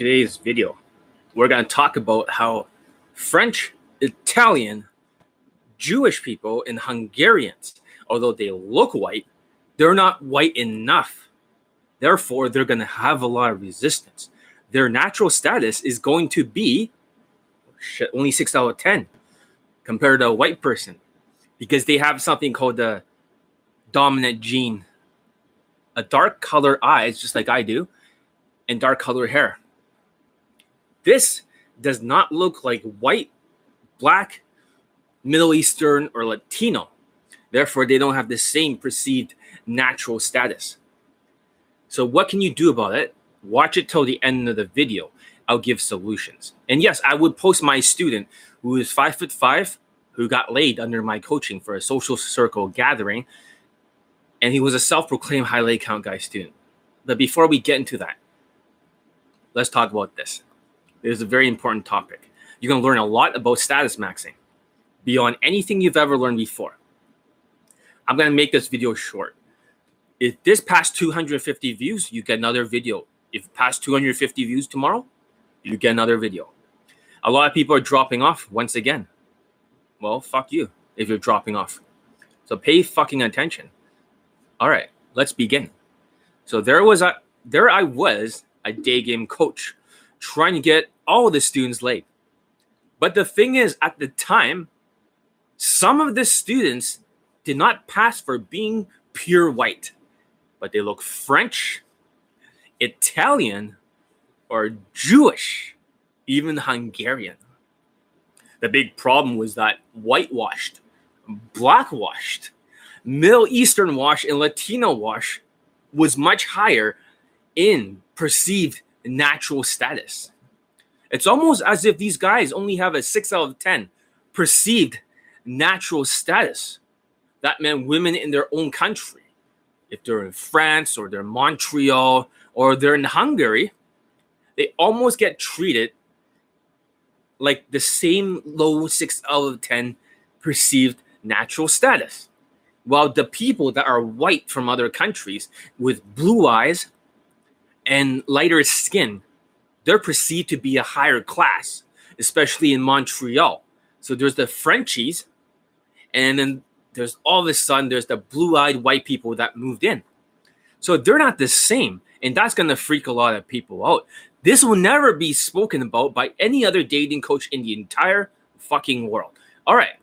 today's video, we're going to talk about how French, Italian, Jewish people, and Hungarians, although they look white, they're not white enough. Therefore, they're going to have a lot of resistance. Their natural status is going to be only six out of 10 compared to a white person because they have something called the dominant gene a dark color eyes, just like I do, and dark color hair. This does not look like white, black, Middle Eastern, or Latino. Therefore, they don't have the same perceived natural status. So, what can you do about it? Watch it till the end of the video. I'll give solutions. And yes, I would post my student who is five foot five, who got laid under my coaching for a social circle gathering and he was a self-proclaimed high leg count guy student. But before we get into that, let's talk about this. It is a very important topic. You're going to learn a lot about status maxing beyond anything you've ever learned before. I'm going to make this video short. If this past 250 views, you get another video. If past 250 views tomorrow, you get another video. A lot of people are dropping off once again. Well, fuck you if you're dropping off. So pay fucking attention. All right, let's begin. So there was a there I was, a day game coach, trying to get all the students late. But the thing is, at the time, some of the students did not pass for being pure white, but they look French, Italian, or Jewish, even Hungarian. The big problem was that whitewashed, blackwashed, Middle Eastern wash and Latino wash was much higher in perceived natural status. It's almost as if these guys only have a six out of 10 perceived natural status. That meant women in their own country, if they're in France or they're in Montreal or they're in Hungary, they almost get treated like the same low six out of 10 perceived natural status. While the people that are white from other countries with blue eyes and lighter skin, they're perceived to be a higher class, especially in Montreal. So there's the Frenchies, and then there's all of a sudden there's the blue-eyed white people that moved in. So they're not the same, and that's gonna freak a lot of people out. This will never be spoken about by any other dating coach in the entire fucking world. All right.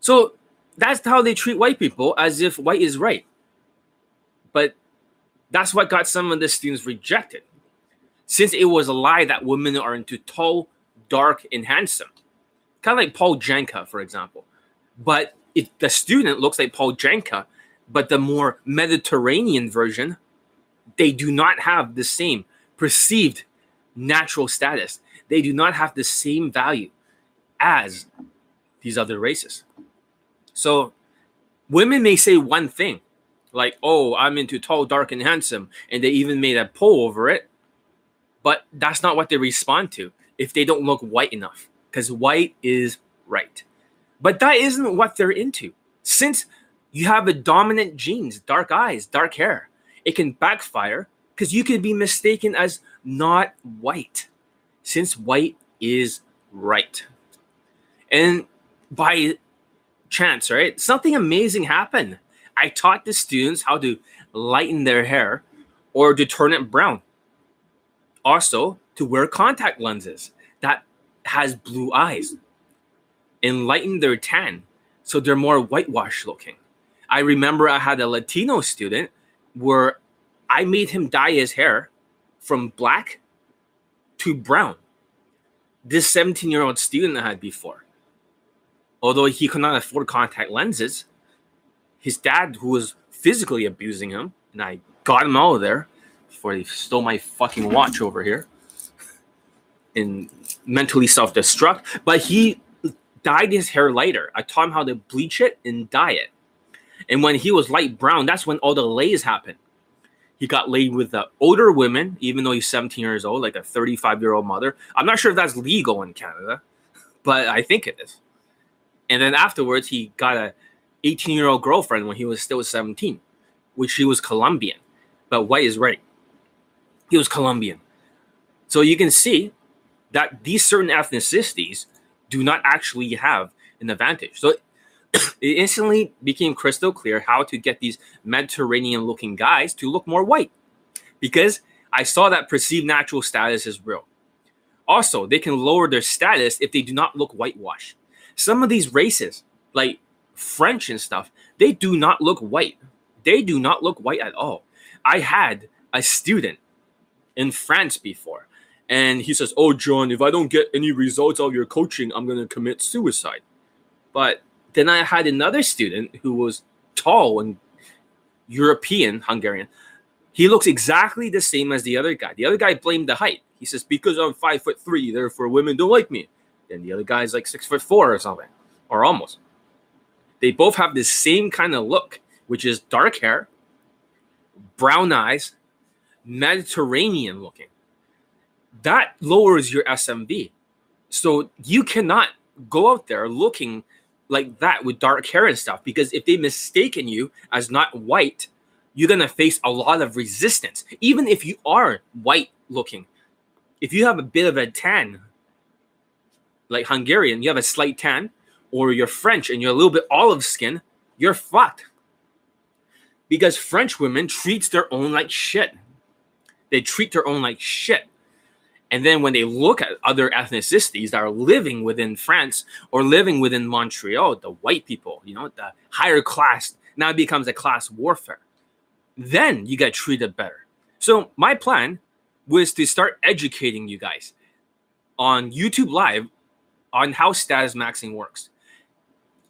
So that's how they treat white people as if white is right. But that's what got some of the students rejected. Since it was a lie that women are into tall, dark, and handsome. Kind of like Paul Janka, for example. But if the student looks like Paul Janka, but the more Mediterranean version, they do not have the same perceived natural status. They do not have the same value as these other races. So women may say one thing, like, oh, I'm into tall, dark, and handsome. And they even made a poll over it. But that's not what they respond to if they don't look white enough, because white is right. But that isn't what they're into. Since you have a dominant genes, dark eyes, dark hair, it can backfire because you can be mistaken as not white, since white is right. And by chance, right? Something amazing happened. I taught the students how to lighten their hair or to turn it brown. Also, to wear contact lenses that has blue eyes and lighten their tan so they're more whitewash looking. I remember I had a Latino student where I made him dye his hair from black to brown. This 17 year old student I had before although he could not afford contact lenses, his dad, who was physically abusing him, and I got him out of there before he stole my fucking watch over here and mentally self destruct. But he dyed his hair lighter. I taught him how to bleach it and dye it. And when he was light brown, that's when all the lays happened. He got laid with the older women, even though he's 17 years old, like a 35 year old mother. I'm not sure if that's legal in Canada, but I think it is. And then afterwards, he got a 18 year old girlfriend when he was still 17, which he was Colombian. But White is right. He was Colombian. So you can see that these certain ethnicities do not actually have an advantage. So it instantly became crystal clear how to get these Mediterranean looking guys to look more white because I saw that perceived natural status is real. Also, they can lower their status if they do not look whitewashed. Some of these races, like French and stuff, they do not look white. They do not look white at all. I had a student in France before, and he says, Oh, John, if I don't get any results of your coaching, I'm going to commit suicide. But then I had another student who was tall and European, Hungarian. He looks exactly the same as the other guy. The other guy blamed the height. He says, Because I'm five foot three, therefore women don't like me. Then the other guy's like six foot four or something, or almost. They both have the same kind of look, which is dark hair, brown eyes, Mediterranean looking. That lowers your SMV. So you cannot go out there looking like that with dark hair and stuff because if they mistaken you as not white, you're gonna face a lot of resistance. Even if you are white looking, if you have a bit of a tan, like Hungarian, you have a slight tan, or you're French and you're a little bit olive skin, you're fucked. Because French women treats their own like shit. They treat their own like shit. And then when they look at other ethnicities that are living within France or living within Montreal, the white people, you know, the higher class, now it becomes a class warfare. Then you get treated better. So my plan was to start educating you guys on YouTube Live on how status maxing works.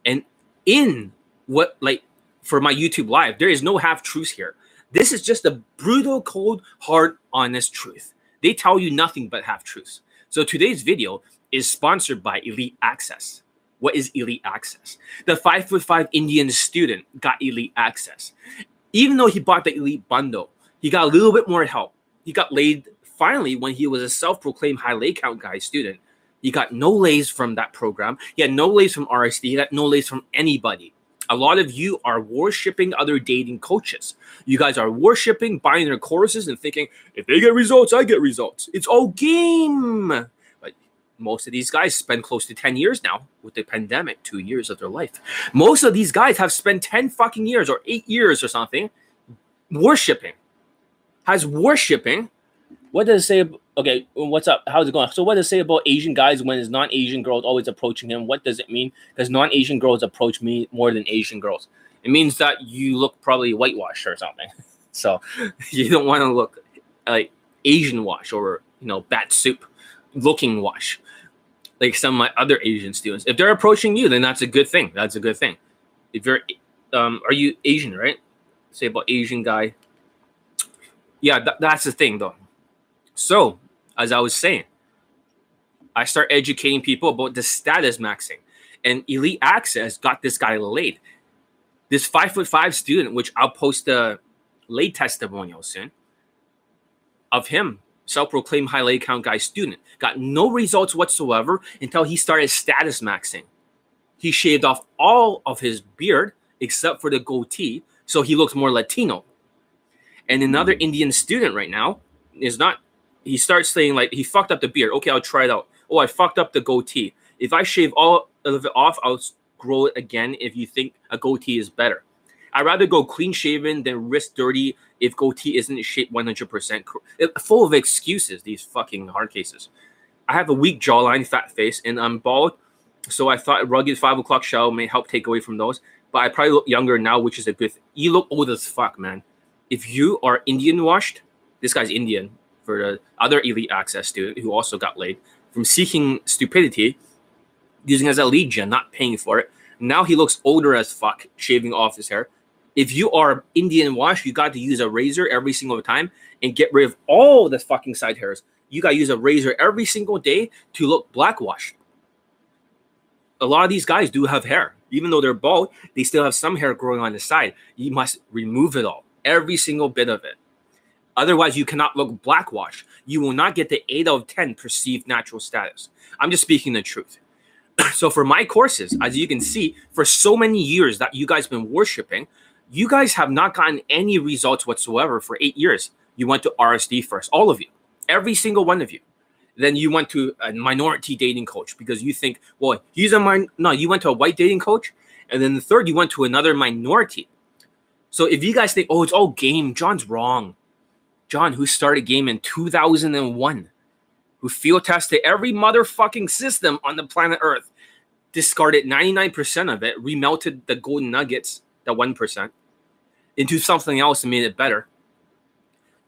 And in what, like, for my YouTube Live, there is no half truths here. This is just a brutal, cold, hard, honest truth. They tell you nothing but half truths. So today's video is sponsored by Elite Access. What is Elite Access? The five foot five Indian student got Elite Access. Even though he bought the Elite bundle, he got a little bit more help. He got laid finally when he was a self-proclaimed high lay count guy student. He got no lays from that program. He had no lays from RSD. He got no lays from anybody a lot of you are worshiping other dating coaches. You guys are worshiping, buying their courses, and thinking, if they get results, I get results. It's all game. But most of these guys spend close to 10 years now with the pandemic, two years of their life. Most of these guys have spent 10 fucking years or eight years or something worshiping. Has worshiping. What does it say? Okay, what's up? How's it going? So, what does it say about Asian guys when his non-Asian girls always approaching him? What does it mean? Because non-Asian girls approach me more than Asian girls. It means that you look probably whitewashed or something. So, you don't want to look like Asian wash or you know bat soup looking wash, like some of my other Asian students. If they're approaching you, then that's a good thing. That's a good thing. If you're, um, are you Asian, right? Say about Asian guy. Yeah, th- that's the thing though. So as I was saying, I start educating people about the status maxing. And Elite Access got this guy late. This five foot five student, which I'll post a late testimonial soon, of him, self-proclaimed high lay count guy student, got no results whatsoever until he started status maxing. He shaved off all of his beard except for the goatee, so he looks more Latino. And another hmm. Indian student right now is not he starts saying like he fucked up the beard. Okay, I'll try it out. Oh, I fucked up the goatee. If I shave all of it off, I'll grow it again. If you think a goatee is better, I'd rather go clean shaven than risk dirty if goatee isn't shaped 100%. Eh, full of excuses. These fucking hard cases. I have a weak jawline, fat face, and I'm bald. So I thought rugged five o'clock show may help take away from those. But I probably look younger now, which is a good. Thing. You look old as fuck, man. If you are Indian washed, this guy's Indian for the other elite access student who also got laid from seeking stupidity, using as a legion, not paying for it. Now he looks older as fuck, shaving off his hair. If you are Indian wash, you got to use a razor every single time and get rid of all the fucking side hairs. You got to use a razor every single day to look black washed. A lot of these guys do have hair. Even though they're bald, they still have some hair growing on the side. You must remove it all, every single bit of it. Otherwise, you cannot look blackwash. You will not get the 8 out of 10 perceived natural status. I'm just speaking the truth. so for my courses, as you can see, for so many years that you guys been worshiping, you guys have not gotten any results whatsoever for eight years. You went to RSD first, all of you. Every single one of you. Then you went to a minority dating coach because you think, well, he's a min. No, you went to a white dating coach, and then the third, you went to another minority. So if you guys think, oh, it's all game, John's wrong. John, who started game in 2001, who field tested every motherfucking system on the planet Earth, discarded 99% of it, remelted the golden nuggets, the 1%, into something else and made it better.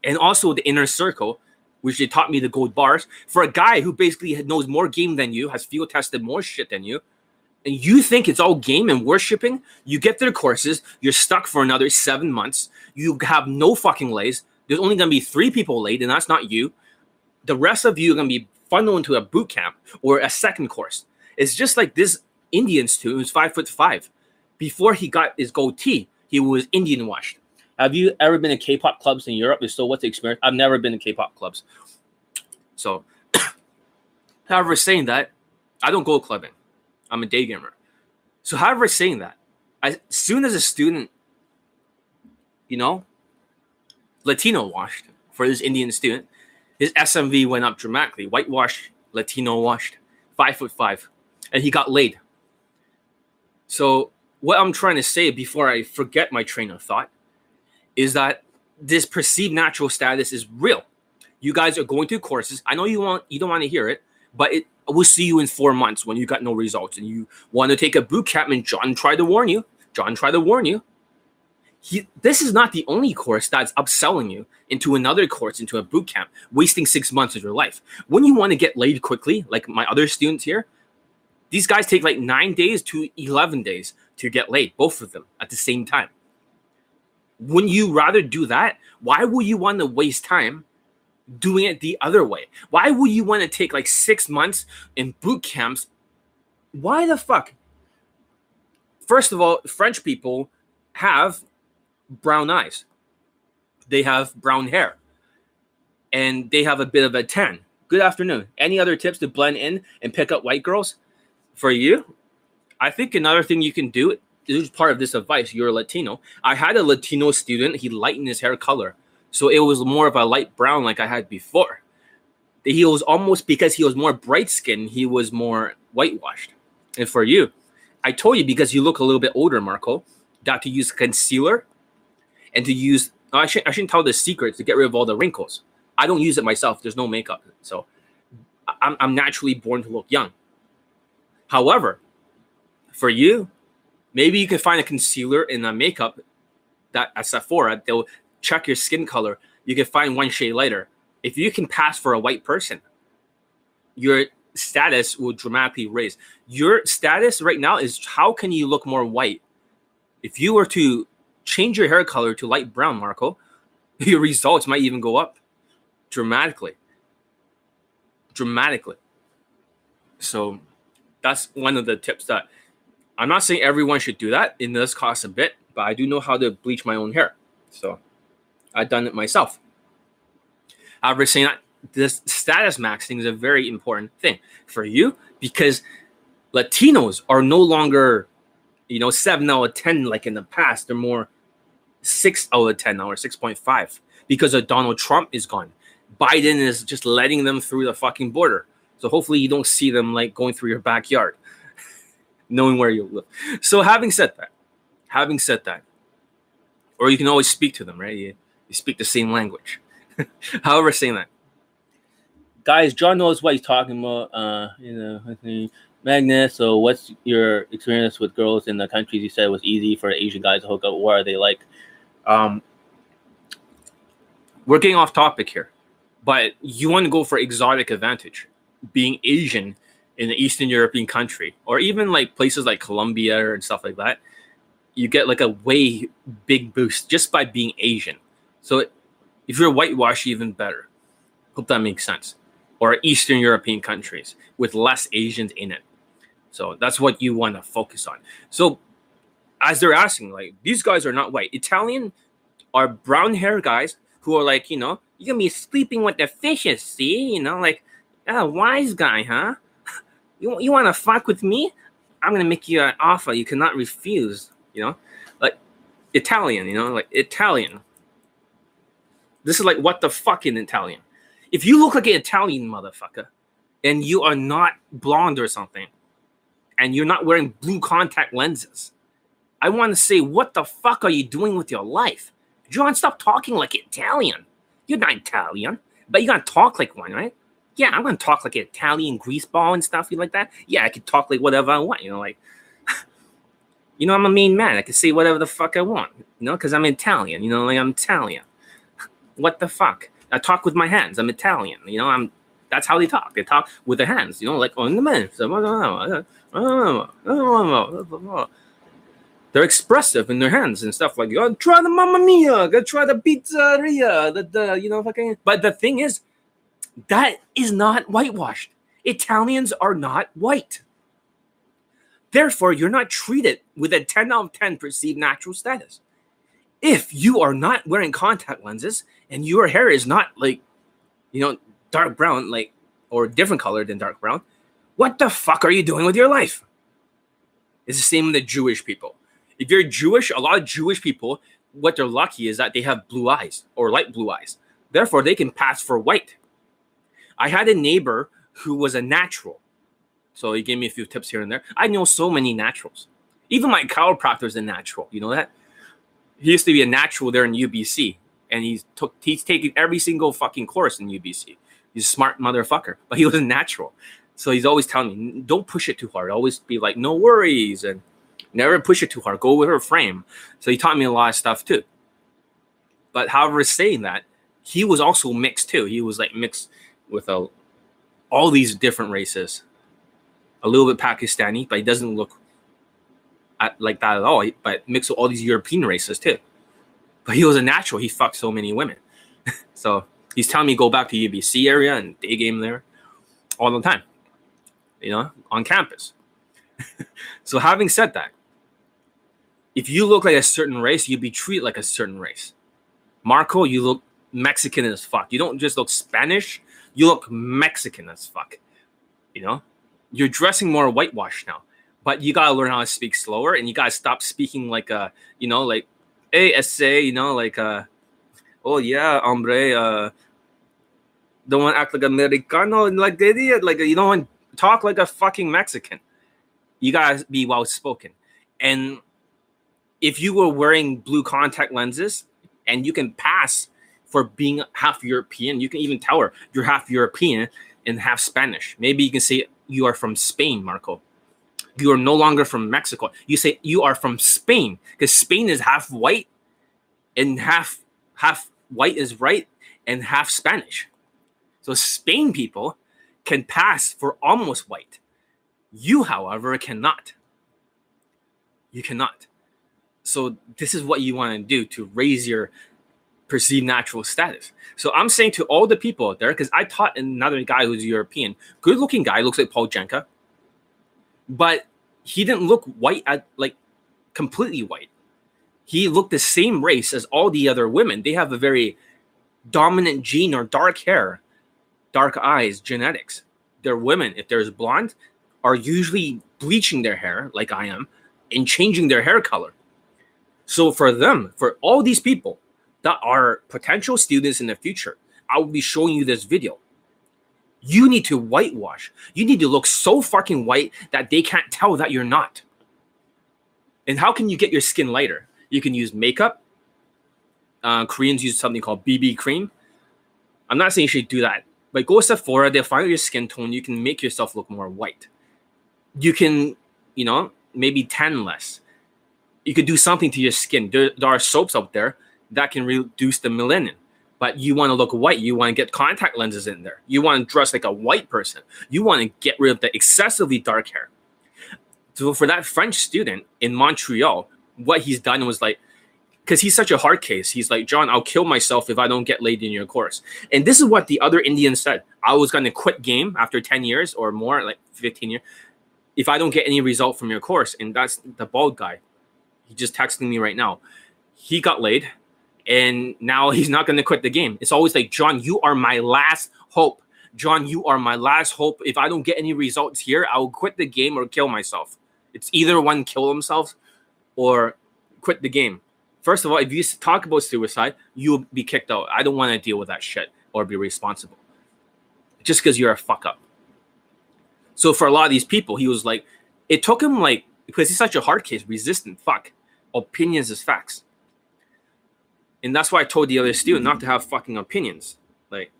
And also the inner circle, which they taught me the gold bars. For a guy who basically knows more game than you, has field tested more shit than you, and you think it's all game and worshiping, you get their courses, you're stuck for another seven months, you have no fucking lays. There's only gonna be three people late, and that's not you. The rest of you are gonna be funneled into a boot camp or a second course. It's just like this Indian student who's five foot five. Before he got his goatee, he was Indian washed. Have you ever been to K-pop clubs in Europe? If so, what's the experience? I've never been to K-pop clubs. So, however, saying that, I don't go clubbing. I'm a day gamer. So, however, saying that, as soon as a student, you know, Latino washed for this Indian student, his SMV went up dramatically. Whitewashed, Latino washed, five foot five, and he got laid. So, what I'm trying to say before I forget my train of thought is that this perceived natural status is real. You guys are going through courses. I know you want you don't want to hear it, but it we'll see you in four months when you got no results and you want to take a boot camp. And John tried to warn you. John tried to warn you. He, this is not the only course that's upselling you into another course, into a boot camp, wasting six months of your life. When you want to get laid quickly, like my other students here, these guys take like nine days to 11 days to get laid, both of them at the same time. Wouldn't you rather do that? Why would you want to waste time doing it the other way? Why would you want to take like six months in boot camps? Why the fuck? First of all, French people have brown eyes, they have brown hair, and they have a bit of a tan. Good afternoon. Any other tips to blend in and pick up white girls? For you, I think another thing you can do this is part of this advice. You're a Latino. I had a Latino student. He lightened his hair color, so it was more of a light brown like I had before. He was almost because he was more bright skinned. He was more whitewashed. And for you, I told you because you look a little bit older, Marco, that to use concealer and to use. I shouldn't, I shouldn't tell the secret to get rid of all the wrinkles. I don't use it myself. There's no makeup, so I'm, I'm naturally born to look young. However, for you, maybe you can find a concealer in a makeup that at Sephora, they'll check your skin color. You can find one shade lighter. If you can pass for a white person, your status will dramatically raise. Your status right now is how can you look more white? If you were to change your hair color to light brown, Marco, your results might even go up dramatically. Dramatically. So that's one of the tips that I'm not saying everyone should do that. It does cost a bit, but I do know how to bleach my own hair. So I've done it myself. However, saying that this status maxing is a very important thing for you because Latinos are no longer, you know, seven out of 10 like in the past. They're more six out of 10 now or 6.5 because of Donald Trump is gone. Biden is just letting them through the fucking border. So hopefully you don't see them like going through your backyard knowing where you live. So having said that, having said that, or you can always speak to them, right? You, you speak the same language. However, saying that, guys, John knows what he's talking about. Uh, you know, I think Magnus. So, what's your experience with girls in the countries you said was easy for Asian guys to hook up? What are they like? Um, we're getting off topic here, but you want to go for exotic advantage. Being Asian in an Eastern European country, or even like places like Colombia and stuff like that, you get like a way big boost just by being Asian. So if you're whitewash, even better. Hope that makes sense. Or Eastern European countries with less Asians in it. So that's what you want to focus on. So as they're asking, like these guys are not white. Italian are brown hair guys who are like, you know, you're gonna be sleeping with the fishes, see? You know, like, ah, wise guy, huh? you, you want to fuck with me? I'm gonna make you an offer you cannot refuse. You know, like Italian. You know, like Italian. This is like what the fuck in Italian. If you look like an Italian motherfucker and you are not blonde or something, and you're not wearing blue contact lenses, I want to say, what the fuck are you doing with your life? John, stop talking like Italian. You're not Italian, but you're gonna talk like one, right? Yeah, I'm gonna talk like an Italian greaseball and stuff like that. Yeah, I can talk like whatever I want, you know, like you know, I'm a mean man. I can say whatever the fuck I want, you know, because I'm Italian, you know, like I'm Italian. What the fuck? I talk with my hands. I'm Italian, you know, I'm that's how they talk. They talk with their hands, you know, like on the man. They're expressive in their hands and stuff like, oh, try the Mamma Mia, go try the pizzeria, the, the you know, fucking. But the thing is, that is not whitewashed. Italians are not white. Therefore, you're not treated with a 10 out of 10 perceived natural status. If you are not wearing contact lenses and your hair is not like, you know, dark brown, like, or different color than dark brown, what the fuck are you doing with your life? It's the same with the Jewish people. If you're Jewish, a lot of Jewish people, what they're lucky is that they have blue eyes or light blue eyes. Therefore, they can pass for white. I had a neighbor who was a natural so he gave me a few tips here and there. I know so many naturals. Even my chiropractor is a natural. You know that? He used to be a natural there in UBC, and he's took he's taking every single fucking course in UBC. He's a smart motherfucker, but he was a natural. So he's always telling me, don't push it too hard. Always be like, no worries, and never push it too hard. Go with her frame. So he taught me a lot of stuff too. But however, saying that, he was also mixed too. He was like mixed with a, all these different races a little bit Pakistani, but he doesn't look at, like that at all. But mixed with all these European races too. But he was a natural. He fucked so many women. so he's telling me go back to UBC area and day game there all the time. You know, on campus. so having said that, if you look like a certain race, you'd be treated like a certain race. Marco, you look Mexican as fuck. You don't just look Spanish, you look Mexican as fuck. You know? you're dressing more whitewash now, but you gotta learn how to speak slower and you gotta stop speaking like a, you know, like, essay, you know, like, uh, oh yeah, hombre, uh, don't want to act like Americano, like they did, like you don't want to talk like a fucking Mexican. You gotta be well spoken, and if you were wearing blue contact lenses and you can pass for being half European, you can even tell her you're half European and half Spanish. Maybe you can say you are from Spain, Marco. You are no longer from Mexico. You say you are from Spain because Spain is half white and half half white is right and half Spanish. So Spain people can pass for almost white. You, however, cannot. You cannot. So this is what you want to do to raise your perceived natural status. So I'm saying to all the people out there, because I taught another guy who's European, good looking guy, looks like Paul Janka, but he didn't look white at like completely white. He looked the same race as all the other women. They have a very dominant gene or dark hair, dark eyes, genetics. They're women. If there's blonde, are usually bleaching their hair like I am and changing their hair color. So for them, for all these people, that are potential students in the future, I will be showing you this video. You need to whitewash. You need to look so fucking white that they can't tell that you're not. And how can you get your skin lighter? You can use makeup. Uh, Koreans use something called BB cream. I'm not saying you should do that, but go Sephora. They'll find your skin tone. You can make yourself look more white. You can, you know, maybe tan less. You could do something to your skin. There, there are soaps out there that can reduce the melanin. But you want to look white. You want to get contact lenses in there. You want to dress like a white person. You want to get rid of the excessively dark hair. So for that French student in Montreal, what he's done was like, because he's such a hard case, he's like, John, I'll kill myself if I don't get laid in your course. And this is what the other Indian said. I was going to quit game after 10 years or more, like 15 years, if I don't get any result from your course. And that's the bald guy. He just texting me right now. He got laid and now he's not going to quit the game. It's always like, John, you are my last hope. John, you are my last hope. If I don't get any results here, I will quit the game or kill myself. It's either one kill themselves or quit the game. First of all, if you talk about suicide, you'll be kicked out. I don't want to deal with that shit or be responsible. just because you're a fuck up. So for a lot of these people, he was like, it took him like because he's such a hard case, resistant fuck. Opinions as facts. And that's why I told the other student not to have fucking opinions. Like,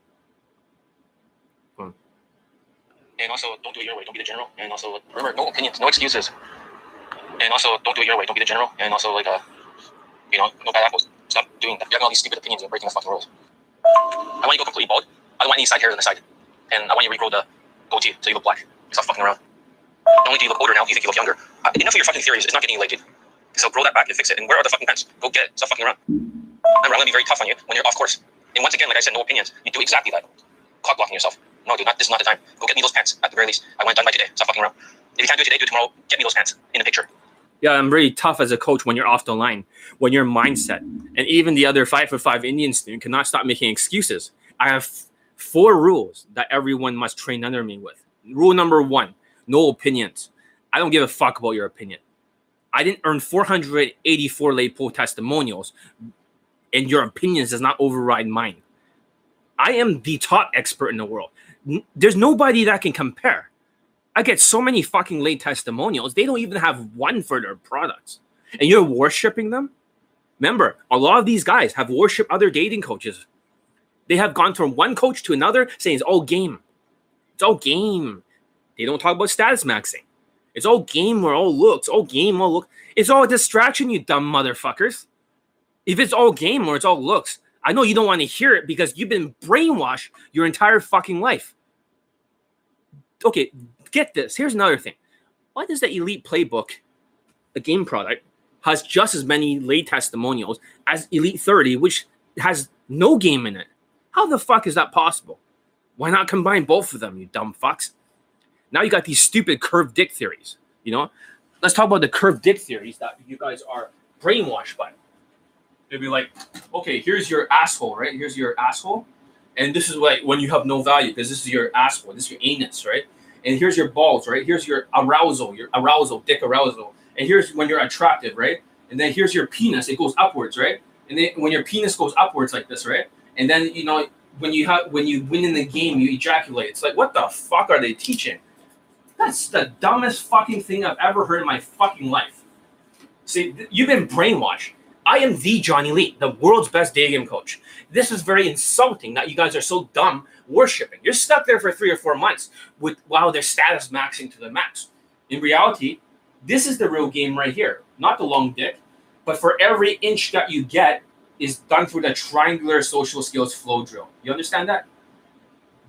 and also don't do it your way, don't be the general. And also remember, no opinions, no excuses. And also don't do it your way, don't be the general. And also like uh, you know, no bad apples. Stop doing that. You're having all these stupid opinions and breaking the fucking rules. I want you to go completely bald. I don't want any side hairs on the side. And I want you to regrow the goatee so you look black. Stop fucking around. Not only do you look older now, you think you look younger. Uh, enough of your fucking theories. It's not getting you laid, So grow that back and fix it. And where are the fucking pens? Go get it. Stop fucking around. Remember, I'm gonna be very tough on you when you're off course. And once again, like I said, no opinions. You do exactly that. Clock blocking yourself. No, dude, not, this is not the time. Go get me those pants at the very least. I want it done by today. Stop fucking around. If you can't do it today, do it tomorrow. Get me those pants in the picture. Yeah, I'm really tough as a coach when you're off the line, when your mindset, and even the other five for five Indian student cannot stop making excuses. I have four rules that everyone must train under me with. Rule number one: no opinions. I don't give a fuck about your opinion. I didn't earn 484 lay pool testimonials, and your opinions does not override mine. I am the top expert in the world. There's nobody that can compare. I get so many fucking late testimonials. They don't even have one for their products. And you're worshiping them? Remember, a lot of these guys have worshiped other dating coaches. They have gone from one coach to another saying it's all game. It's all game. They don't talk about status maxing. It's all game or all looks. All game, all look. It's all a distraction, you dumb motherfuckers. If it's all game or it's all looks, I know you don't want to hear it because you've been brainwashed your entire fucking life. Okay, get this. Here's another thing. Why does the Elite Playbook, a game product, has just as many lay testimonials as Elite 30, which has no game in it? How the fuck is that possible? Why not combine both of them, you dumb fucks? Now you got these stupid curved dick theories. You know, let's talk about the curved dick theories that you guys are brainwashed by. They'd be like, okay, here's your asshole, right? Here's your asshole, and this is like when you have no value because this is your asshole, this is your anus, right? And here's your balls, right? Here's your arousal, your arousal, dick arousal, and here's when you're attractive, right? And then here's your penis, it goes upwards, right? And then when your penis goes upwards like this, right? And then you know when you have when you win in the game, you ejaculate. It's like what the fuck are they teaching? That's the dumbest fucking thing I've ever heard in my fucking life. See, you've been brainwashed. I am the Johnny Lee, the world's best day game coach. This is very insulting that you guys are so dumb worshiping. You're stuck there for three or four months with while they're status maxing to the max. In reality, this is the real game right here, not the long dick. But for every inch that you get is done through the triangular social skills flow drill. You understand that?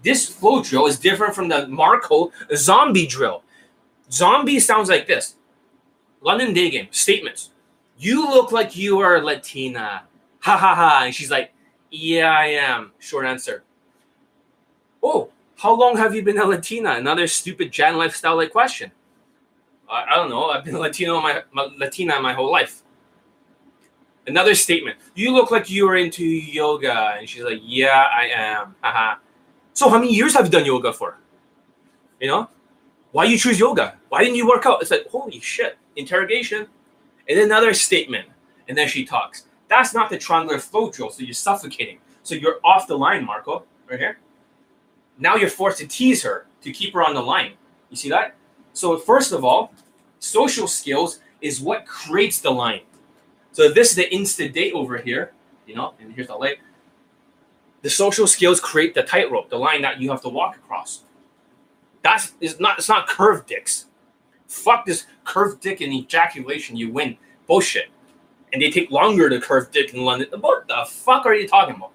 This flow drill is different from the Marco zombie drill. Zombie sounds like this. London day game statements. You look like you are Latina. Ha ha ha. And she's like, Yeah, I am. Short answer. Oh, how long have you been a Latina? Another stupid Jan lifestyle like question. I, I, don't know. I've been Latino my, my Latina my whole life. Another statement. You look like you are into yoga. And she's like, Yeah, I am. Haha. So how many years have you done yoga for? You know? Why you choose yoga? Why didn't you work out? It's like, holy shit. Interrogation. And then another statement. And then she talks. That's not the triangular flow drill, so you're suffocating. So you're off the line, Marco, right here. Now you're forced to tease her to keep her on the line. You see that? So first of all, social skills is what creates the line. So this is the instant date over here, you know, and here's the light the social skills create the tightrope, the line that you have to walk across. That's is not it's not curved dicks. Fuck this curved dick and ejaculation, you win. Bullshit. And they take longer to curve dick in London. What the fuck are you talking about?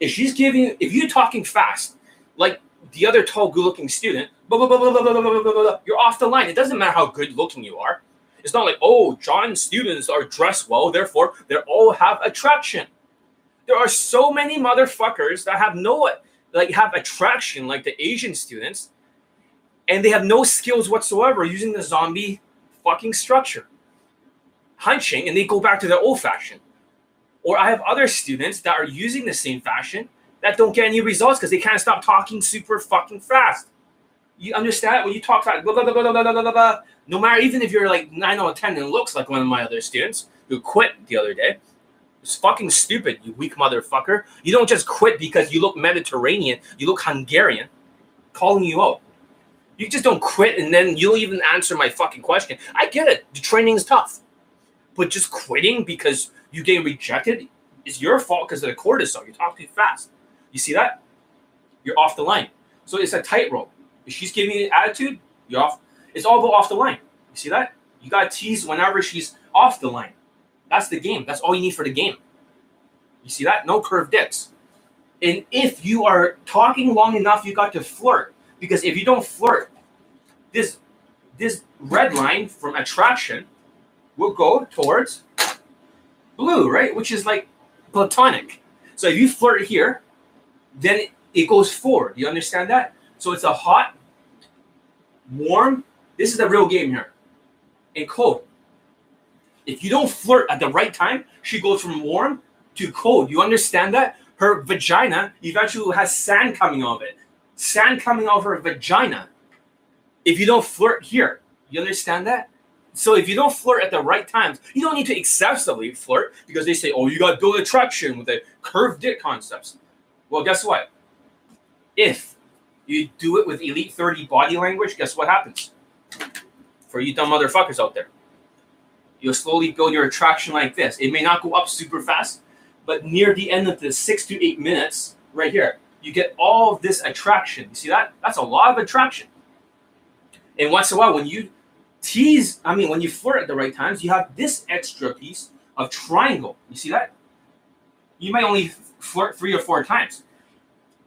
If she's giving if you're talking fast, like the other tall, good-looking student, blah, blah, blah, blah, blah, blah, blah, blah, blah, you're off the line. It doesn't matter how good looking you are. It's not like, oh, John students are dressed well, therefore they all have attraction. There are so many motherfuckers that have no like have attraction like the Asian students, and they have no skills whatsoever using the zombie fucking structure. Hunching and they go back to their old fashion. Or I have other students that are using the same fashion that don't get any results because they can't stop talking super fucking fast. You understand when you talk fast, blah, blah, blah, blah, blah, blah, blah, blah. no matter even if you're like nine out of ten and looks like one of my other students who quit the other day, it's fucking stupid, you weak motherfucker. You don't just quit because you look Mediterranean, you look Hungarian. calling you out. You just don't quit and then you don't even answer my fucking question. I get it. The training is tough. But just quitting because you get rejected is your fault because of the cortisol. You talk too fast. You see that? You're off the line. So it's a tightrope. If she's giving you an attitude, you're off. It's all go off the line. You see that? You got teased whenever she's off the line. That's the game. That's all you need for the game. You see that? No curved dips. And if you are talking long enough, you got to flirt. Because if you don't flirt, this this red line from attraction will go towards blue, right? Which is like platonic. So if you flirt here, then it, goes forward. You understand that? So it's a hot, warm. This is the real game here. And cold. If you don't flirt at the right time, she goes from warm to cold. You understand that? Her vagina eventually has sand coming out of it. Sand coming out of her vagina. If you don't flirt here, you understand that? So if you don't flirt at the right times, you don't need to excessively flirt because they say, oh, you got to build attraction with the curved dick concepts. Well, guess what? If you do it with Elite 30 body language, guess what happens? For you dumb motherfuckers out there. You'll slowly build your attraction like this. It may not go up super fast, but near the end of the six to eight minutes, right here, you get all of this attraction. You see that? That's a lot of attraction. And once in a while, when you tease, I mean, when you flirt at the right times, you have this extra piece of triangle. You see that? You might only flirt three or four times.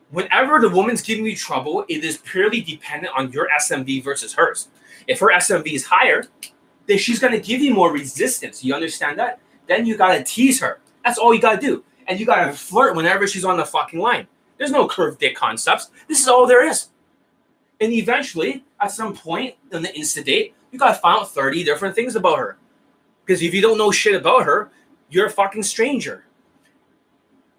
Whenever the woman's giving you trouble, it is purely dependent on your SMV versus hers. If her SMV is higher, then she's to give you more resistance. You understand that? Then you got to tease her. That's all you got to do. And you got to flirt whenever she's on the fucking line. There's no curved dick concepts. This is all there is. And eventually, at some point in the insta date, you got to find out 30 different things about her. Because if you don't know shit about her, you're a fucking stranger.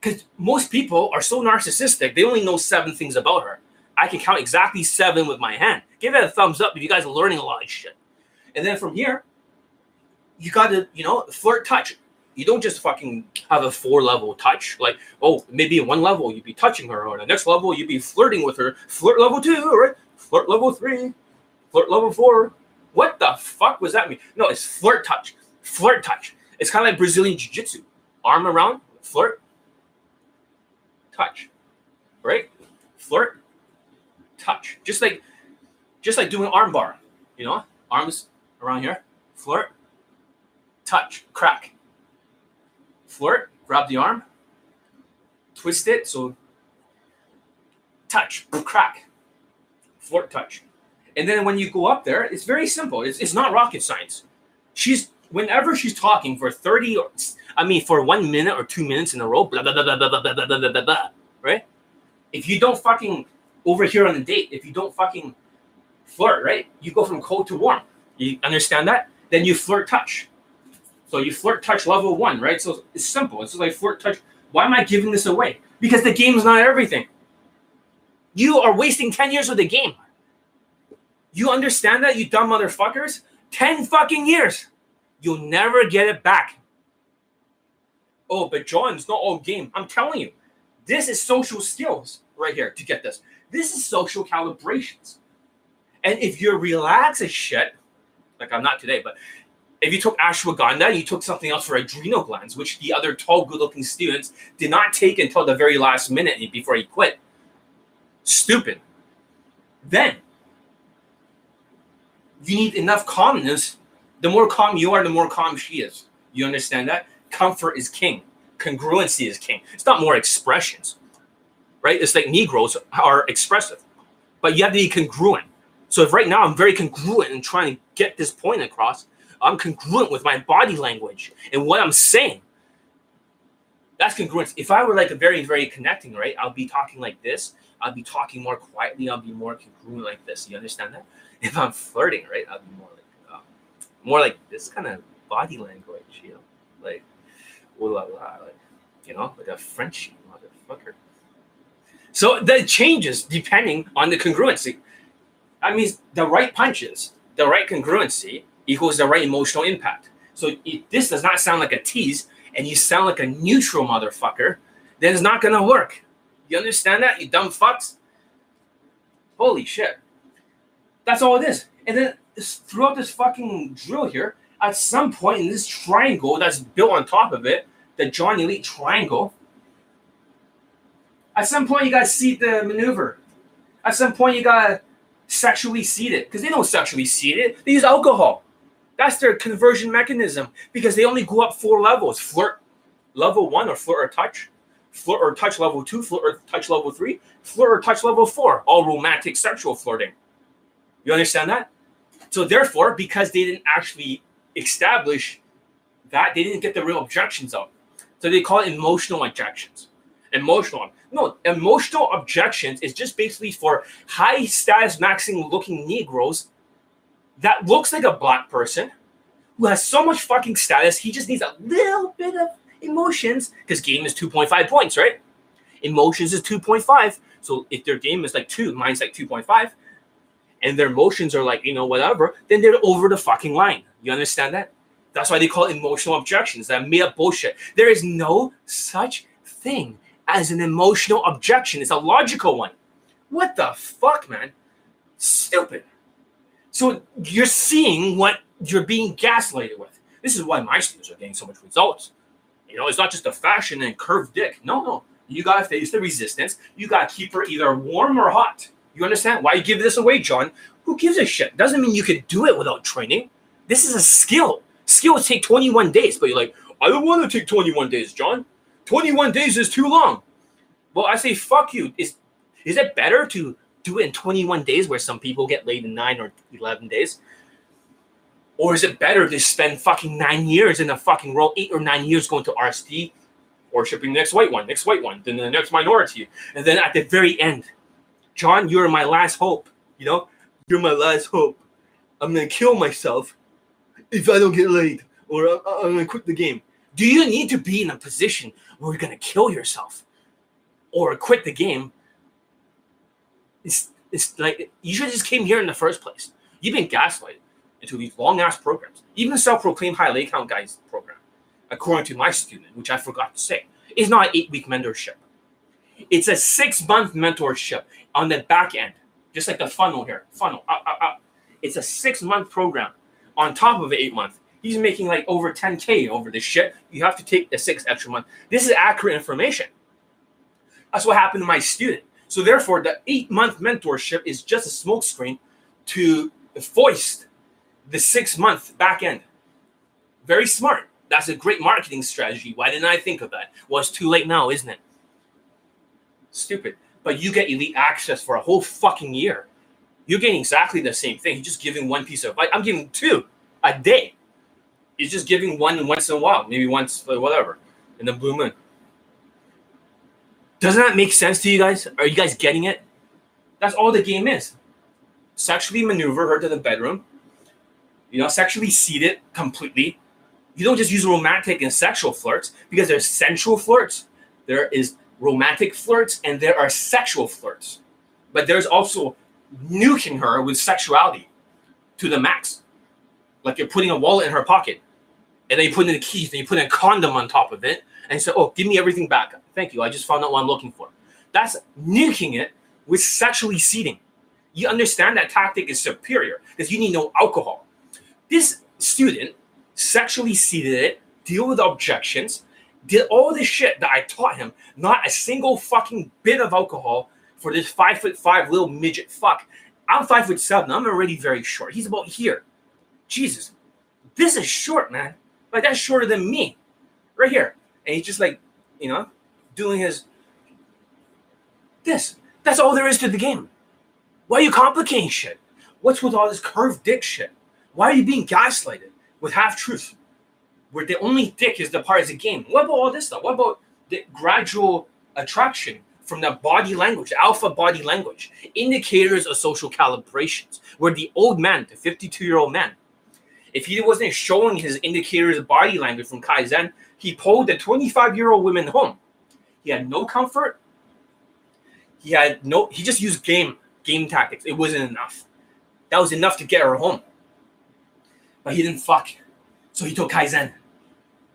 Because most people are so narcissistic, they only know seven things about her. I can count exactly seven with my hand. Give it a thumbs up if you guys are learning a lot of shit. And then from here, you got to, you know, flirt touch. You don't just fucking have a four level touch. Like, oh, maybe in one level you'd be touching her, or the next level you'd be flirting with her. Flirt level two, right? Flirt level three, flirt level four, what the fuck was that mean? No, it's flirt touch. Flirt touch. It's kind of like Brazilian Jiu Jitsu. Arm around, flirt, touch. Right? Flirt, touch. Just like just like doing arm bar. You know? Arms around here. Flirt, touch, crack. Flirt, grab the arm, twist it. So touch, crack, flirt, touch. And then when you go up there, it's very simple. It's, it's not rocket science. She's whenever she's talking for 30 or I mean for one minute or two minutes in a row, blah blah blah blah blah blah blah blah blah blah, blah right? If you don't fucking over here on the date, if you don't fucking flirt, right? You go from cold to warm. You understand that? Then you flirt touch. So you flirt touch level one, right? So it's simple. It's like flirt touch. Why am I giving this away? Because the game is not everything. You are wasting 10 years of the game. You understand that, you dumb motherfuckers? 10 fucking years. You'll never get it back. Oh, but John, it's not all game. I'm telling you, this is social skills right here to get this. This is social calibrations. And if you're relaxed as shit, like I'm not today, but if you took ashwagandha, you took something else for adrenal glands, which the other tall, good-looking students did not take until the very last minute before he quit. Stupid. Then you need enough calmness. The more calm you are, the more calm she is. You understand that? Comfort is king. Congruency is king. It's not more expressions, right? It's like Negroes are expressive, but you have to be congruent. So if right now I'm very congruent in trying to get this point across, I'm congruent with my body language and what I'm saying. That's congruence. If I were like a very, very connecting, right? I'll be talking like this. I'll be talking more quietly. I'll be more congruent like this. You understand that? if I'm flirting, right, I'll be more like um, more like this kind of body language, you know, like ooh la la, like you know, like a Frenchy motherfucker. So that changes depending on the congruency. I mean, the right punches, the right congruency equals the right emotional impact. So if this does not sound like a tease, and you sound like a neutral motherfucker, then it's not gonna work. You understand that, you dumb fucks? Holy shit. That's all it is. And then throughout this fucking drill here, at some point in this triangle that's built on top of it, the John Elite triangle, at some point you gotta seat the maneuver. At some point you gotta sexually seed it. Because they don't sexually seed it, they use alcohol. That's their conversion mechanism because they only go up four levels flirt level one or flirt or touch, flirt or touch level two, flirt or touch level three, flirt or touch level four, all romantic sexual flirting. You understand that? So, therefore, because they didn't actually establish that, they didn't get the real objections out. So, they call it emotional objections. Emotional. No, emotional objections is just basically for high status maxing looking Negroes that looks like a black person who has so much fucking status, he just needs a little bit of emotions because game is 2.5 points, right? Emotions is 2.5. So if their game is like two, mine's like 2.5, and their emotions are like, you know, whatever, then they're over the fucking line. You understand that? That's why they call emotional objections. That made up bullshit. There is no such thing as an emotional objection. It's a logical one. What the fuck, man? Stupid. So you're seeing what you're being gaslighted with. This is why my students are getting so much results. You know, it's not just a fashion and curved dick. No, no. You gotta face the resistance. You gotta keep her either warm or hot. You understand? Why you give this away, John? Who gives a shit? Doesn't mean you could do it without training. This is a skill. Skills take 21 days, but you're like, I don't want to take 21 days, John. 21 days is too long. Well, I say, fuck you. Is is it better to do it in 21 days where some people get laid in nine or 11 days? Or is it better to spend fucking nine years in a fucking role, eight or nine years going to RSD, or shipping the next white one, next white one, then the next minority, and then at the very end, John, you're my last hope. You know, you're my last hope. I'm gonna kill myself if I don't get laid, or I'm gonna quit the game. Do you need to be in a position where you're gonna kill yourself, or quit the game? It's it's like you should have just came here in the first place. You've been gaslighted into these long ass programs. Even the self-proclaimed high lay count guys program, according to my student, which I forgot to say, is not an eight-week mentorship. It's a six-month mentorship on the back end, just like the funnel here, funnel. It's a six-month program on top of an eight-month. He's making like over 10k over this shit. You have to take the six extra month. This is accurate information. That's what happened to my student. So therefore, the eight-month mentorship is just a smokescreen to foist the six month back end. Very smart. That's a great marketing strategy. Why didn't I think of that? Well, it's too late now, isn't it? Stupid. But you get elite access for a whole fucking year. You're getting exactly the same thing. You're just giving one piece of advice. I'm giving two a day. He's just giving one once in a while, maybe once, whatever, in the blue moon. Doesn't that make sense to you guys? Are you guys getting it? That's all the game is. Sexually maneuver her to the bedroom, you know, sexually seed it completely. You don't just use romantic and sexual flirts because there's sensual flirts, there is romantic flirts, and there are sexual flirts. But there's also nuking her with sexuality to the max. Like you're putting a wallet in her pocket, and then you put in the keys, and you put in a condom on top of it, and say, Oh, give me everything back. Thank you. I just found out what I'm looking for. That's nuking it with sexually seeding. You understand that tactic is superior because you need no alcohol. This student sexually seeded it, deal with objections, did all this shit that I taught him, not a single fucking bit of alcohol for this five foot five little midget fuck. I'm five foot seven. I'm already very short. He's about here. Jesus, this is short, man. Like that's shorter than me, right here. And he's just like, you know, doing his this. That's all there is to the game. Why are you complicating shit? What's with all this curved dick shit? Why are you being gaslighted with half truth? Where the only dick is the part of the game. What about all this stuff? What about the gradual attraction from the body language, alpha body language, indicators of social calibrations, where the old man, the 52 year old man, if he wasn't showing his indicators of body language from Kaizen, he pulled the 25 year old woman home. He had no comfort. He had no, he just used game, game tactics. It wasn't enough. That was enough to get her home but he didn't fuck. So he took Kaizen.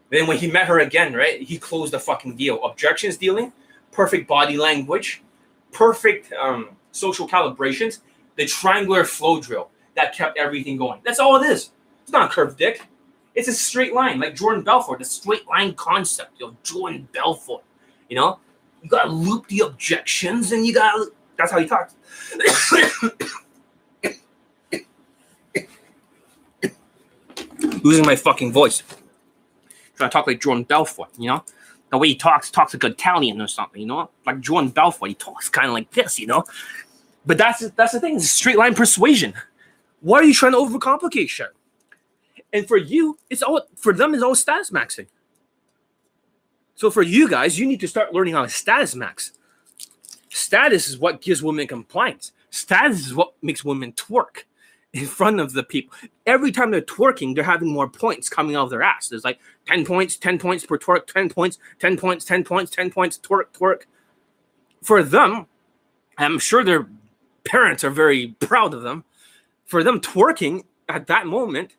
Then when he met her again, right, he closed the fucking deal. Objections dealing, perfect body language, perfect um, social calibrations, the triangular flow drill that kept everything going. That's all it is. It's not a curved dick. It's a straight line, like Jordan Belfort, the straight line concept. Know, Jordan Belfort. You know, you gotta loop the objections, and you gotta. That's how he talks. Losing my fucking voice. Trying to talk like Jordan Belfort, you know? The way he talks, talks like Italian or something, you know? Like Jordan Belfort, he talks kind of like this, you know? But that's that's the thing, it's straight line persuasion. Why are you trying to overcomplicate shit? And for you, it's all for them, it's all status maxing. So for you guys, you need to start learning how to status max. Status is what gives women compliance. Status is what makes women twerk in front of the people. Every time they're twerking, they're having more points coming out of their ass. There's like 10 points, 10 points per twerk, 10 points, 10 points, 10 points, 10 points, twerk, twerk. For them, I'm sure their parents are very proud of them. For them, twerking at that moment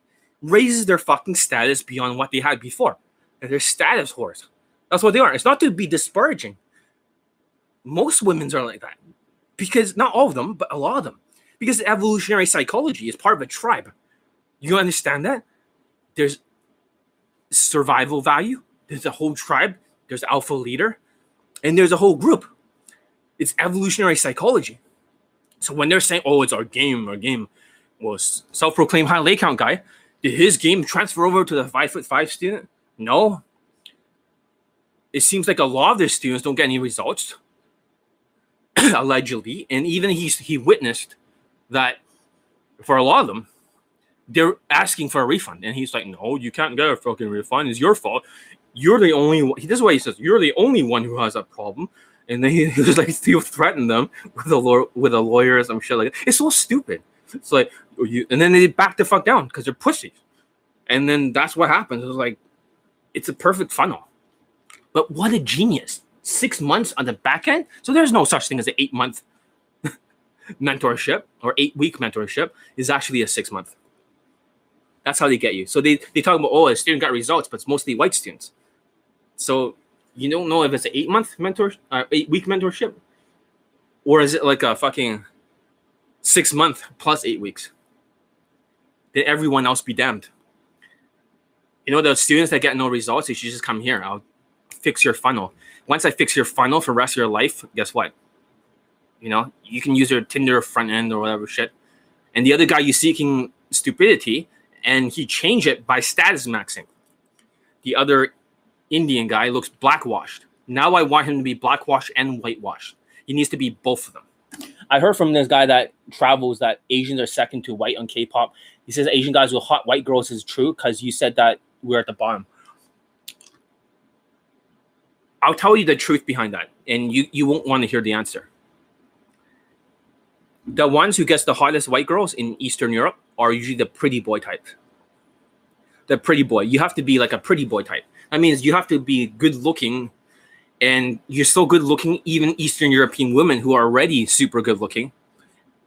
raises their fucking status beyond what they had before. And they're status whores. That's what they are. It's not to be disparaging. Most women's are like that. Because not all of them, but a lot of them. Because evolutionary psychology is part of a tribe. You understand that? There's survival value, there's a whole tribe, there's alpha leader, and there's a whole group. It's evolutionary psychology. So when they're saying, oh, it's our game, our game was self-proclaimed high lay count guy, did his game transfer over to the five foot five student? No. It seems like a lot of their students don't get any results, allegedly, and even he's he witnessed that for a lot of them, they're asking for a refund, and he's like, "No, you can't get a fucking refund. It's your fault. You're the only one." This is what he says. You're the only one who has a problem. And then he, was like, he threatened them with a lawyer, with a lawyer or some shit like that. It's so stupid. It's like, you, and then they back the fuck down because they're pussies. And then that's what happens. It's like, it's a perfect funnel. But what a genius. Six months on the back end. So there's no such thing as an eight month mentorship or eight week mentorship is actually a six month. That's how they get you. So they, they talk about, oh, a student got results, but it's mostly white students. So you don't know if it's an eight month mentor, uh, eight week mentorship, or is it like a fucking six month plus eight weeks? Then everyone else be damned. You know, the students that get no results, you should just come here. I'll fix your funnel. Once I fix your funnel for the rest of your life, guess what? You know, you can use your Tinder front end or whatever shit. And the other guy you seeking stupidity, and he changed it by status maxing. The other Indian guy looks blackwashed. Now I want him to be blackwashed and whitewashed. He needs to be both of them. I heard from this guy that travels that Asians are second to white on K-pop. He says Asian guys with hot white girls is true because you said that we're at the bottom. I'll tell you the truth behind that, and you you won't want to hear the answer. The ones who gets the hottest white girls in Eastern Europe are usually the pretty boy type. The pretty boy. You have to be like a pretty boy type. That means you have to be good looking, and you're so good looking. Even Eastern European women who are already super good looking,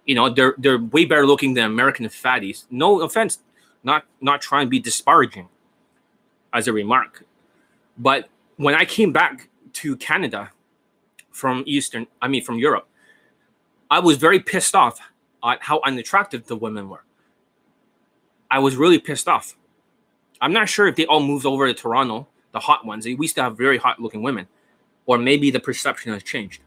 you know, they're they're way better looking than American fatties. No offense, not not trying to be disparaging as a remark, but when I came back to Canada from Eastern, I mean from Europe, I was very pissed off at how unattractive the women were. I was really pissed off. I'm not sure if they all moved over to Toronto, the hot ones. We used to have very hot looking women, or maybe the perception has changed.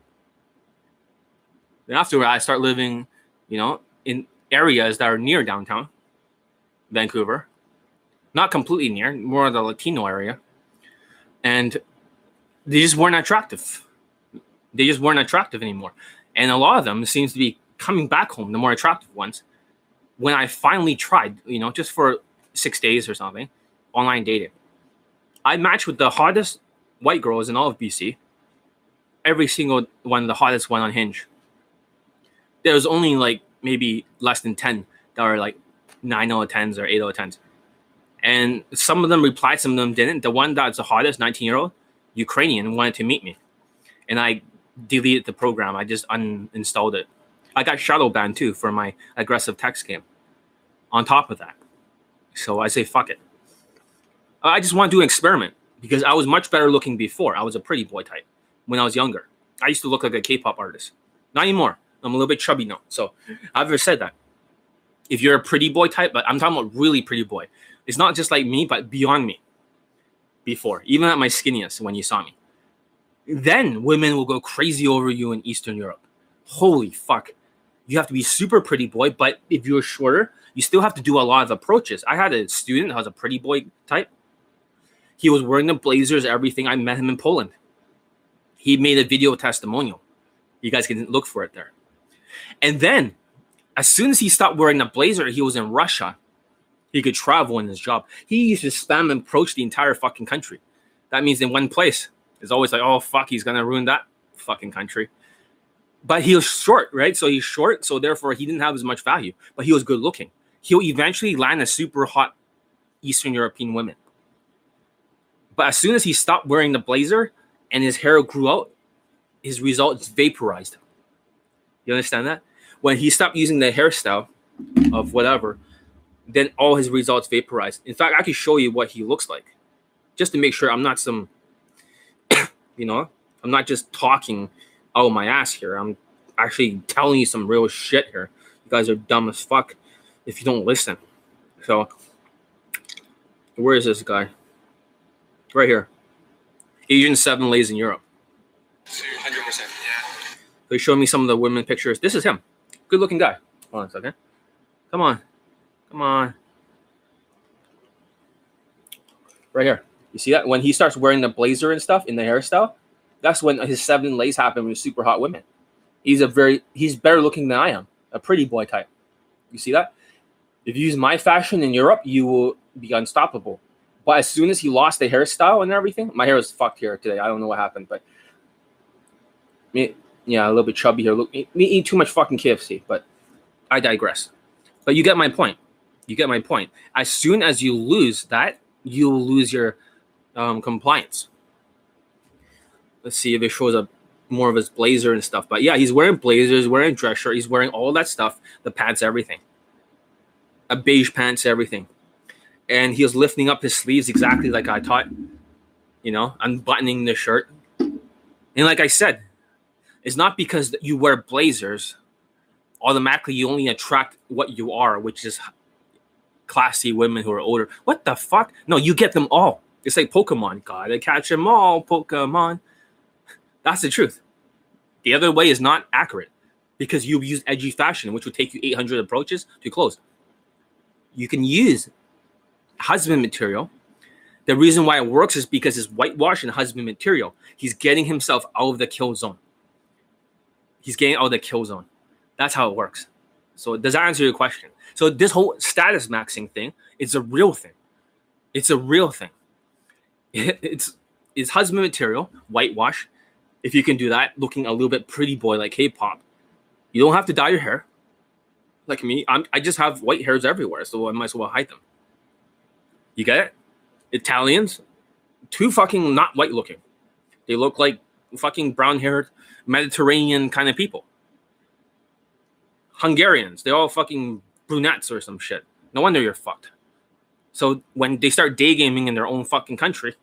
Then after I start living, you know, in areas that are near downtown Vancouver, not completely near, more of the Latino area, and they just weren't attractive. They just weren't attractive anymore, and a lot of them seems to be coming back home. The more attractive ones. When I finally tried, you know, just for six days or something, online dating. I matched with the hottest white girls in all of BC. Every single one, the hottest one on Hinge. There was only like maybe less than 10 that were like 9 out of 10s or 8 out of 10s. And some of them replied, some of them didn't. The one that's the hottest, 19 year old, Ukrainian, wanted to meet me. And I deleted the program. I just uninstalled it. I got shadow banned too for my aggressive text game on top of that. So I say, fuck it. I just want to do an experiment because I was much better looking before. I was a pretty boy type when I was younger. I used to look like a K-pop artist. Not anymore. I'm a little bit chubby now. So I've ever said that. If you're a pretty boy type, but I'm talking about really pretty boy. It's not just like me, but beyond me. Before, even at my skinniest when you saw me. Then women will go crazy over you in Eastern Europe. Holy fuck. You have to be super pretty boy, but if you're shorter, you still have to do a lot of approaches. I had a student that was a pretty boy type. He was wearing the blazers, everything. I met him in Poland. He made a video testimonial. You guys can look for it there. And then, as soon as he stopped wearing the blazer, he was in Russia. He could travel in his job. He used to spam and approach the entire fucking country. That means in one place. It's always like, oh fuck, he's gonna ruin that fucking country. But he was short, right? So he's short, so therefore he didn't have as much value. But he was good looking. He'll eventually land a super hot Eastern European woman. But as soon as he stopped wearing the blazer and his hair grew out, his results vaporized. You understand that? When he stopped using the hairstyle of whatever, then all his results vaporized. In fact, I can show you what he looks like, just to make sure I'm not some, you know, I'm not just talking out of my ass here. I'm actually telling you some real shit here. You guys are dumb as fuck if you don't listen. So, where is this guy? Right here. Asian seven lays in Europe. 100%. Yeah. They showed me some of the women pictures. This is him. Good looking guy. Hold on a second. Come on. Come on. Right here. You see that? When he starts wearing the blazer and stuff in the hairstyle, that's when his seven lays happen with super hot women. He's a very he's better looking than I am. A pretty boy type. You see that? If you use my fashion in Europe, you will be unstoppable. But as soon as he lost the hairstyle and everything, my hair is fucked here today. I don't know what happened, but me, yeah, a little bit chubby here. Look, me, me eat too much fucking KFC, but I digress. But you get my point. You get my point. As soon as you lose that, you lose your um, compliance. Let's see if it shows up more of his blazer and stuff. But yeah, he's wearing blazers, wearing dress shirt, he's wearing all that stuff, the pants, everything. A beige pants, everything and he was lifting up his sleeves exactly like I taught, you know, unbuttoning the shirt. And like I said, it's not because you wear blazers automatically you only attract what you are, which is classy women who are older. What the fuck? No, you get them all. It's like Pokemon. Gotta catch them all, Pokemon. That's the truth. The other way is not accurate because you use edgy fashion, which would take you 800 approaches to close. You can use husband material. The reason why it works is because it's whitewashing husband material. He's getting himself out of the kill zone. He's getting out of the kill zone. That's how it works. So does that answer your question? So this whole status maxing thing is a real thing. It's a real thing. It's it's husband material, whitewash. If you can do that, looking a little bit pretty boy like K-pop, you don't have to dye your hair. Like me, I'm, I just have white hairs everywhere, so I might as well hide them. You get it? Italians, too fucking not white looking. They look like fucking brown haired Mediterranean kind of people. Hungarians, they all fucking brunettes or some shit. No wonder you're fucked. So when they start day gaming in their own fucking country,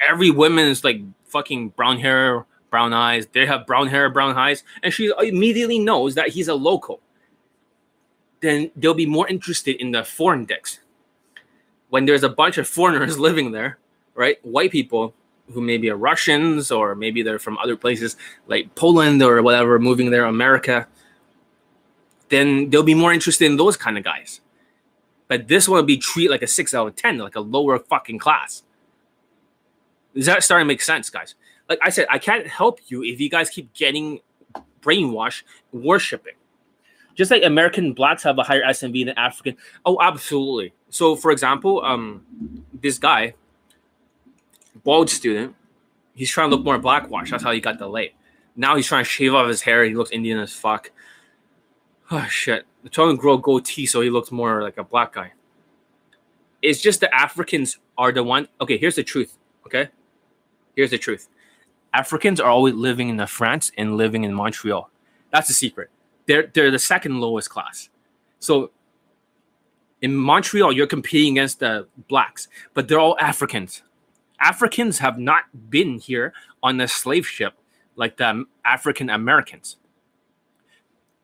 every woman is like fucking brown hair, brown eyes. They have brown hair, brown eyes, and she immediately knows that he's a local. Then they'll be more interested in the foreign dicks when there's a bunch of foreigners living there, right? White people who maybe are Russians or maybe they're from other places like Poland or whatever, moving there, America, then they'll be more interested in those kind of guys. But this one will be treated like a six out of 10, like a lower fucking class. Is that starting to make sense, guys? Like I said, I can't help you if you guys keep getting brainwashed, worshiping. Just like American blacks have a higher SMV than African. Oh, absolutely. So, for example, um, this guy, bald student, he's trying to look more blackwash. That's how he got delayed. Now he's trying to shave off his hair. He looks Indian as fuck. Oh shit! They're trying to grow goatee so he looks more like a black guy. It's just the Africans are the one. Okay, here's the truth. Okay, here's the truth. Africans are always living in France and living in Montreal. That's the secret. They're they're the second lowest class. So in Montreal, you're competing against the blacks, but they're all Africans. Africans have not been here on the slave ship like the African Americans.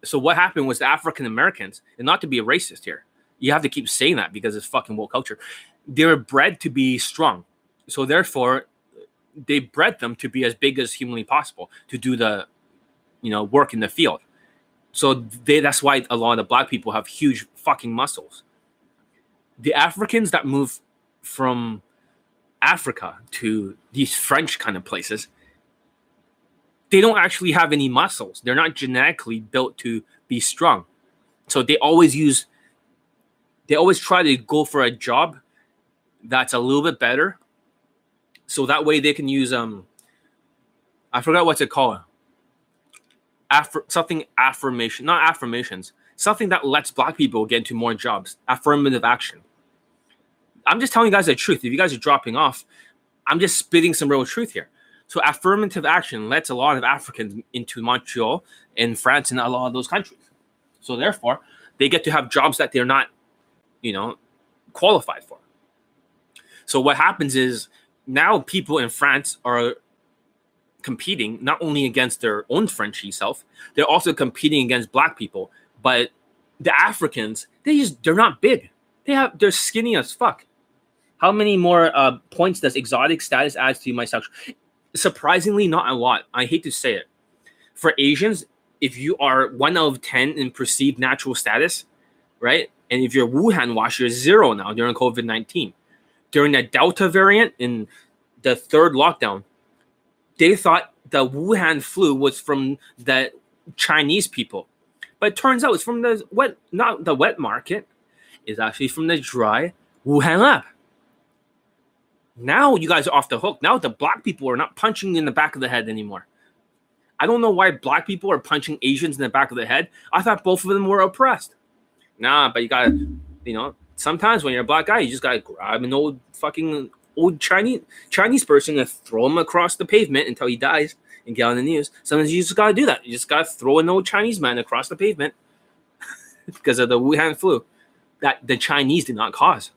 So what happened was the African Americans, and not to be a racist here, you have to keep saying that because it's fucking woke culture. They were bred to be strong, so therefore, they bred them to be as big as humanly possible to do the, you know, work in the field. So they that's why a lot of the black people have huge fucking muscles. The Africans that move from Africa to these French kind of places, they don't actually have any muscles. They're not genetically built to be strong. So they always use they always try to go for a job that's a little bit better. So that way they can use um I forgot what's it called. Affir- something affirmation, not affirmations, something that lets black people get into more jobs. Affirmative action. I'm just telling you guys the truth. If you guys are dropping off, I'm just spitting some real truth here. So affirmative action lets a lot of Africans into Montreal and France and a lot of those countries. So therefore, they get to have jobs that they're not, you know, qualified for. So what happens is now people in France are competing not only against their own Frenchy self, they're also competing against black people. But the Africans, they just they're not big. They have they're skinny as fuck. How many more uh, points does exotic status add to my sexual? Surprisingly, not a lot. I hate to say it. For Asians, if you are one out of ten in perceived natural status, right, and if you're Wuhan wash, you're zero now during COVID nineteen. During the Delta variant in the third lockdown, they thought the Wuhan flu was from the Chinese people, but it turns out it's from the wet, not the wet market. It's actually from the dry Wuhan lab. Now you guys are off the hook. Now the black people are not punching in the back of the head anymore. I don't know why black people are punching Asians in the back of the head. I thought both of them were oppressed. Nah, but you gotta, you know, sometimes when you're a black guy, you just gotta grab an old fucking old Chinese Chinese person and throw him across the pavement until he dies and get on the news. Sometimes you just gotta do that. You just gotta throw an old Chinese man across the pavement because of the Wuhan flu that the Chinese did not cause.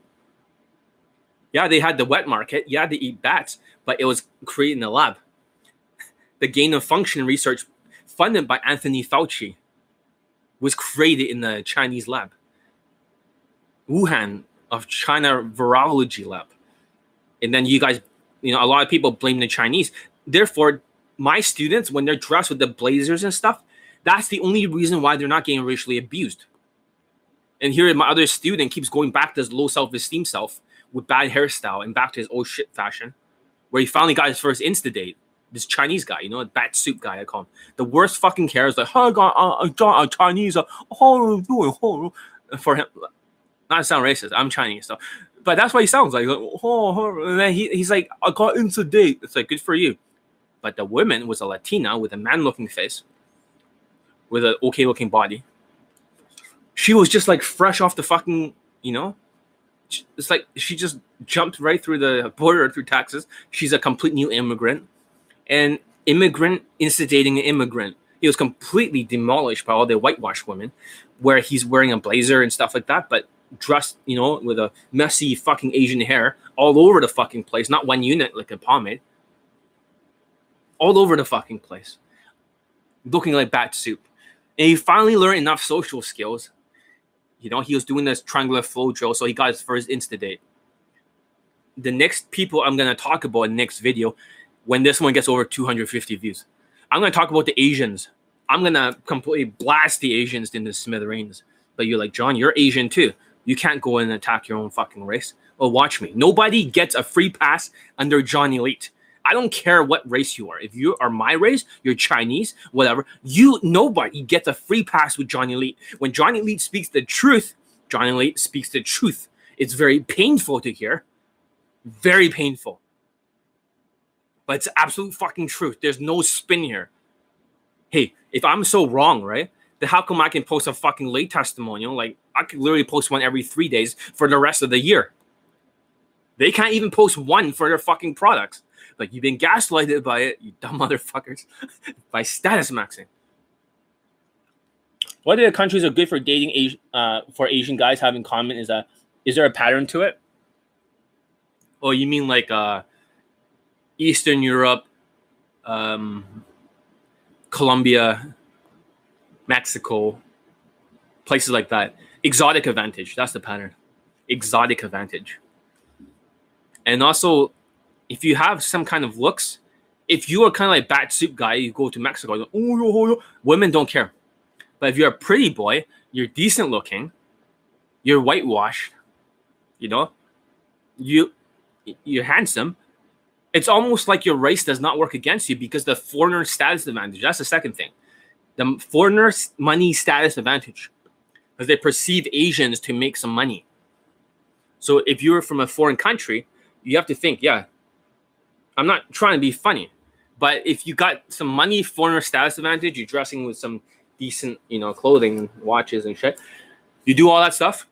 Yeah, they had the wet market. Yeah, they eat bats, but it was created in the lab. The gain of function research funded by Anthony Fauci was created in the Chinese lab. Wuhan of China Virology Lab. And then you guys, you know, a lot of people blame the Chinese. Therefore, my students, when they're dressed with the blazers and stuff, that's the only reason why they're not getting racially abused. And here, my other student keeps going back to his low self esteem self with bad hairstyle and back to his old shit fashion, where he finally got his first insta date. This Chinese guy, you know, a bat soup guy, I call him. The worst fucking care is like, oh, uh, got a Chinese, uh, for him. Not to sound racist, I'm Chinese, so, but that's what he sounds like. oh, oh, and then he, he's like, I got insta date. It's like good for you, but the woman was a Latina with a man-looking face, with an okay-looking body. She was just like fresh off the fucking, you know, it's like she just jumped right through the border through Texas. She's a complete new immigrant, and immigrant instigating an immigrant. He was completely demolished by all the whitewashed women, where he's wearing a blazer and stuff like that, but dressed, you know, with a messy fucking Asian hair all over the fucking place, not one unit like a pomade, all over the fucking place, looking like bat soup. And he finally learned enough social skills you know, he was doing this triangular flow drill, so he got his first insta date. The next people I'm gonna talk about in next video, when this one gets over 250 views, I'm gonna talk about the Asians. I'm gonna completely blast the Asians into smithereens. But you're like, John, you're Asian too. You can't go and attack your own fucking race. Well, watch me. Nobody gets a free pass under Johnny Elite. I don't care what race you are. If you are my race, you're Chinese, whatever. You nobody gets a free pass with Johnny Elite. When Johnny Elite speaks the truth, Johnny Elite speaks the truth. It's very painful to hear. Very painful. But it's absolute fucking truth. There's no spin here. Hey, if I'm so wrong, right? Then how come I can post a fucking late testimonial? Like I could literally post one every three days for the rest of the year. They can't even post one for their fucking products. Like you've been gaslighted by it, you dumb motherfuckers, by status maxing. What are the countries are good for dating Asian, uh, for Asian guys have in common is that is there a pattern to it? Oh, you mean like uh, Eastern Europe, um, Colombia, Mexico, places like that. Exotic advantage. That's the pattern. Exotic advantage. And also, if you have some kind of looks, if you are kind of like bad soup guy, you go to Mexico, oh, oh, oh, women don't care. But if you're a pretty boy, you're decent looking, you're whitewashed, you know, you you're handsome. It's almost like your race does not work against you because the foreigner status advantage. That's the second thing. The foreigner money status advantage. Because they perceive Asians to make some money. So if you're from a foreign country, you have to think, yeah, I'm not trying to be funny, but if you got some money, foreigner status advantage, you're dressing with some decent, you know, clothing, watches and shit. You do all that stuff,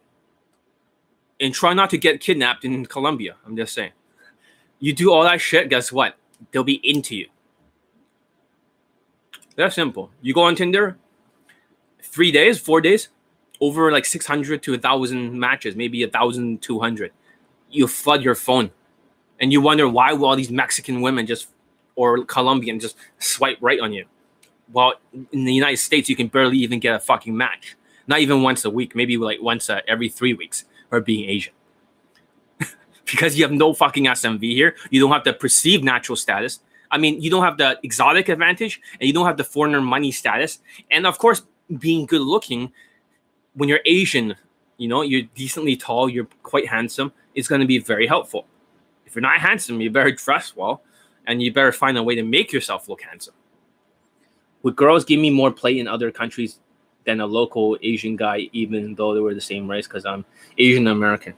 and try not to get kidnapped in Colombia. I'm just saying. You do all that shit, guess what? They'll be into you. That's simple. You go on Tinder, three days, four days, over like 600 to a thousand matches, maybe a thousand two hundred. You flood your phone, and you wonder why will all these Mexican women just or Colombian just swipe right on you. Well, in the United States, you can barely even get a fucking match. Not even once a week, maybe like once uh, every three weeks, or being Asian. because you have no fucking SMV here. You don't have the perceived natural status. I mean, you don't have the exotic advantage, and you don't have the foreigner money status. And of course, being good looking, when you're Asian, you know, you're decently tall, you're quite handsome, it's going to be very helpful. If you're not handsome, you better dress well and you better find a way to make yourself look handsome. Would girls give me more play in other countries than a local Asian guy, even though they were the same race? Because I'm Asian American.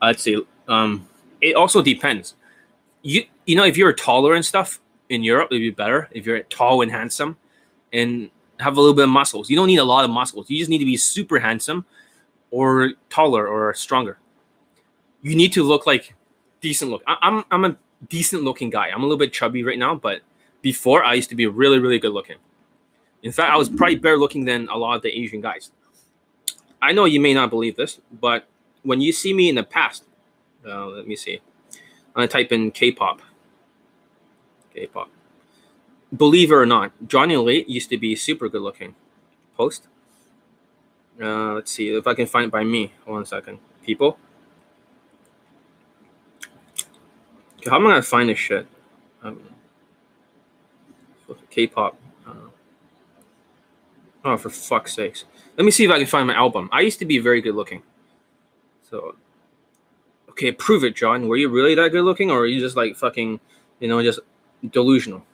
I'd say um, it also depends. You you know if you're taller and stuff in Europe, it'd be better if you're tall and handsome, and have a little bit of muscles. You don't need a lot of muscles. You just need to be super handsome, or taller, or stronger. You need to look like decent look. I, am I'm, I'm a decent looking guy. I'm a little bit chubby right now, but before I used to be really really good looking. In fact, I was probably better looking than a lot of the Asian guys. I know you may not believe this, but when you see me in the past, uh, let me see. I'm gonna type in K-pop. K-pop. Believe it or not, Johnny Elite used to be super good looking. Post. Uh, let's see if I can find it by me. One second, people. How am I gonna find this shit? Um, K-pop. Oh, for fuck's sakes! Let me see if I can find my album. I used to be very good looking. So, okay, prove it, John. Were you really that good looking, or are you just like fucking, you know, just delusional?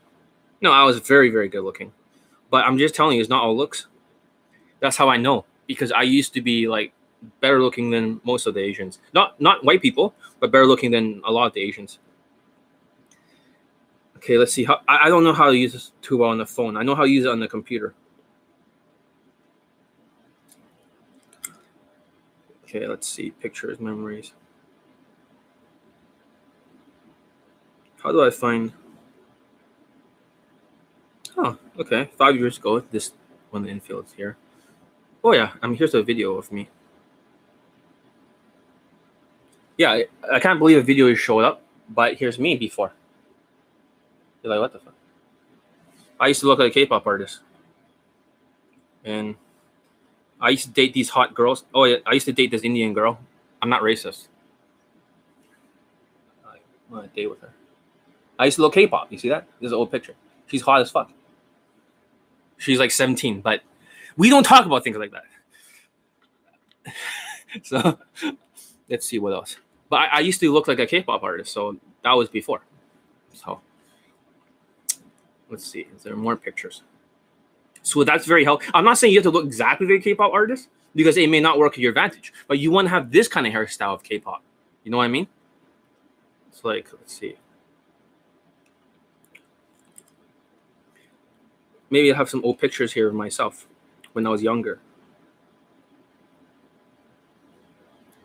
No, I was very, very good looking. But I'm just telling you, it's not all looks. That's how I know because I used to be like better looking than most of the Asians. Not not white people, but better looking than a lot of the Asians. Okay, let's see how I, I don't know how to use this too well on the phone. I know how to use it on the computer. Okay, let's see pictures, memories. How do I find? Oh, okay. Five years ago, this one the infield's here. Oh yeah, I mean here's a video of me. Yeah, I, I can't believe a video showed up, but here's me before. You're like, what the fuck? I used to look like a K-pop artist, and I used to date these hot girls. Oh yeah, I used to date this Indian girl. I'm not racist. I want to date with her. I used to look K-pop. You see that? This is an old picture. She's hot as fuck. She's like 17, but we don't talk about things like that. so let's see what else. But I, I used to look like a K-pop artist, so that was before. So Let's see. Is there more pictures? So that's very helpful. I'm not saying you have to look exactly like a K-pop artist because it may not work to your advantage, but you want to have this kind of hairstyle of K-pop. You know what I mean? It's like, let's see. Maybe I have some old pictures here of myself when I was younger.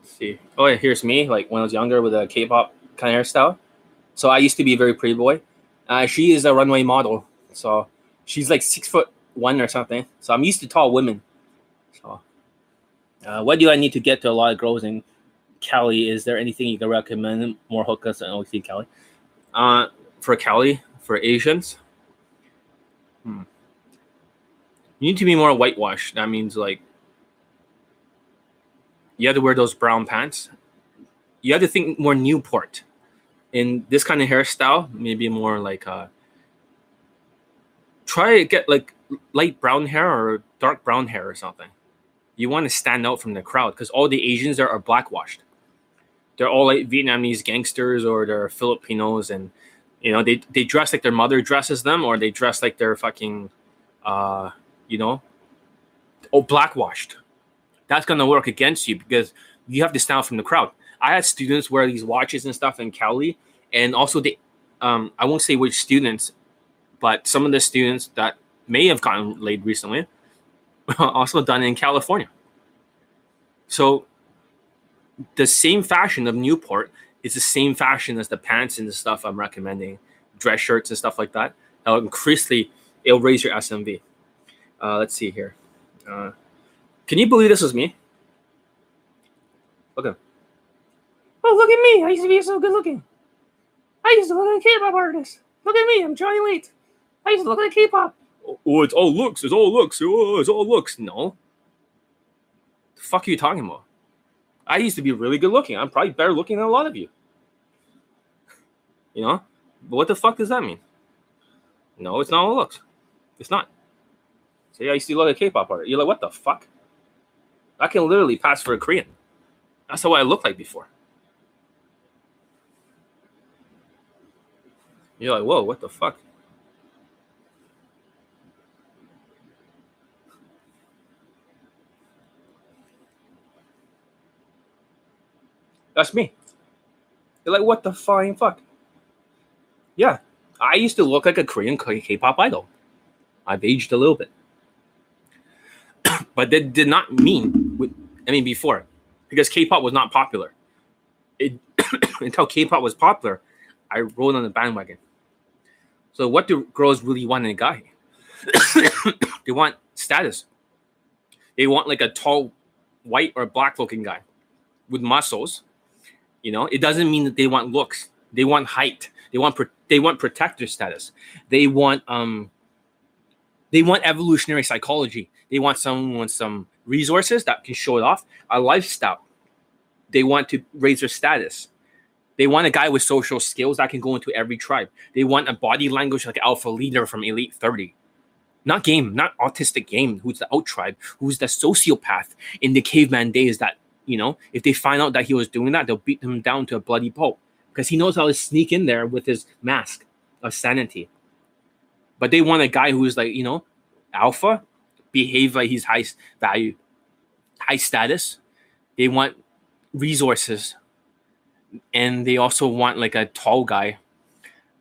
Let's see. Oh yeah, here's me, like when I was younger with a K-pop kind of hairstyle. So I used to be a very pretty boy. Uh, she is a runway model, so she's like six foot one or something. So I'm used to tall women. So, uh, what do I need to get to a lot of girls in Cali? Is there anything you can recommend? More hookers than OC Cali. Uh, for Cali, for Asians. Hmm. You need to be more whitewashed. That means like you have to wear those brown pants. You have to think more Newport. In this kind of hairstyle, maybe more like uh try to get like light brown hair or dark brown hair or something. You want to stand out from the crowd because all the Asians there are blackwashed. They're all like Vietnamese gangsters or they're Filipinos and you know they, they dress like their mother dresses them or they dress like they're fucking uh you know oh blackwashed. That's gonna work against you because you have to stand out from the crowd. I had students wear these watches and stuff in Cali, and also they um I won't say which students, but some of the students that may have gotten laid recently also done in California. So the same fashion of Newport is the same fashion as the pants and the stuff I'm recommending, dress shirts and stuff like that. It'll increasingly it'll raise your SMV. Uh, let's see here. Uh, can you believe this was me? Look at. Oh, look at me! I used to be so good looking. I used to look like a K-pop artist. Look at me! I'm Johnny Elite. I used to look like K-pop. Oh, it's all looks. It's all looks. Oh, it's all looks. No. The fuck are you talking about? I used to be really good looking. I'm probably better looking than a lot of you. You know? But what the fuck does that mean? No, it's not all looks. It's not. So yeah, I used to look like a K-pop artist. You're like, what the fuck? I can literally pass for a Korean. That's how I looked like before. You're like, whoa, what the fuck? That's me. You're like, what the flying fuck? Yeah, I used to look like a Korean K-pop idol. I've aged a little bit, but that did not mean. I mean, before, because K-pop was not popular. It until K-pop was popular, I rode on the bandwagon. So, what do girls really want in a guy? they want status. They want like a tall, white or black looking guy with muscles you know, it doesn't mean that they want looks. They want height. They want pro- they want protector status. They want um they want evolutionary psychology. They want someone with some resources that can show it off, a lifestyle. They want to raise their status. They want a guy with social skills that can go into every tribe. They want a body language like alpha leader from Elite 30. Not game, not autistic game, who's the out tribe, who's the sociopath in the caveman days that you know, if they find out that he was doing that, they'll beat him down to a bloody pulp because he knows how to sneak in there with his mask of sanity. But they want a guy who's like, you know, alpha, behave like he's high value, high status. They want resources, and they also want like a tall guy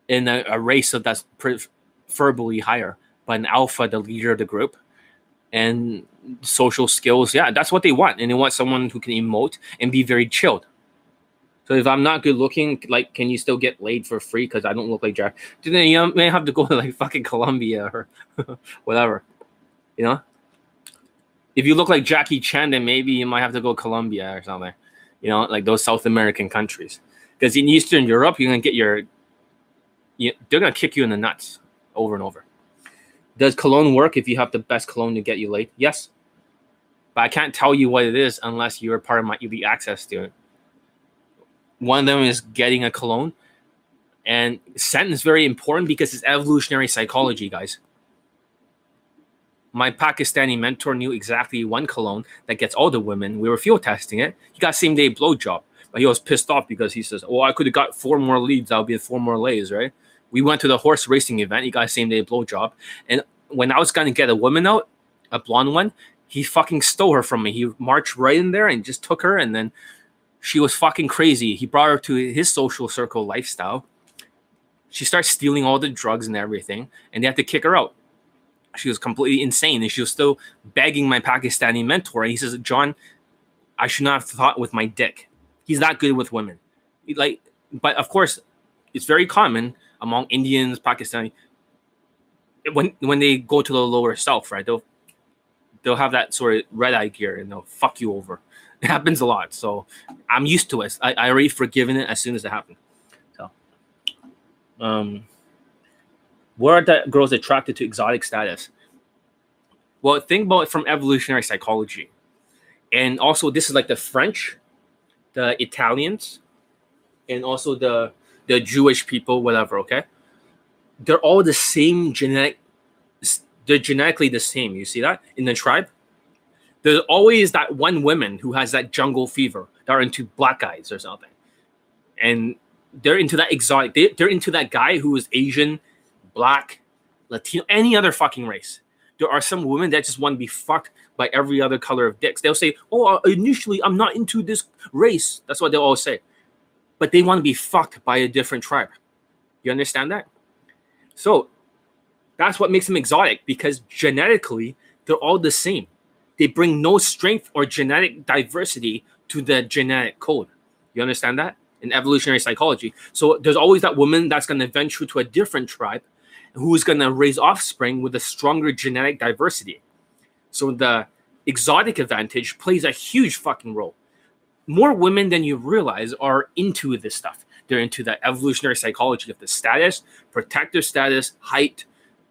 in a, a race of that's preferably higher, but an alpha, the leader of the group, and social skills. Yeah, that's what they want. And they want someone who can emote and be very chilled. So if I'm not good looking, like, can you still get laid for free? Because I don't look like Jack. Then you may have to go to like fucking Colombia or whatever. You know? If you look like Jackie Chan, then maybe you might have to go Colombia or something. You know, like those South American countries. Because in Eastern Europe, you're gonna get your, you, they're gonna kick you in the nuts over and over. Does cologne work if you have the best cologne to get you laid? Yes. But I can't tell you what it is unless you're part of my elite access student. One of them is getting a cologne. And scent is very important because it's evolutionary psychology, guys. My Pakistani mentor knew exactly one cologne that gets all the women. We were field testing it. He got same day blowjob, but he was pissed off because he says, "Oh, I could have got four more leads. That would be four more lays, right?" we went to the horse racing event. He got same day blowjob. And when I was gonna get a woman out, a blonde one, he fucking stole her from me. He marched right in there and just took her, and then she was fucking crazy. He brought her to his social circle lifestyle. She starts stealing all the drugs and everything, and they had to kick her out. She was completely insane, and she was still begging my Pakistani mentor. And he says, "John, I should not have thought with my dick. He's not good with women. Like, but of course, it's very common among Indians, Pakistani, when when they go to the lower south, right? They'll they'll have that sort of red eye gear and they'll fuck you over. It happens a lot, so I'm used to it. I, I already forgiven it as soon as it happened. So, um, what are the girls attracted to exotic status? Well, think about it from evolutionary psychology. And also this is like the French, the Italians, and also the the Jewish people, whatever, okay? They're all the same genetic they're genetically the same. You see that in the tribe? There's always that one woman who has that jungle fever. They're into black guys or something. And they're into that exotic. They, they're into that guy who is Asian, black, Latino, any other fucking race. There are some women that just want to be fucked by every other color of dicks. They'll say, "Oh, uh, initially I'm not into this race." That's what they'll always say. But they want to be fucked by a different tribe. You understand that? So that's what makes them exotic because genetically they're all the same. They bring no strength or genetic diversity to the genetic code. You understand that? In evolutionary psychology. So there's always that woman that's going to venture to a different tribe who's going to raise offspring with a stronger genetic diversity. So the exotic advantage plays a huge fucking role. More women than you realize are into this stuff. They're into the evolutionary psychology of the status, protective status, height.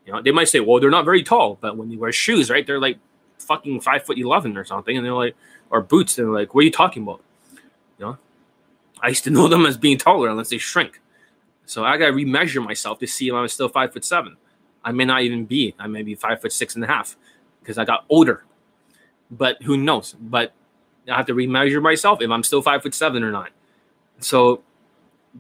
You know, they might say, well, they're not very tall, but when you wear shoes, right, they're like fucking five foot eleven or something, and they're like, or boots, and they're like, what are you talking about? You know, I used to know them as being taller unless they shrink. So I gotta remeasure myself to see if I'm still five foot seven. I may not even be. I may be five foot six and a half because I got older. But who knows? But I have to remeasure myself if I'm still five foot seven or not. So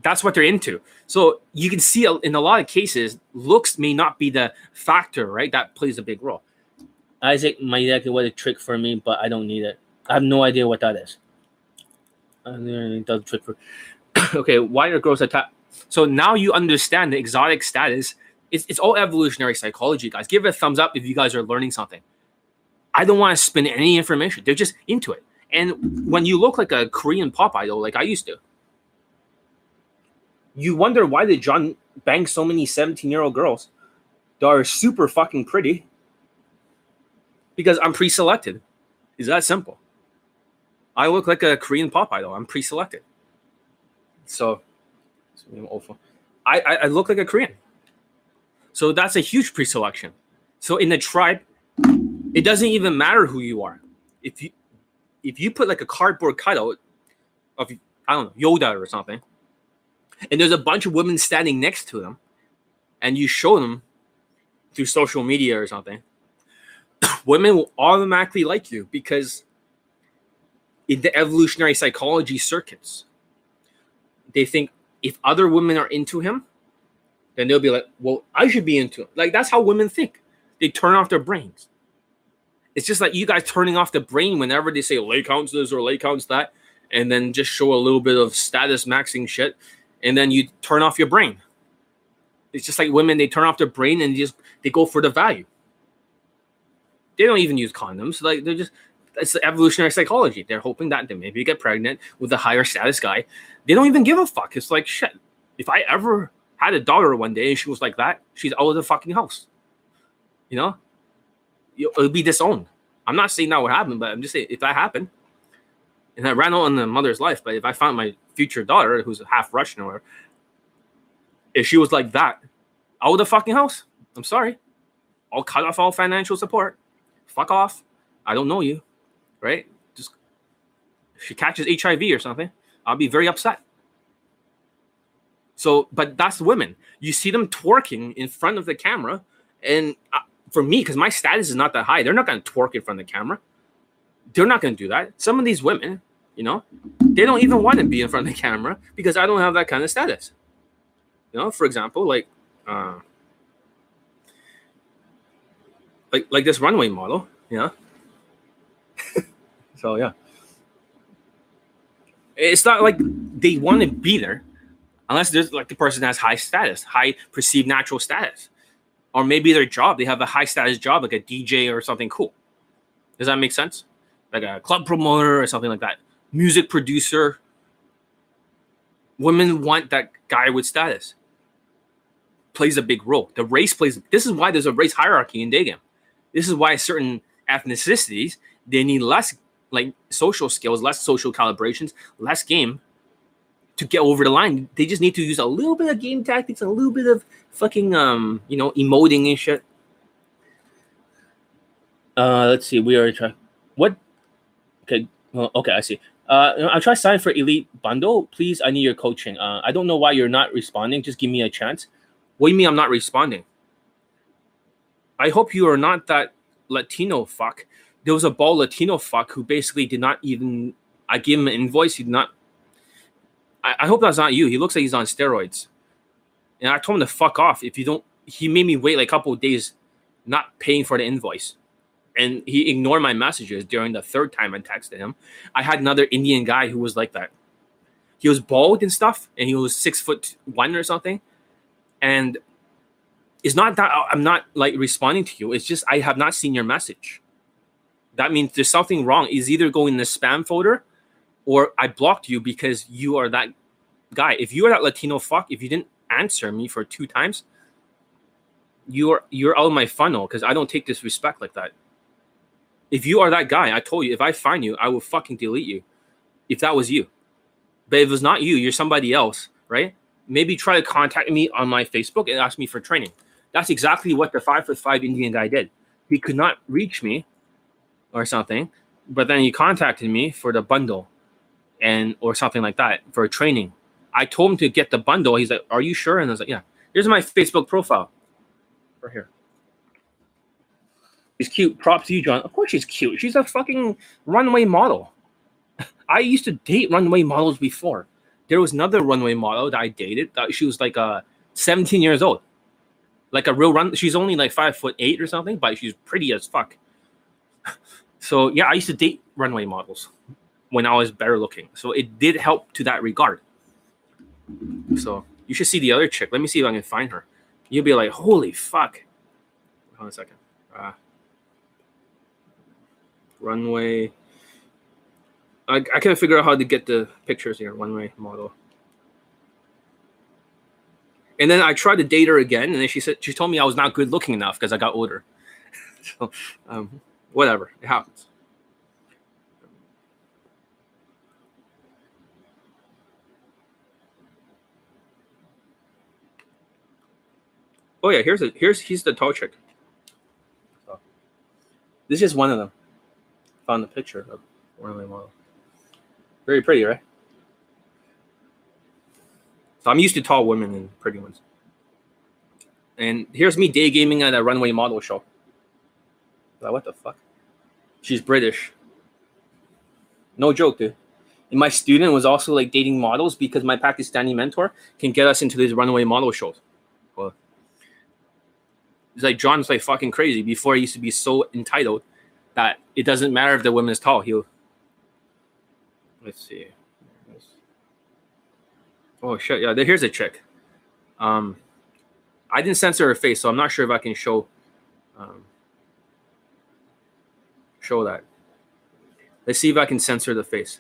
that's what they're into. So you can see in a lot of cases, looks may not be the factor, right? That plays a big role. Isaac might actually what a trick for me, but I don't need it. I have no idea what that is. It does trick for. okay, why are girls attack? So now you understand the exotic status. It's, it's all evolutionary psychology, guys. Give it a thumbs up if you guys are learning something. I don't want to spin any information. They're just into it. And when you look like a Korean pop idol, like I used to, you wonder why did John bang so many 17 year old girls that are super fucking pretty? Because I'm pre selected. Is that simple? I look like a Korean pop idol. I'm pre selected. So, I, I, I look like a Korean. So that's a huge pre selection. So in the tribe, it doesn't even matter who you are. If you if you put like a cardboard cutout of I don't know Yoda or something, and there's a bunch of women standing next to them, and you show them through social media or something, women will automatically like you because in the evolutionary psychology circuits, they think if other women are into him, then they'll be like, well, I should be into him. Like that's how women think. They turn off their brains. It's just like you guys turning off the brain whenever they say lay counts this or lay counts that, and then just show a little bit of status maxing shit, and then you turn off your brain. It's just like women, they turn off their brain and just they go for the value. They don't even use condoms. Like they're just it's evolutionary psychology. They're hoping that they maybe get pregnant with a higher status guy. They don't even give a fuck. It's like shit. If I ever had a daughter one day and she was like that, she's out of the fucking house. You know, it'll be disowned. I'm not saying that would happen, but I'm just saying if that happened, and I ran out on the mother's life, but if I found my future daughter who's half Russian or if she was like that, out of the fucking house, I'm sorry. I'll cut off all financial support. Fuck off. I don't know you, right? Just if she catches HIV or something, I'll be very upset. So, but that's women. You see them twerking in front of the camera, and uh, for me, because my status is not that high, they're not going to twerk in front of the camera. They're not going to do that. Some of these women, you know, they don't even want to be in front of the camera because I don't have that kind of status. You know, for example, like, uh, like like this runway model, yeah. So yeah, it's not like they want to be there unless there's like the person has high status, high perceived natural status. Or maybe their job they have a high status job like a dj or something cool. Does that make sense? Like a club promoter or something like that. Music producer. Women want that guy with status. Plays a big role. The race plays this is why there's a race hierarchy in game. This is why certain ethnicities they need less like social skills less social calibrations less game to get over the line. They just need to use a little bit of game tactics, a little bit of fucking um, you know, emoting and shit. Uh, let's see. We already tried. What? Okay. Well, okay, I see. Uh, I'll try sign for Elite Bundle. Please, I need your coaching. Uh, I don't know why you're not responding. Just give me a chance. What do you mean I'm not responding? I hope you are not that Latino fuck. There was a bald Latino fuck who basically did not even. I gave him an invoice. He did not. I, I hope that's not you. He looks like he's on steroids. And I told him to fuck off. If you don't, he made me wait like a couple of days, not paying for the invoice and he ignored my messages during the third time I texted him. I had another Indian guy who was like that. He was bald and stuff, and he was six foot one or something. And it's not that I'm not like responding to you. It's just I have not seen your message. That means there's something wrong. Is either going in the spam folder, or I blocked you because you are that guy. If you are that Latino fuck, if you didn't answer me for two times, you're you're out of my funnel because I don't take disrespect like that. If you are that guy, I told you, if I find you, I will fucking delete you. If that was you. But if it's not you, you're somebody else, right? Maybe try to contact me on my Facebook and ask me for training. That's exactly what the five foot five Indian guy did. He could not reach me or something, but then he contacted me for the bundle and or something like that for training. I told him to get the bundle. He's like, Are you sure? And I was like, Yeah. Here's my Facebook profile. Right here. She's cute. Props to you, John. Of course she's cute. She's a fucking runway model. I used to date runway models before. There was another runway model that I dated. That she was like uh 17 years old. Like a real run. She's only like five foot eight or something, but she's pretty as fuck. So yeah, I used to date runway models when I was better looking. So it did help to that regard. So you should see the other chick. Let me see if I can find her. You'll be like, holy fuck. Hold on a second. Uh, runway. I, I can't figure out how to get the pictures here. Runway model. And then I tried to date her again, and then she said she told me I was not good looking enough because I got older. so, um, whatever, it happens. Oh yeah, here's a here's he's the tall chick. So, this is one of them found the picture of runway model. Very pretty, right? So I'm used to tall women and pretty ones. And here's me day gaming at a runway model show. Like, what the fuck? She's British. No joke, dude. And my student was also like dating models because my Pakistani mentor can get us into these runway model shows. Well, it's like John's like fucking crazy. Before he used to be so entitled that it doesn't matter if the woman is tall. He'll let's see. Oh shit! Yeah, here's a trick. Um, I didn't censor her face, so I'm not sure if I can show um, show that. Let's see if I can censor the face.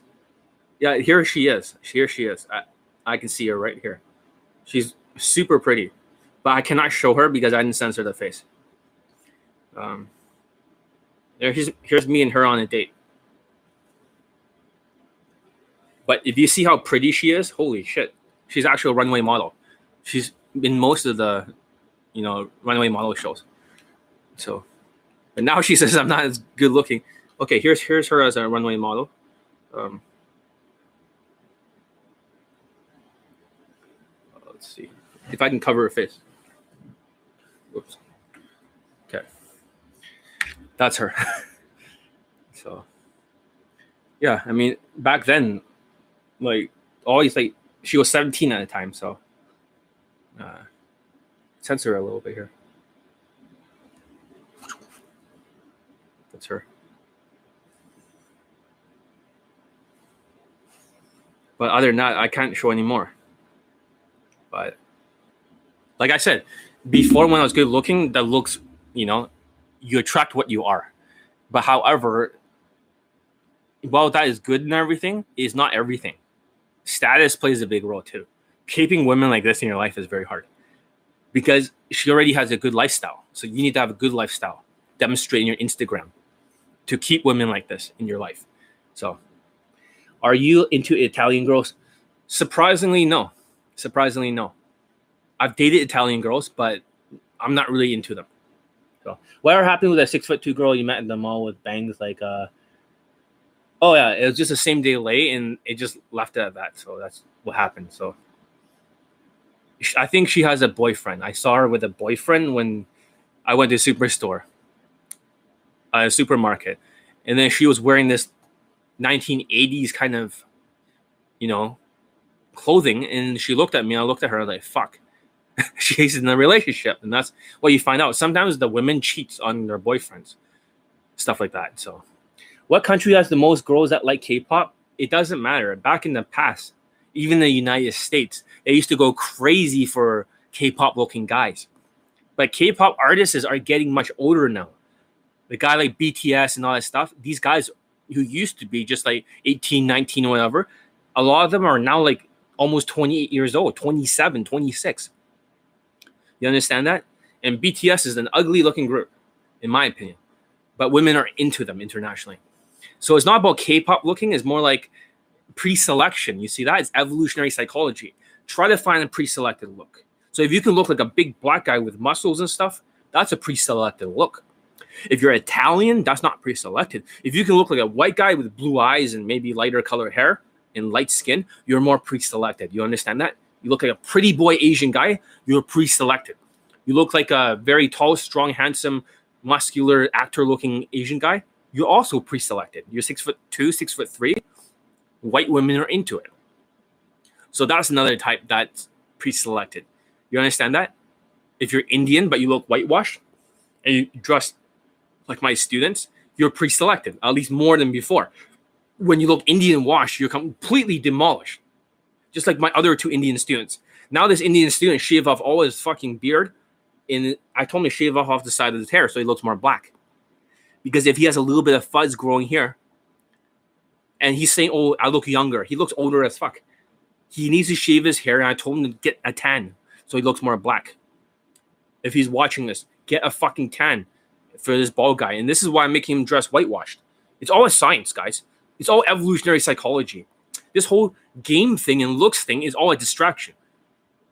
Yeah, here she is. Here she is. I, I can see her right here. She's super pretty, but I cannot show her because I didn't censor the face. Um, here's here's me and her on a date. But if you see how pretty she is, holy shit, she's actually a runway model. She's in most of the, you know, runway model shows. So, but now she says I'm not as good looking. Okay, here's here's her as a runway model. Um, let's see if I can cover her face. Whoops Okay. that's her. so yeah, I mean back then, like always like she was 17 at the time, so uh censor a little bit here. That's her. But other than that, I can't show anymore. But like I said, before when I was good looking, that looks, you know, you attract what you are. But however, while that is good and everything, is not everything. Status plays a big role too. Keeping women like this in your life is very hard because she already has a good lifestyle. So you need to have a good lifestyle, demonstrate in your Instagram to keep women like this in your life. So, are you into Italian girls? Surprisingly, no. Surprisingly, no. I've dated Italian girls, but I'm not really into them. So whatever happened with that six foot two girl you met in the mall with bangs like uh oh yeah, it was just the same day late and it just left it at that. So that's what happened. So I think she has a boyfriend. I saw her with a boyfriend when I went to superstore, a supermarket, and then she was wearing this 1980s kind of, you know, clothing, and she looked at me. I looked at her I was like, "Fuck." She's in a relationship, and that's what you find out. Sometimes the women cheats on their boyfriends, stuff like that. So, what country has the most girls that like K-pop? It doesn't matter. Back in the past, even the United States, they used to go crazy for K-pop looking guys. But K-pop artists are getting much older now. The guy like BTS and all that stuff, these guys who used to be just like 18, 19 or whatever, a lot of them are now like almost 28 years old, 27, 26. You understand that? And BTS is an ugly looking group, in my opinion. But women are into them internationally. So it's not about K-pop looking, it's more like pre-selection. You see that? It's evolutionary psychology. Try to find a pre-selected look. So if you can look like a big black guy with muscles and stuff, that's a pre-selected look. If you're Italian, that's not pre-selected. If you can look like a white guy with blue eyes and maybe lighter colored hair and light skin, you're more pre-selected. You understand that? You look like a pretty boy Asian guy, you're pre-selected. You look like a very tall, strong, handsome, muscular actor-looking Asian guy, you're also pre-selected. You're six foot two, six foot three. White women are into it. So that's another type that's pre-selected. You understand that? If you're Indian but you look whitewashed and you dress like my students, you're pre-selected, at least more than before. When you look Indian washed, you're completely demolished. Just like my other two Indian students. Now this Indian student shave off all his fucking beard, and I told him to shave off off the side of his hair so he looks more black. Because if he has a little bit of fuzz growing here, and he's saying, "Oh, I look younger," he looks older as fuck. He needs to shave his hair, and I told him to get a tan so he looks more black. If he's watching this, get a fucking tan for this bald guy. And this is why I'm making him dress whitewashed. It's all a science, guys. It's all evolutionary psychology. This whole game thing and looks thing is all a distraction.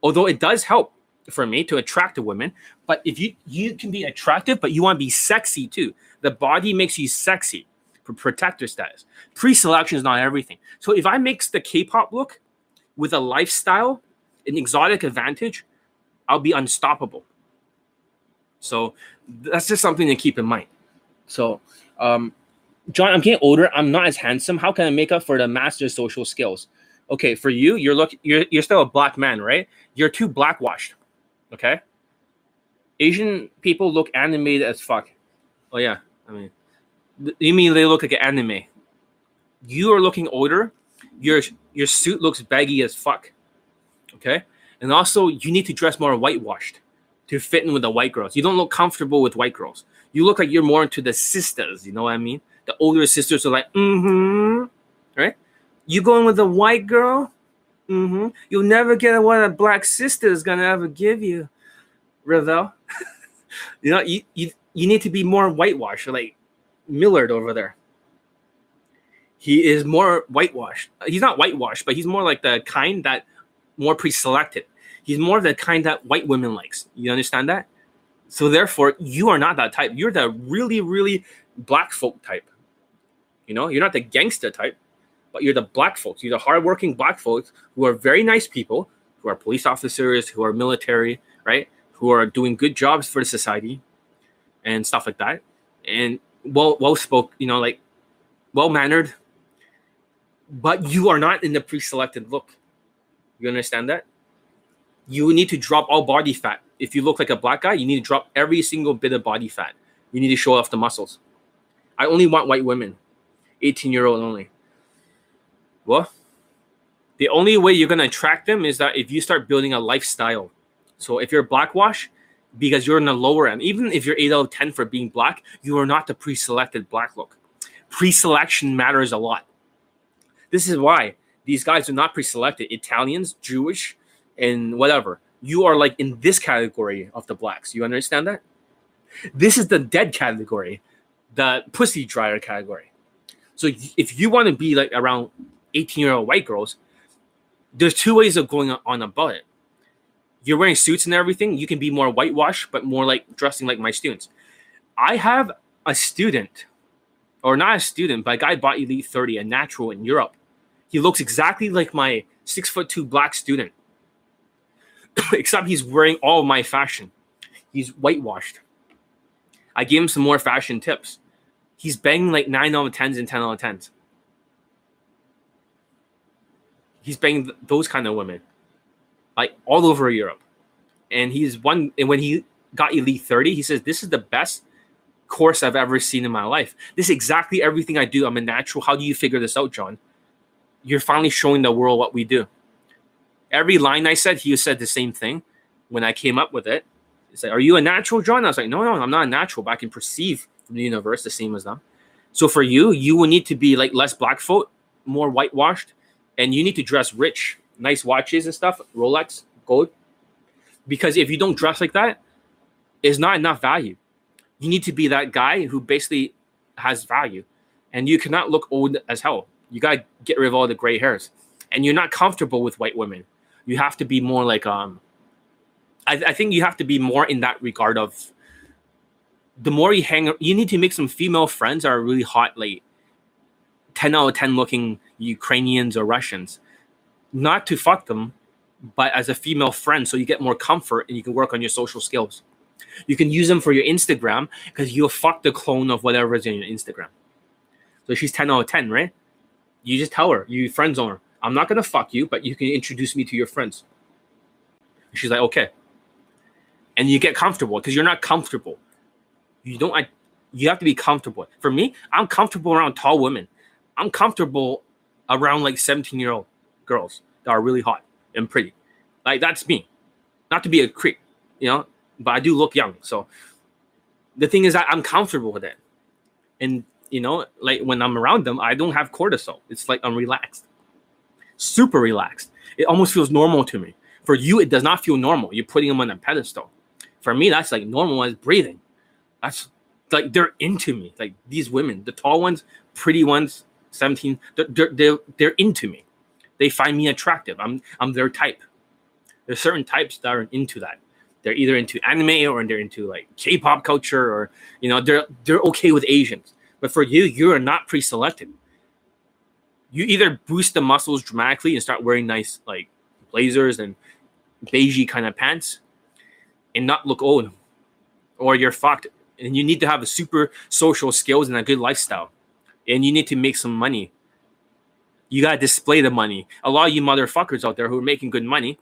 Although it does help for me to attract a woman, but if you you can be attractive, but you want to be sexy too. The body makes you sexy for protector status. Pre-selection is not everything. So if I mix the K-pop look with a lifestyle, an exotic advantage, I'll be unstoppable. So that's just something to keep in mind. So, um, John, I'm getting older. I'm not as handsome. How can I make up for the master social skills? Okay, for you, you're look you're you're still a black man, right? You're too blackwashed. Okay. Asian people look animated as fuck. Oh yeah, I mean, you mean they look like an anime? You are looking older. Your your suit looks baggy as fuck. Okay, and also, you need to dress more whitewashed to fit in with the white girls. You don't look comfortable with white girls. You look like you're more into the sisters. You know what I mean? The older sisters are like, mm-hmm, right? You going with a white girl? Mm-hmm. You'll never get what a black sister is gonna ever give you, Ravel. you know, you, you you need to be more whitewashed, like Millard over there. He is more whitewashed. He's not whitewashed, but he's more like the kind that more pre-selected. He's more of the kind that white women likes. You understand that? So therefore, you are not that type. You're the really, really black folk type. You know, you're not the gangster type, but you're the black folks. You're the hardworking black folks who are very nice people, who are police officers, who are military, right? Who are doing good jobs for the society and stuff like that. And well well spoke, you know, like well mannered. But you are not in the pre-selected look. You understand that? You need to drop all body fat. If you look like a black guy, you need to drop every single bit of body fat. You need to show off the muscles. I only want white women, 18 year old only. Well, the only way you're going to attract them is that if you start building a lifestyle. So if you're blackwash, because you're in the lower end, even if you're 8 out of 10 for being black, you are not the pre selected black look. Pre selection matters a lot. This is why these guys are not pre-selected. Italians, Jewish, and whatever. You are like in this category of the blacks. You understand that? This is the dead category, the pussy dryer category. So if you want to be like around 18 year old white girls, there's two ways of going on about it. You're wearing suits and everything. You can be more whitewashed, but more like dressing like my students. I have a student, or not a student, but a guy bought Elite 30, a natural in Europe. He looks exactly like my six foot two black student, except he's wearing all my fashion. He's whitewashed. I gave him some more fashion tips. He's banging like nine out of tens and ten out of tens. He's banging those kind of women, like all over Europe. And he's one. And when he got Elite 30, he says, This is the best course I've ever seen in my life. This is exactly everything I do. I'm a natural. How do you figure this out, John? You're finally showing the world what we do. Every line I said, he said the same thing when I came up with it. He said, Are you a natural, John? I was like, No, no, I'm not a natural, but I can perceive from the universe the same as them. So for you, you will need to be like less blackfoot, more whitewashed, and you need to dress rich, nice watches and stuff, Rolex, gold. Because if you don't dress like that, it's not enough value. You need to be that guy who basically has value. And you cannot look old as hell. You gotta get rid of all the gray hairs. And you're not comfortable with white women. You have to be more like um I, I think you have to be more in that regard of the more you hang you need to make some female friends that are really hot like 10 out of 10 looking ukrainians or russians. Not to fuck them but as a female friend so you get more comfort and you can work on your social skills. You can use them for your instagram because you'll fuck the clone of whatever is in your instagram. So she's 10 out of 10 right? You just tell her you friend zone her i'm not gonna fuck you but you can introduce me to your friends. She's like okay. And you get comfortable because you're not comfortable. You don't I, you have to be comfortable. For me i'm comfortable around tall women. I'm comfortable around like 17 year old girls that are really hot and pretty. Like that's me. Not to be a creep you know but i do look young so. The thing is that i'm comfortable with it. And you know like when i'm around them i don't have cortisol. It's like i'm relaxed super relaxed it almost feels normal to me for you it does not feel normal you're putting them on a pedestal for me that's like normal as breathing that's like they're into me. Like these women, the tall ones, pretty ones, 17, they're, they're, they're into me. They find me attractive. I'm I'm their type. There's certain types that are into that. They're either into anime or they're into like K-pop culture or you know they're they're okay with Asians. But for you, you are not pre-selected. You either boost the muscles dramatically and start wearing nice like blazers and beigey kind of pants and not look old, or you're fucked and you need to have a super social skills and a good lifestyle and you need to make some money. You got to display the money. A lot of you motherfuckers out there who are making good money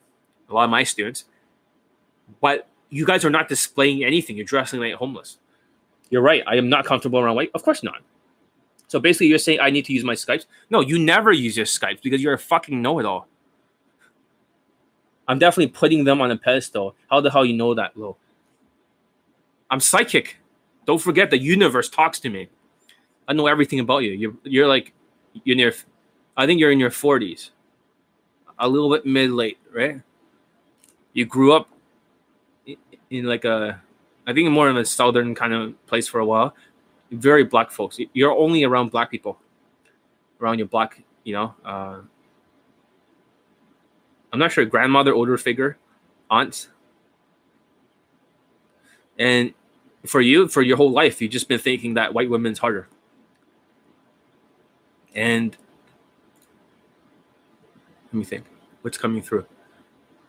a lot of my students but you guys are not displaying anything. You're dressing like homeless. You're right. I am not comfortable around white. Of course not so basically you're saying i need to use my skypes no you never use your skypes because you're a fucking know-it-all i'm definitely putting them on a pedestal how the hell you know that low i'm psychic don't forget the universe talks to me. I know everything about you. You're you're like you're near I think you're in your 40s. A little bit mid late, right? You grew up in like a I think more of a southern kind of place for a while. Very black folks. You're only around black people. Around your black, you know, uh, I'm not sure grandmother, older figure, aunts. And for you for your whole life you've just been thinking that white women's harder and let me think what's coming through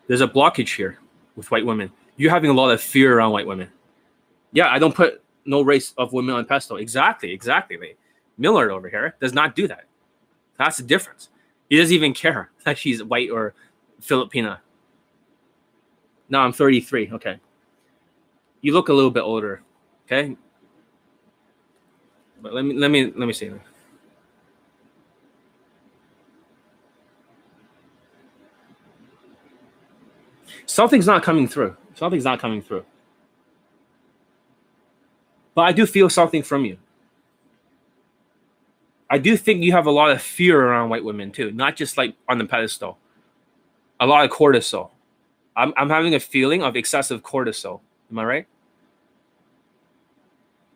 there's a blockage here with white women you're having a lot of fear around white women yeah i don't put no race of women on pesto exactly exactly Millard over here does not do that that's the difference he doesn't even care that she's white or filipina no i'm 33 okay you look a little bit older. Okay. But let me let me let me see. Something's not coming through. Something's not coming through. But I do feel something from you. I do think you have a lot of fear around white women too, not just like on the pedestal. A lot of cortisol. I'm, I'm having a feeling of excessive cortisol. Am I right?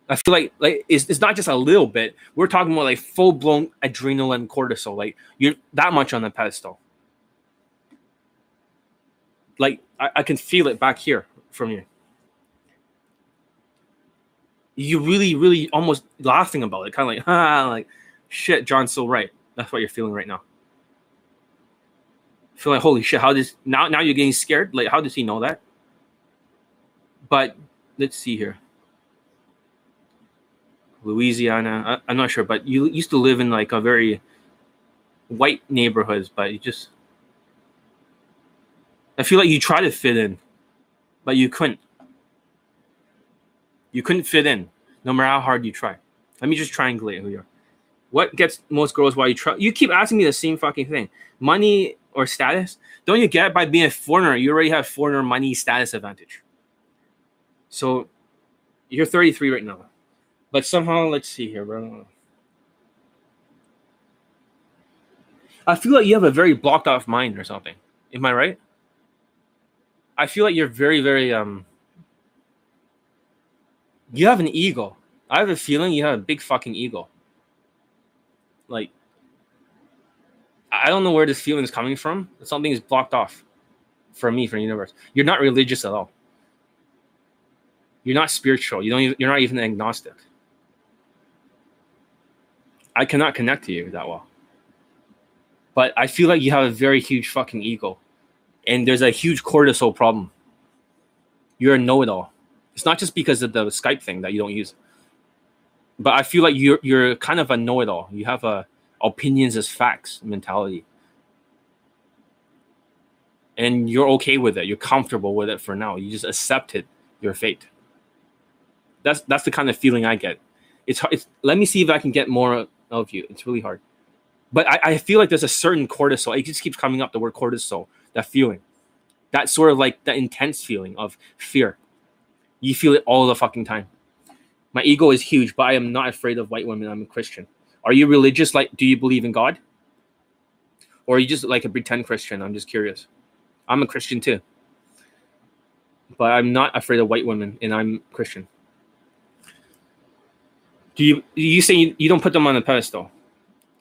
I feel like like it's, it's not just a little bit. We're talking about like full blown adrenaline cortisol. Like you're that much on the pedestal. Like I, I can feel it back here from you. You really, really almost laughing about it, kind of like, ah, like, shit, John's so right. That's what you're feeling right now. Feel like, holy shit, how does now now you're getting scared? Like, how does he know that? But let's see here. Louisiana, I, am not sure, but you used to live in like a very white neighborhoods, but you just I feel like you try to fit in, but you couldn't. You couldn't fit in, no matter how hard you try. Let me just triangulate who you are. What gets most girls while you try? You keep asking me the same fucking thing. Money or status? Don't you get by being a foreigner? You already have foreigner money status advantage. So you're 33 right now. But somehow, let's see here, bro. I feel like you have a very blocked off mind or something. Am I right? I feel like you're very, very um you have an ego. I have a feeling you have a big fucking ego. Like I don't know where this feeling is coming from. Something is blocked off for me from the universe. You're not religious at all. You're not spiritual. You don't. Even, you're not even agnostic. I cannot connect to you that well. But I feel like you have a very huge fucking ego. And there's a huge cortisol problem. You're a know it all. It's not just because of the Skype thing that you don't use. But I feel like you're you're kind of a know it all. You have a opinions as facts mentality. And you're okay with it. You're comfortable with it for now. You just accepted your fate. That's that's the kind of feeling I get. It's, it's let me see if I can get more of you. It's really hard. But I, I feel like there's a certain cortisol. It just keeps coming up the word cortisol, that feeling. That sort of like that intense feeling of fear. You feel it all the fucking time. My ego is huge, but I am not afraid of white women. I'm a Christian. Are you religious? Like, do you believe in God? Or are you just like a pretend Christian? I'm just curious. I'm a Christian too. But I'm not afraid of white women, and I'm Christian. Do you you say you, you don't put them on a pedestal?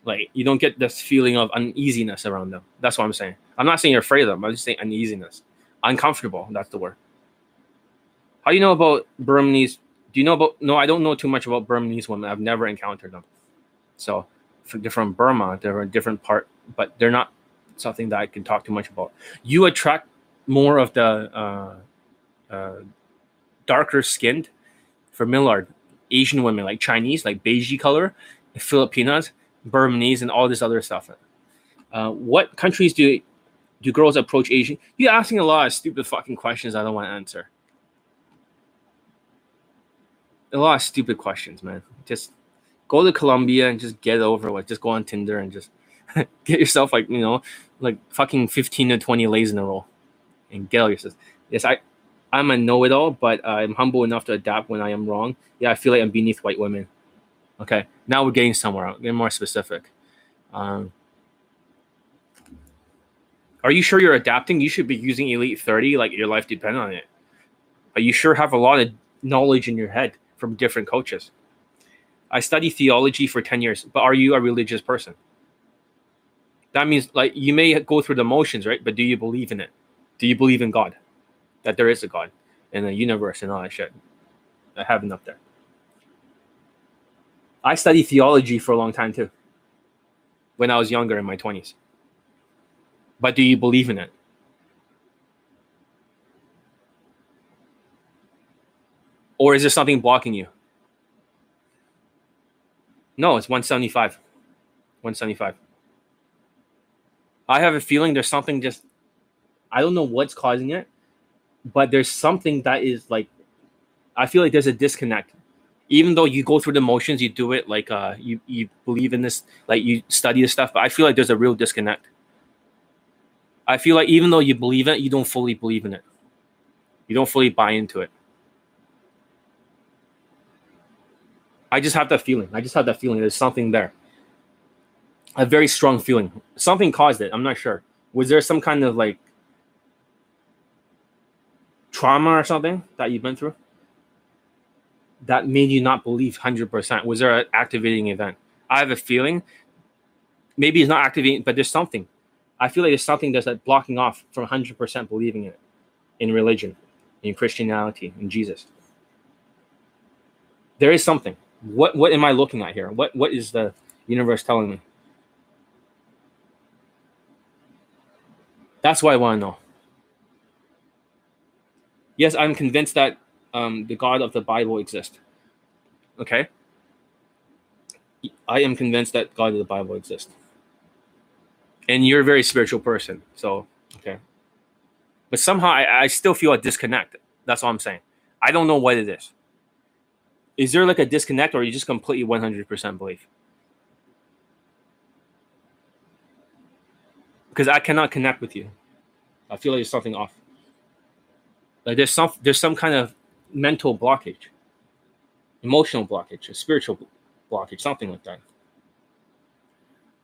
Like you don't get this feeling of uneasiness around them. That's what I'm saying. I'm not saying you're afraid of them. I'm just saying uneasiness, uncomfortable. That's the word. How do you know about Burmese? Do you know about? No, I don't know too much about Burmese women. I've never encountered them. So from Burma. They're a different part, but they're not something that I can talk too much about. You attract more of the uh, uh, darker skinned for Millard Asian women, like Chinese, like beige color, Filipinas, Burmese, and all this other stuff. Uh, what countries do do girls approach Asian? You're asking a lot of stupid fucking questions I don't want to answer. A lot of stupid questions, man. Just go to Colombia and just get over with. Just go on Tinder and just get yourself like you know, like fucking fifteen to twenty lays in a row, and get yourself. Yes, I I'm a know-it-all, but I'm humble enough to adapt when I am wrong. Yeah, I feel like I'm beneath white women. Okay, now we're getting somewhere. Getting more specific. Um, are you sure you're adapting? You should be using Elite 30 like your life depends on it. But you sure have a lot of knowledge in your head from different coaches. I studied theology for 10 years, but are you a religious person? That means like you may go through the motions, right? But do you believe in it? Do you believe in God? that there is a God and a universe and all that shit. I have enough there. I studied theology for a long time too. When I was younger in my 20s. But do you believe in it? Or is there something blocking you? No, it's 175. 175. I have a feeling there's something just I don't know what's causing it, but there's something that is like I feel like there's a disconnect. Even though you go through the motions, you do it like uh you you believe in this, like you study this stuff, but I feel like there's a real disconnect. I feel like even though you believe it, you don't fully believe in it. You don't fully buy into it. I just have that feeling. I just have that feeling. There's something there. A very strong feeling. Something caused it. I'm not sure. Was there some kind of like trauma or something that you've been through that made you not believe 100%? Was there an activating event? I have a feeling maybe it's not activating, but there's something. I feel like there's something that's like blocking off from 100% believing in it in religion, in Christianity, in Jesus. There is something. What what am I looking at here? What what is the universe telling me? That's what I want to know. Yes, I'm convinced that um, the God of the Bible exists. Okay? I am convinced that God of the Bible exists. And you're a very spiritual person. So, okay. But somehow I, I still feel a disconnect. That's all I'm saying. I don't know what it is. Is there like a disconnect or you just completely 100% believe? Because I cannot connect with you. I feel like there's something off. Like there's some there's some kind of mental blockage, emotional blockage, a spiritual blockage, something like that.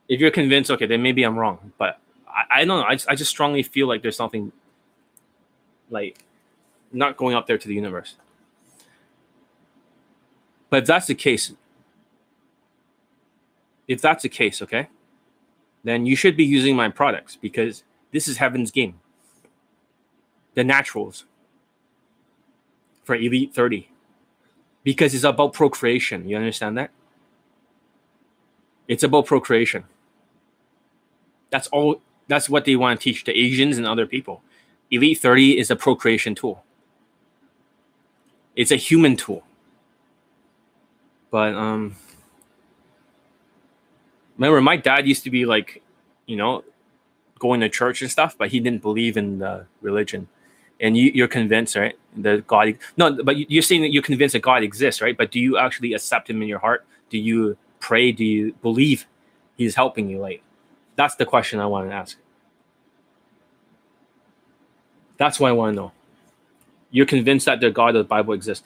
If you're convinced, okay, then maybe I'm wrong. But I, I don't know. I, I just strongly feel like there's something like not going up there to the universe. But if that's the case, if that's the case, okay, then you should be using my products because this is heaven's game. The naturals for Elite 30 because it's about procreation. You understand that? It's about procreation. That's all. That's what they want to teach to Asians and other people. Elite 30 is a procreation tool. It's a human tool. But um remember my dad used to be like, you know, going to church and stuff, but he didn't believe in the religion. And you, are convinced, right? That God, no, but you're saying that you're convinced that God exists, right? But do you actually accept Him in your heart? Do you pray? Do you believe He's helping you? Like, that's the question I want to ask. That's what I want to know. You're convinced that the God of the Bible exists.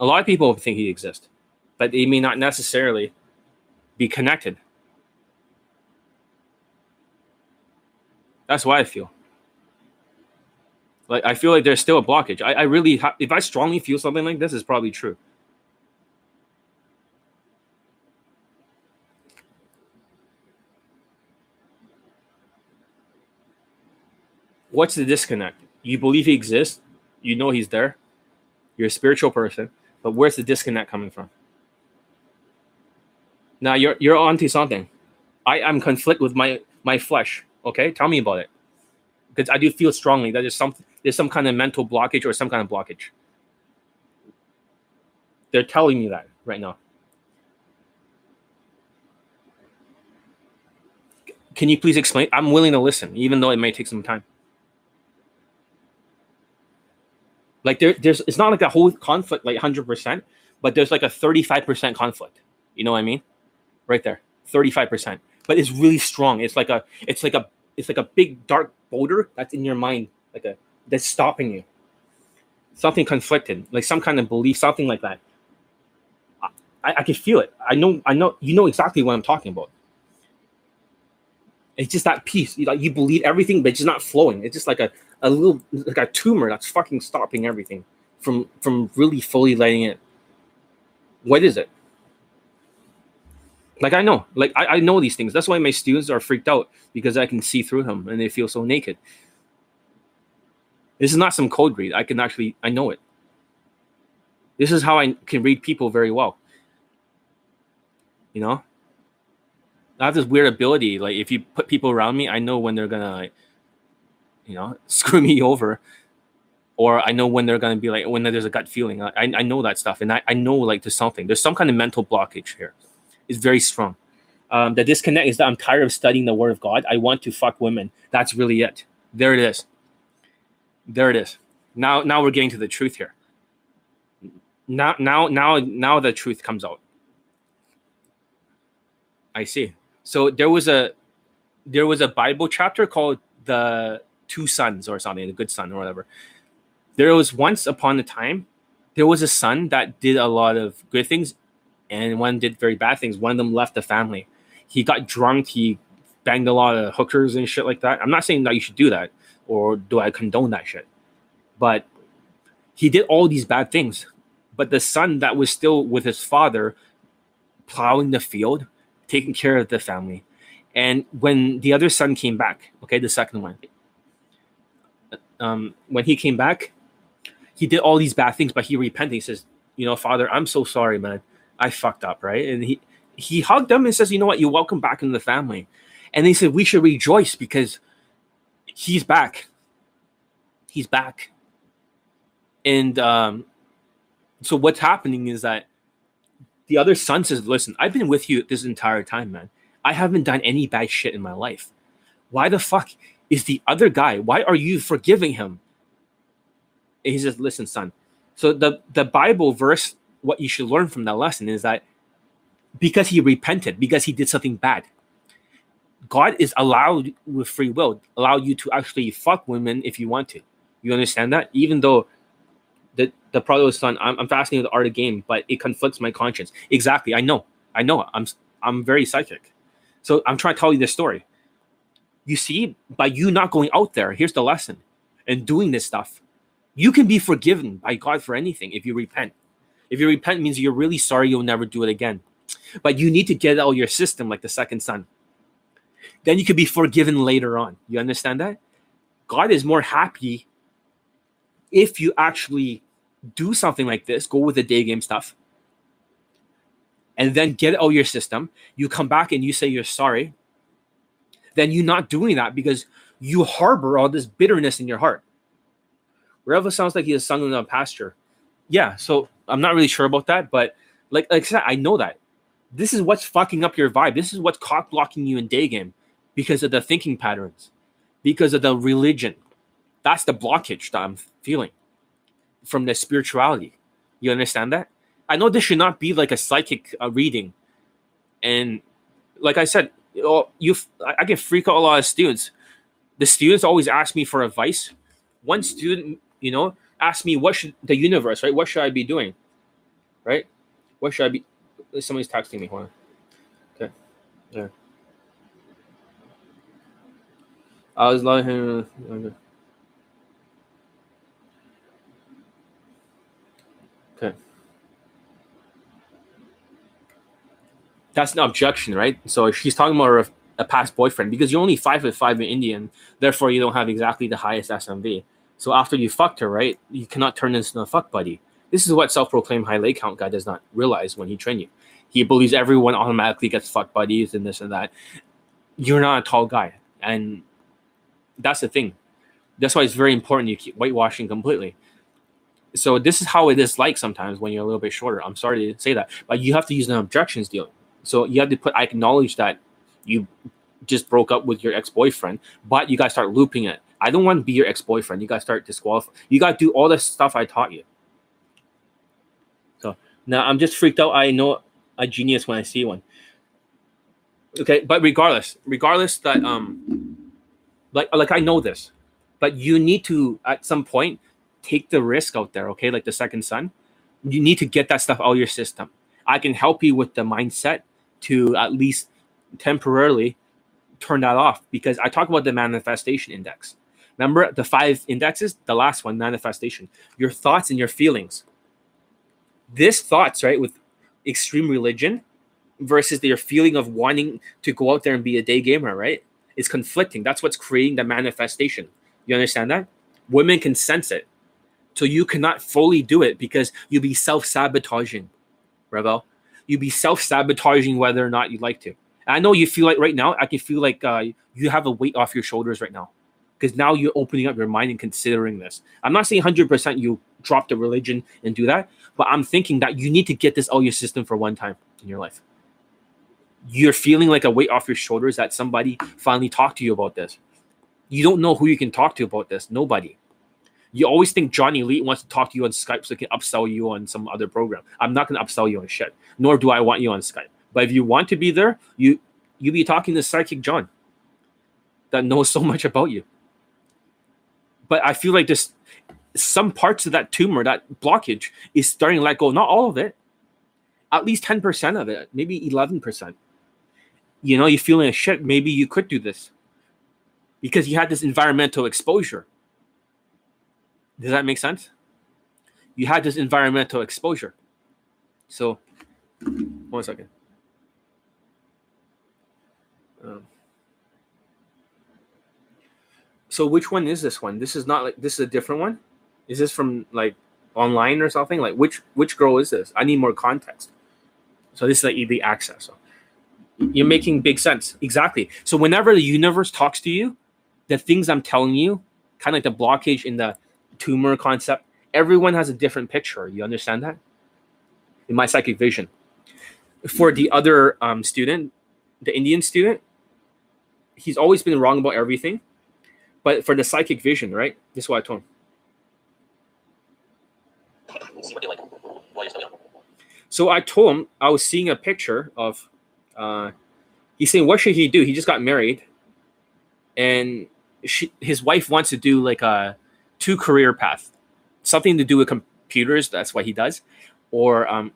A lot of people think He exists, but they may not necessarily be connected. That's why I feel. Like I feel like there's still a blockage. I, I really, ha- if I strongly feel something like this, is probably true. What's the disconnect? You believe he exists, you know he's there, you're a spiritual person, but where's the disconnect coming from? Now you're you're onto something. I am conflict with my my flesh. Okay, tell me about it, because I do feel strongly that there's some there's some kind of mental blockage or some kind of blockage. They're telling me that right now. Can you please explain? I'm willing to listen, even though it may take some time. Like there, there's it's not like a whole conflict like 100%, but there's like a 35% conflict. You know what I mean? Right there. 35%. But it's really strong. It's like a it's like a it's like a big dark boulder that's in your mind like a that's stopping you. Something conflicted, like some kind of belief, something like that. I, I can feel it. I know I know you know exactly what I'm talking about. It's just that peace. You, like you believe everything, but it's just not flowing. It's just like a a little like a tumor that's fucking stopping everything from from really fully letting it. What is it? Like I know, like I, I know these things. That's why my students are freaked out because I can see through them and they feel so naked. This is not some code read. I can actually I know it. This is how I can read people very well. You know, I have this weird ability. Like if you put people around me, I know when they're gonna like you know, screw me over. Or I know when they're gonna be like when there's a gut feeling. I, I know that stuff, and I, I know like there's something. There's some kind of mental blockage here. It's very strong. Um, the disconnect is that I'm tired of studying the word of God. I want to fuck women. That's really it. There it is. There it is. Now now we're getting to the truth here. Now now now now the truth comes out. I see. So there was a there was a Bible chapter called the two sons or something, a good son or whatever. There was once upon a time, there was a son that did a lot of good things, and one did very bad things. One of them left the family. He got drunk. He banged a lot of hookers and shit like that. I'm not saying that you should do that or do I condone that shit, but he did all these bad things. But the son that was still with his father, plowing the field, taking care of the family, and when the other son came back, okay, the second one, um, when he came back, he did all these bad things, but he repented. He says, you know, Father, I'm so sorry, man. I fucked up, right? And he he hugged him and says, you know what, you're welcome back into the family. And they said, we should rejoice because he's back. He's back. And um, so what's happening is that the other son says, listen, I've been with you this entire time, man. I haven't done any bad shit in my life. Why the fuck is the other guy? Why are you forgiving him? And he says, listen, son. So the, the Bible verse, what you should learn from that lesson is that because he repented, because he did something bad, God is allowed with free will, allow you to actually fuck women if you want to. You understand that? Even though the the prodigal son, I'm, I'm fascinated with the art of game, but it conflicts my conscience. Exactly. I know. I know. I'm I'm very psychic. So I'm trying to tell you this story. You see, by you not going out there, here's the lesson, and doing this stuff, you can be forgiven by God for anything if you repent. If you repent means you're really sorry you'll never do it again. But you need to get out your system like the second son. Then you could be forgiven later on. You understand that? God is more happy if you actually do something like this, go with the day game stuff, and then get out your system. You come back and you say you're sorry. Then you're not doing that because you harbor all this bitterness in your heart. Revel sounds like he is sung in a pasture. Yeah, so I'm not really sure about that, but like like I said, I know that. This is what's fucking up your vibe. This is what's cock blocking you in day game because of the thinking patterns, because of the religion. That's the blockage that I'm feeling from the spirituality. You understand that? I know this should not be like a psychic uh, reading, and like I said, you, I can freak out a lot of students. The students always ask me for advice. One student, you know, asked me, "What should the universe, right? What should I be doing, right? What should I be?" Somebody's texting me. Hold. Okay. Yeah. I was letting him. Okay. That's an objection, right? So she's talking about a, a past boyfriend because you're only five foot five in Indian, therefore you don't have exactly the highest SMV. So after you fucked her, right, you cannot turn this into a fuck buddy. This is what self-proclaimed high leg count guy does not realize when he train you. He believes everyone automatically gets fuck buddies and this and that. You're not a tall guy, and that's the thing. That's why it's very important you keep whitewashing completely. So this is how it is like sometimes when you're a little bit shorter. I'm sorry to say that, but you have to use an objections deal. So you have to put I acknowledge that you just broke up with your ex-boyfriend, but you guys start looping it. I don't want to be your ex-boyfriend. You guys start disqualifying. You to do all the stuff I taught you. Now I'm just freaked out. I know a genius when I see one. Okay, but regardless, regardless that um like like I know this, but you need to at some point take the risk out there. Okay, like the second son, you need to get that stuff out of your system. I can help you with the mindset to at least temporarily turn that off because I talk about the manifestation index. Remember the five indexes? The last one, manifestation. Your thoughts and your feelings. This thoughts, right, with extreme religion versus your feeling of wanting to go out there and be a day gamer, right? is conflicting. That's what's creating the manifestation. You understand that? Women can sense it. So you cannot fully do it because you'll be self sabotaging, Rebel. You'll be self sabotaging whether or not you'd like to. I know you feel like right now, I can feel like uh, you have a weight off your shoulders right now because now you're opening up your mind and considering this. I'm not saying 100% you drop the religion and do that, but I'm thinking that you need to get this out of your system for one time in your life you're feeling like a weight off your shoulders that somebody finally talked to you about this. You don't know who you can talk to about this. Nobody. You always think Johnny Elite wants to talk to you on Skype so he can upsell you on some other program. I'm not going to upsell you on shit, nor do I want you on Skype. But if you want to be there, you you be talking to Psychic John that knows so much about you. But I feel like this some parts of that tumor, that blockage, is starting to let go. Not all of it, at least 10% of it, maybe 11% you know, you're feeling a shit, maybe you could do this because you had this environmental exposure. Does that make sense? You had this environmental exposure. So, one second. Um, so, which one is this one? This is not like this is a different one. Is this from like online or something? Like which which girl is this? I need more context. So this is like elite access. So you're making big sense. Exactly. So whenever the universe talks to you, the things I'm telling you, kind of like the blockage in the tumor concept, everyone has a different picture. You understand that? In my psychic vision. For the other um, student, the Indian student, he's always been wrong about everything. But for the psychic vision, right? This is what I told him. So I told him I was seeing a picture of. Uh, he's saying, "What should he do?" He just got married, and she, his wife wants to do like a two career path, something to do with computers. That's what he does, or um,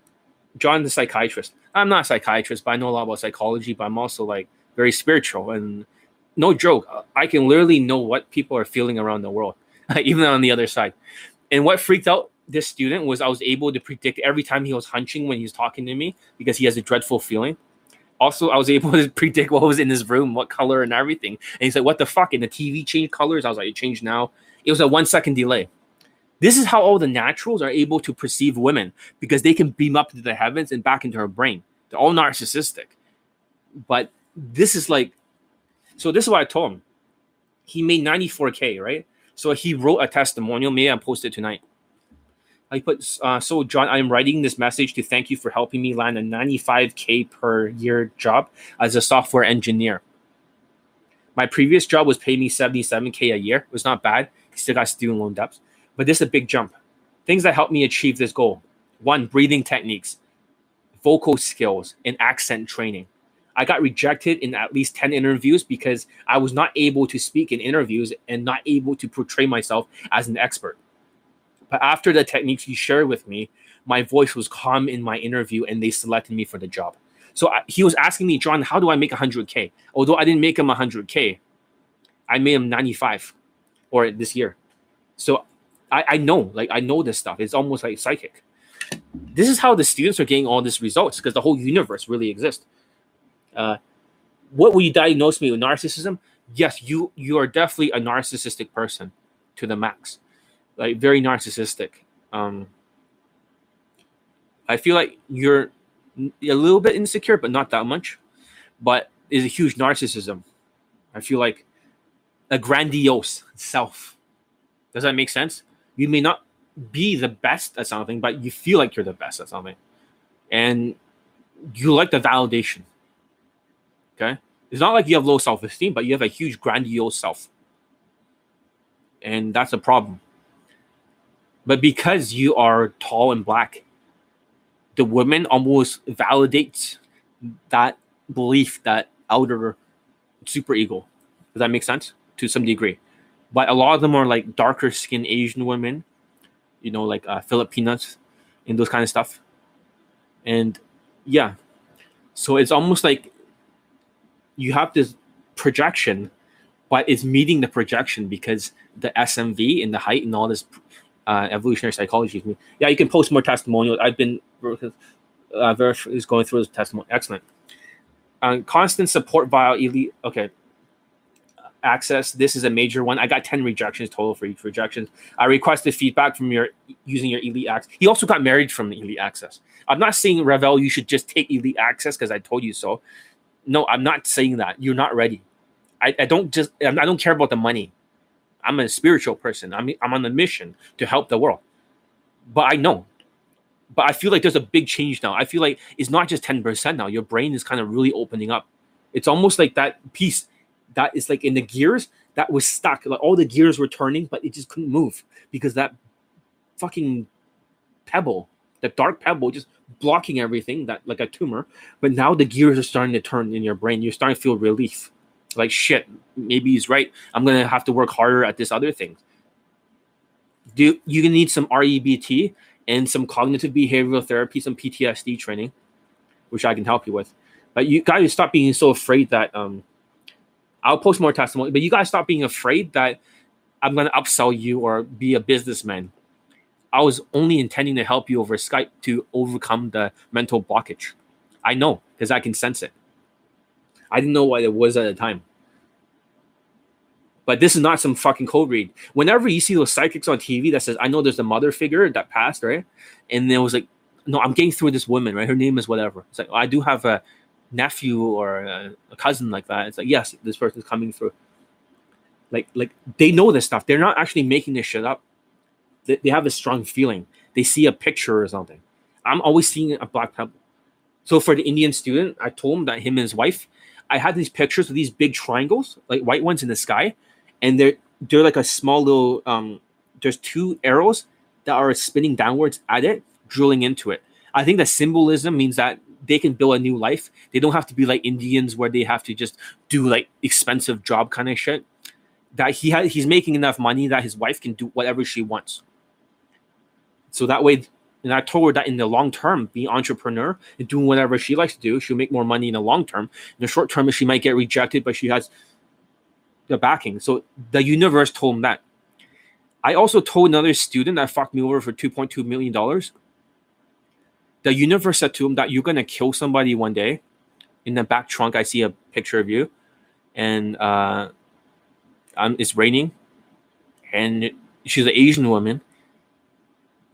John the psychiatrist. I'm not a psychiatrist, but I know a lot about psychology. But I'm also like very spiritual, and no joke, I can literally know what people are feeling around the world, even on the other side. And what freaked out this student was I was able to predict every time he was hunching when he was talking to me because he has a dreadful feeling. Also, I was able to predict what was in his room, what color and everything. And he's like, "What the fuck?" And the TV changed colors. I was like, "It changed now." It was a one second delay. This is how all the naturals are able to perceive women because they can beam up into the heavens and back into her brain. They're all narcissistic. But this is like, so this is what I told him. He made 94K, right? So he wrote a testimonial. Maybe I post it tonight. I put uh, so John, I'm writing this message to thank you for helping me land a 95k per year job as a software engineer. My previous job was paying me 77k a year. It was not bad. Still got student loan debts, but this is a big jump. Things that helped me achieve this goal: one, breathing techniques, vocal skills, and accent training. I got rejected in at least 10 interviews because I was not able to speak in interviews and not able to portray myself as an expert. But after the techniques he shared with me, my voice was calm in my interview and they selected me for the job. So I, he was asking me, John, how do I make 100K? Although I didn't make him 100K, I made him 95 or this year. So I, I know, like, I know this stuff. It's almost like psychic. This is how the students are getting all these results because the whole universe really exists. Uh, what will you diagnose me with narcissism? Yes, you you are definitely a narcissistic person to the max like very narcissistic. Um, I feel like you're a little bit insecure, but not that much. But is a huge narcissism. I feel like a grandiose self. Does that make sense? You may not be the best at something, but you feel like you're the best at something, and you like the validation. Okay, it's not like you have low self esteem, but you have a huge grandiose self, and that's a problem. But because you are tall and black, the woman almost validates that belief, that outer super ego. Does that make sense? To some degree. But a lot of them are like darker skinned Asian women, you know, like uh, Filipinas and those kind of stuff. And yeah, so it's almost like you have this projection, but it's meeting the projection because the SMV and the height and all this uh, evolutionary psychology. Yeah, you can post more testimonials. I've been uh, is going through his testimony. Excellent. Um, constant support via elite. Okay. Access. This is a major one. I got 10 rejections total for each rejection. I requested feedback from your using your elite access. He also got married from the elite access. I'm not saying Revel, you should just take elite access because I told you so. No, I'm not saying that. You're not ready. I, I don't just I don't care about the money. I'm a spiritual person. I'm I'm on a mission to help the world. But I know. But I feel like there's a big change now. I feel like it's not just 10% now. Your brain is kind of really opening up. It's almost like that piece that is like in the gears that was stuck. Like all the gears were turning, but it just couldn't move because that fucking pebble, that dark pebble, just blocking everything, that like a tumor. But now the gears are starting to turn in your brain. You're starting to feel relief like shit maybe he's right. I'm gonna have to work harder at this other thing. Do you need some rebt and some cognitive behavioral therapy some ptsd training which i can help you with. But you guys stop being so afraid that um i'll post more testimony but you guys stop being afraid that i'm gonna upsell you or be a businessman. I was only intending to help you over skype to overcome the mental blockage. I know because i can sense it I didn't know what it was at the time. But this is not some fucking cold read. Whenever you see those psychics on TV that says, I know there's a mother figure that passed, right? And it was like, no, I'm getting through this woman, right? Her name is whatever. It's like, oh, I do have a nephew or a, cousin like that. It's like, yes, this person's coming through. Like, like they know this stuff. They're not actually making this shit up. They, they have a strong feeling. They see a picture or something. I'm always seeing a black pebble. So for the Indian student, I told him that him and his wife, I had these pictures of these big triangles, like white ones in the sky, and they're they're like a small little um there's two arrows that are spinning downwards at it, drilling into it. I think the symbolism means that they can build a new life. They don't have to be like Indians where they have to just do like expensive job kind of shit. That he had he's making enough money that his wife can do whatever she wants. So that way and I told her that in the long term, being entrepreneur and doing whatever she likes to do, she'll make more money in the long term. In the short term, she might get rejected, but she has the backing. So the universe told him that. I also told another student that fucked me over for $2.2 million. The universe said to him that you're going to kill somebody one day. In the back trunk, I see a picture of you, and uh, um, it's raining, and she's an Asian woman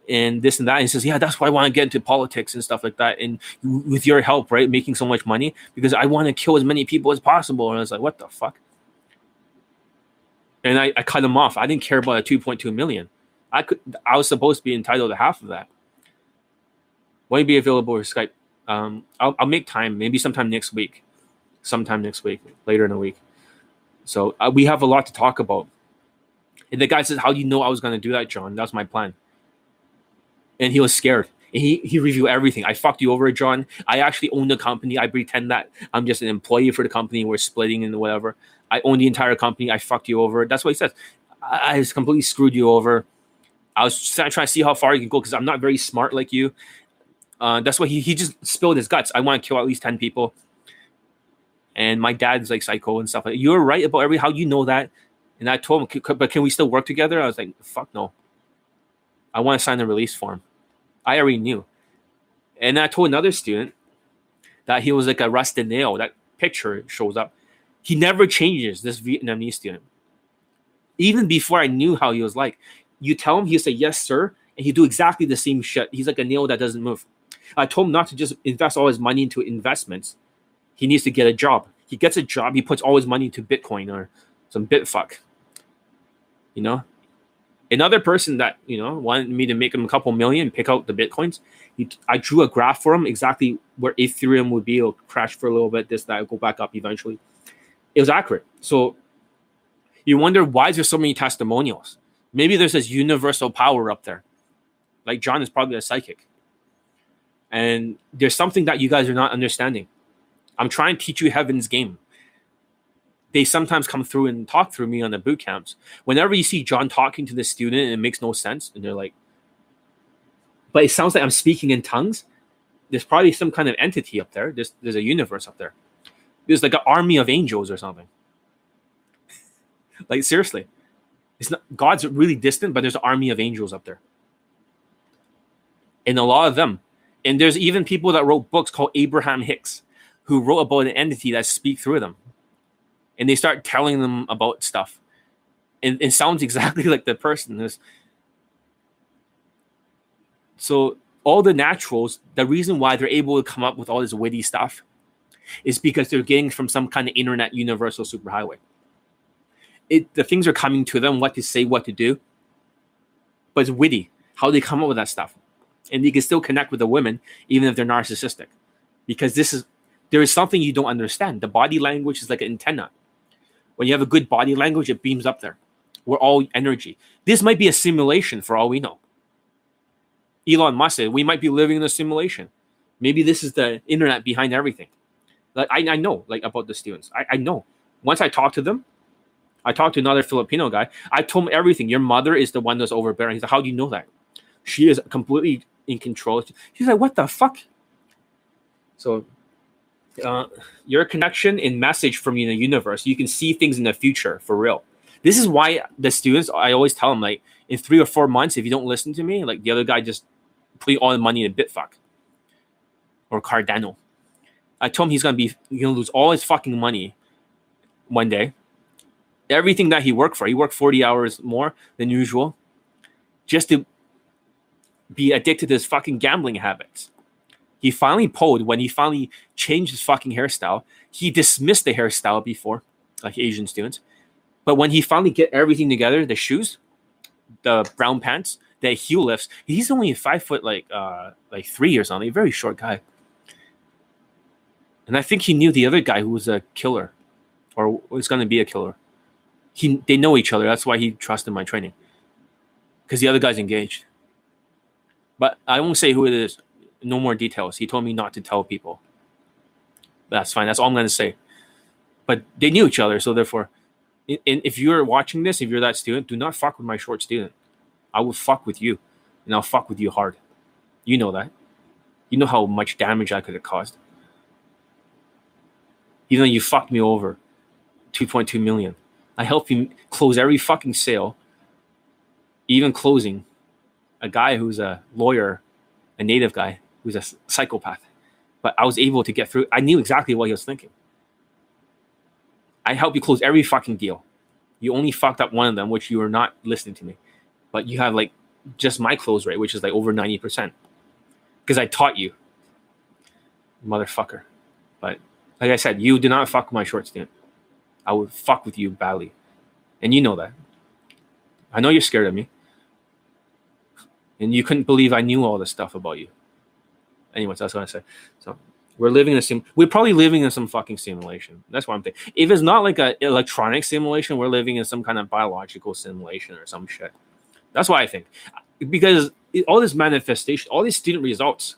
and this and that. And he says, Yeah, that's why I want to get into politics and stuff like that. And with your help, right, making so much money because I want to kill as many people as possible. And I was like, What the fuck? And I, I cut him off. I didn't care about a 2.2 million. I could I was supposed to be entitled to half of that. You be available for Skype? Um, I'll, I'll make time, maybe sometime next week. Sometime next week, later in the week. So uh, we have a lot to talk about. And the guy says, How do you know I was going to do that, John? That's my plan and he was scared. And he he reviewed everything. I fucked you over, John. I actually own the company. I pretend that I'm just an employee for the company. We're splitting and whatever. I own the entire company. I fucked you over. That's what he says. I, just completely screwed you over. I was trying to see how far you can go because I'm not very smart like you. Uh, that's why he, he just spilled his guts. I want to kill at least 10 people. And my dad's like psycho and stuff. Like, You're right about every how you know that. And I told him, but can we still work together? I was like, fuck no. I want to sign the release form. I already knew. And I told another student that he was like a rusted nail. That picture shows up. He never changes, this Vietnamese student. Even before I knew how he was like, you tell him, he'll say, yes, sir. And he'd do exactly the same shit. He's like a nail that doesn't move. I told him not to just invest all his money into investments. He needs to get a job. He gets a job. He puts all his money into Bitcoin or some Bitfuck. You know, Another person that you know wanted me to make him a couple million, pick out the bitcoins. He, I drew a graph for him exactly where Ethereum would be. It'll crash for a little bit. This that go back up eventually. It was accurate. So you wonder why is there so many testimonials? Maybe there's this universal power up there. Like John is probably a psychic. And there's something that you guys are not understanding. I'm trying to teach you heaven's game they sometimes come through and talk through me on the boot camps. Whenever you see John talking to the student and it makes no sense, and they're like, but it sounds like I'm speaking in tongues. There's probably some kind of entity up there. There's there's a universe up there. There's like an army of angels or something. like seriously, it's not God's really distant, but there's an army of angels up there, and a lot of them. And there's even people that wrote books called Abraham Hicks, who wrote about an entity that speak through them and they start telling them about stuff. And it sounds exactly like the person is. So all the naturals, the reason why they're able to come up with all this witty stuff is because they're getting from some kind of internet universal superhighway. It the things are coming to them, what to say, what to do. But it's witty how they come up with that stuff. And they can still connect with the women, even if they're narcissistic. Because this is there is something you don't understand. The body language is like an antenna. When you have a good body language, it beams up there. We're all energy. This might be a simulation for all we know. Elon Musk said we might be living in a simulation. Maybe this is the internet behind everything. Like I, I know like about the students. I, I know. Once I talk to them, I talked to another Filipino guy. I told him everything. Your mother is the one that's overbearing. He's like, How do you know that? She is completely in control. He's like, What the fuck? So uh, your connection and message from the universe. You can see things in the future for real. This is why the students, I always tell them, like, in three or four months, if you don't listen to me, like the other guy just put all the money in Bitfuck or Cardano. I told him he's gonna be, he's gonna lose all his fucking money one day, everything that he worked for. He worked 40 hours more than usual just to be addicted to his fucking gambling habits. He finally pulled when he finally changed his fucking hairstyle. He dismissed the hairstyle before, like Asian students. But when he finally get everything together, the shoes, the brown pants, the heel lifts, he's only five foot like uh like three or something, a very short guy. And I think he knew the other guy who was a killer or was gonna be a killer. He they know each other. That's why he trusted my training. Because the other guy's engaged. But I won't say who it is. No more details. He told me not to tell people. That's fine. That's all I'm going to say. But they knew each other, so therefore, and if you're watching this, if you're that student, do not fuck with my short student. I will fuck with you, and I'll fuck with you hard. You know that. You know how much damage I could have caused. Even though you fucked me over, 2.2 million. I helped you close every fucking sale, even closing a guy who's a lawyer, a native guy who's a psychopath. But I was able to get through. I knew exactly what he was thinking. I helped you close every fucking deal. You only fucked up one of them, which you were not listening to me. But you have like just my close rate, which is like over 90%. Because I taught you. Motherfucker. But like I said, you did not fuck with my short stint. I would fuck with you badly. And you know that. I know you're scared of me and you couldn't believe I knew all this stuff about you. Anyways, that's what I say. So we're living in a sim. We're probably living in some fucking simulation. That's what I'm thinking. If it's not like an electronic simulation, we're living in some kind of biological simulation or some shit. That's what I think. Because all this manifestation, all these student results,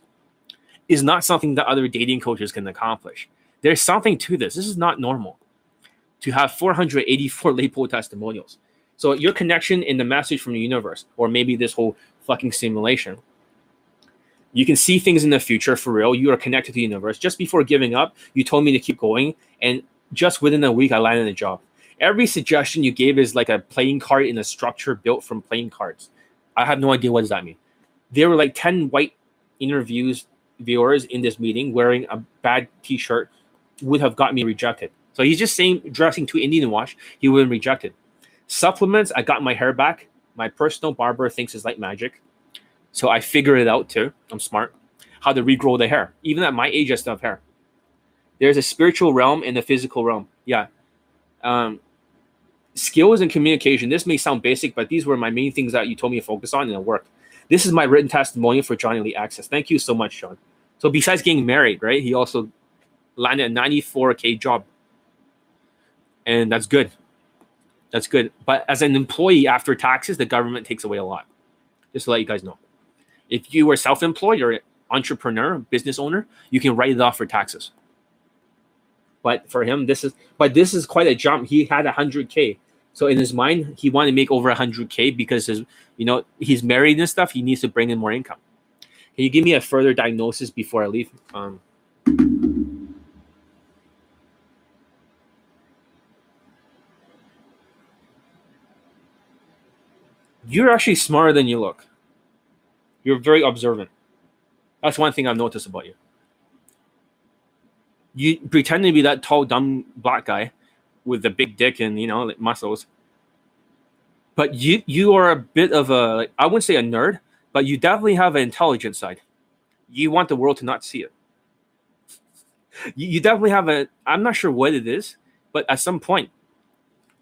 is not something that other dating coaches can accomplish. There's something to this. This is not normal to have 484 LAPO testimonials. So your connection in the message from the universe, or maybe this whole fucking simulation. You can see things in the future for real. You are connected to the universe. Just before giving up, you told me to keep going, and just within a week, I landed a job. Every suggestion you gave is like a playing card in a structure built from playing cards. I have no idea what does that mean. There were like 10 white interviews viewers in this meeting wearing a bad t-shirt would have got me rejected. So he's just saying dressing too Indian wash, he would have rejected. Supplements, I got my hair back. My personal barber thinks it's like magic. So I figured it out too. I'm smart. How to regrow the hair. Even at my age, I still have hair. There's a spiritual realm and the physical realm. Yeah. Um, skills and communication. This may sound basic, but these were my main things that you told me to focus on, and it worked. This is my written testimonial for Johnny Elite Access. Thank you so much, John. So besides getting married, right, he also landed a 94k job, and that's good. That's good. But as an employee after taxes, the government takes away a lot. Just to let you guys know. If you are self-employed or entrepreneur, business owner, you can write it off for taxes. But for him, this is but this is quite a jump. He had hundred K. So in his mind, he wanted to make over hundred K because his you know, he's married and stuff, he needs to bring in more income. Can you give me a further diagnosis before I leave? Um, you're actually smarter than you look. You're very observant. That's one thing I've noticed about you. You pretend to be that tall, dumb black guy with the big dick and you know like muscles. But you you are a bit of a like, I wouldn't say a nerd, but you definitely have an intelligent side. You want the world to not see it. You, you definitely have a I'm not sure what it is, but at some point,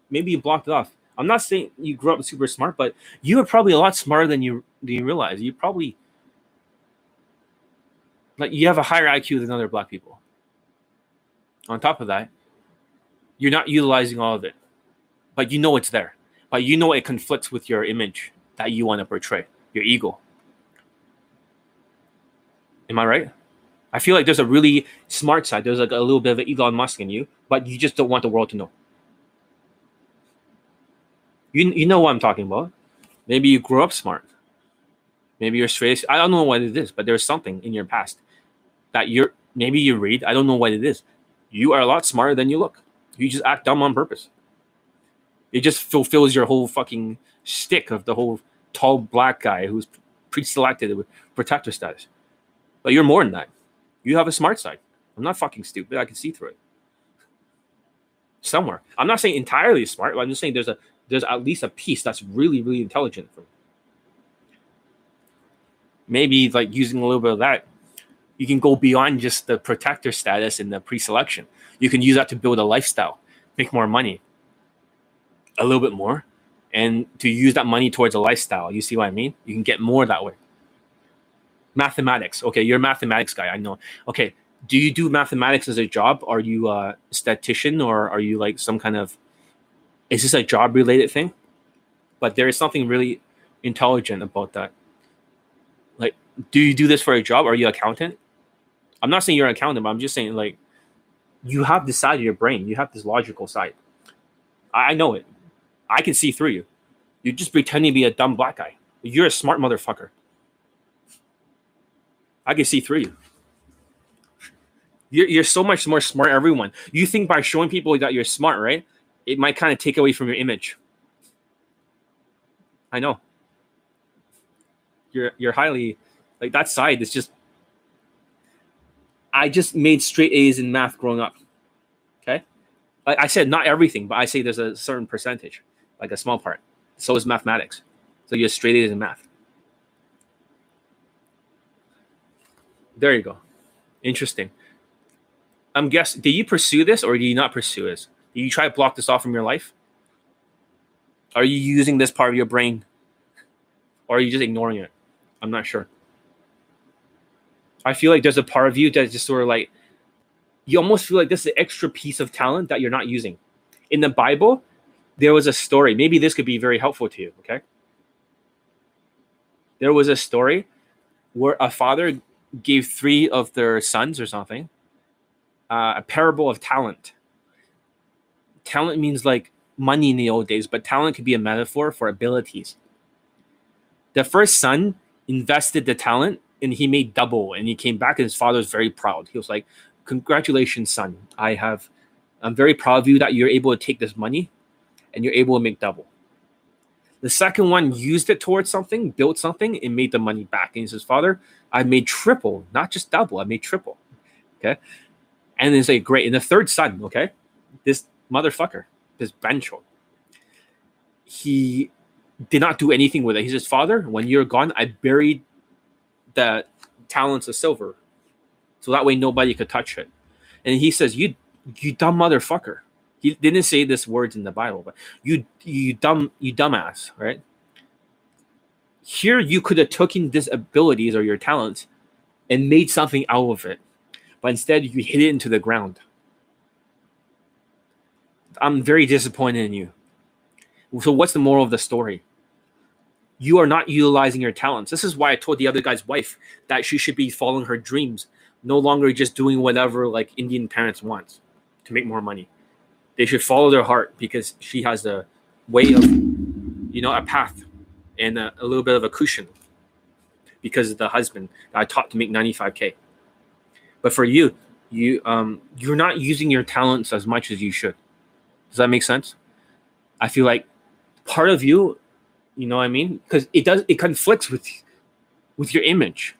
maybe you blocked it off I'm not saying you grew up super smart, but you are probably a lot smarter than you than you realize. You probably like you have a higher IQ than other black people. On top of that, you're not utilizing all of it, but you know it's there. But you know it conflicts with your image that you want to portray, your ego. Am I right? I feel like there's a really smart side. There's like a little bit of an Elon Musk in you, but you just don't want the world to know. You you know what I'm talking about. Maybe you grew up smart. Maybe you're straight. I don't know what it is, but there's something in your past that you're maybe you read. I don't know what it is. You are a lot smarter than you look. You just act dumb on purpose. It just fulfills your whole fucking stick of the whole tall black guy who's pre-selected with protector status. But you're more than that. You have a smart side. I'm not fucking stupid. I can see through it. somewhere. I'm not saying entirely smart, I'm just saying there's a there's at least a piece that's really, really intelligent for me. Maybe like using a little bit of that, you can go beyond just the protector status in the pre-selection. You can use that to build a lifestyle, make more money, a little bit more, and to use that money towards a lifestyle. You see what I mean? You can get more that way. Mathematics. Okay, you're a mathematics guy. I know. Okay, do you do mathematics as a job? Are you a statistician or are you like some kind of is this a job related thing? But there is something really intelligent about that. Like, do you do this for a job? Are you an accountant? I'm not saying you're an accountant, but I'm just saying like you have this side of your brain. You have this logical side. I know it. I can see through you. You're just pretending to be a dumb black guy. You're a smart motherfucker. I can see through you. You're, you're so much more smart, everyone. You think by showing people that you're smart, right? It might kind of take away from your image. I know. You're you're highly like that side is just I just made straight A's in math growing up. Okay. I, I said not everything, but I say there's a certain percentage, like a small part. So is mathematics. So you're straight A's in math. There you go. Interesting. I'm guess. Did you pursue this or did you not pursue this? Did you try to block this off from your life? Are you using this part of your brain, or are you just ignoring it? I'm not sure. I feel like there's a part of you that's just sort of like you almost feel like this is an extra piece of talent that you're not using. In the Bible, there was a story. Maybe this could be very helpful to you. Okay. There was a story where a father gave three of their sons or something uh, a parable of talent. Talent means like money in the old days, but talent could be a metaphor for abilities. The first son invested the talent and he made double and he came back and his father was very proud. He was like, Congratulations, son. I have I'm very proud of you that you're able to take this money and you're able to make double. The second one used it towards something, built something, and made the money back. And he says, Father, I made triple, not just double, I made triple. Okay. And it's like great. And the third son, okay, motherfucker, this Bencho, he did not do anything with it. He says, Father, when you're gone, I buried the talents of silver. So that way nobody could touch it. And he says, You you dumb motherfucker. He didn't say this words in the Bible, but you you dumb you dumbass, right? Here you could have taken these abilities or your talents and made something out of it but instead you hit it into the ground. I'm very disappointed in you. So, what's the moral of the story? You are not utilizing your talents. This is why I told the other guy's wife that she should be following her dreams, no longer just doing whatever like Indian parents want to make more money. They should follow their heart because she has a way of, you know, a path and a, a little bit of a cushion because of the husband I taught to make 95k. But for you, you um you're not using your talents as much as you should. Does that make sense? I feel like part of you, you know what I mean? Because it does it conflicts with with your image.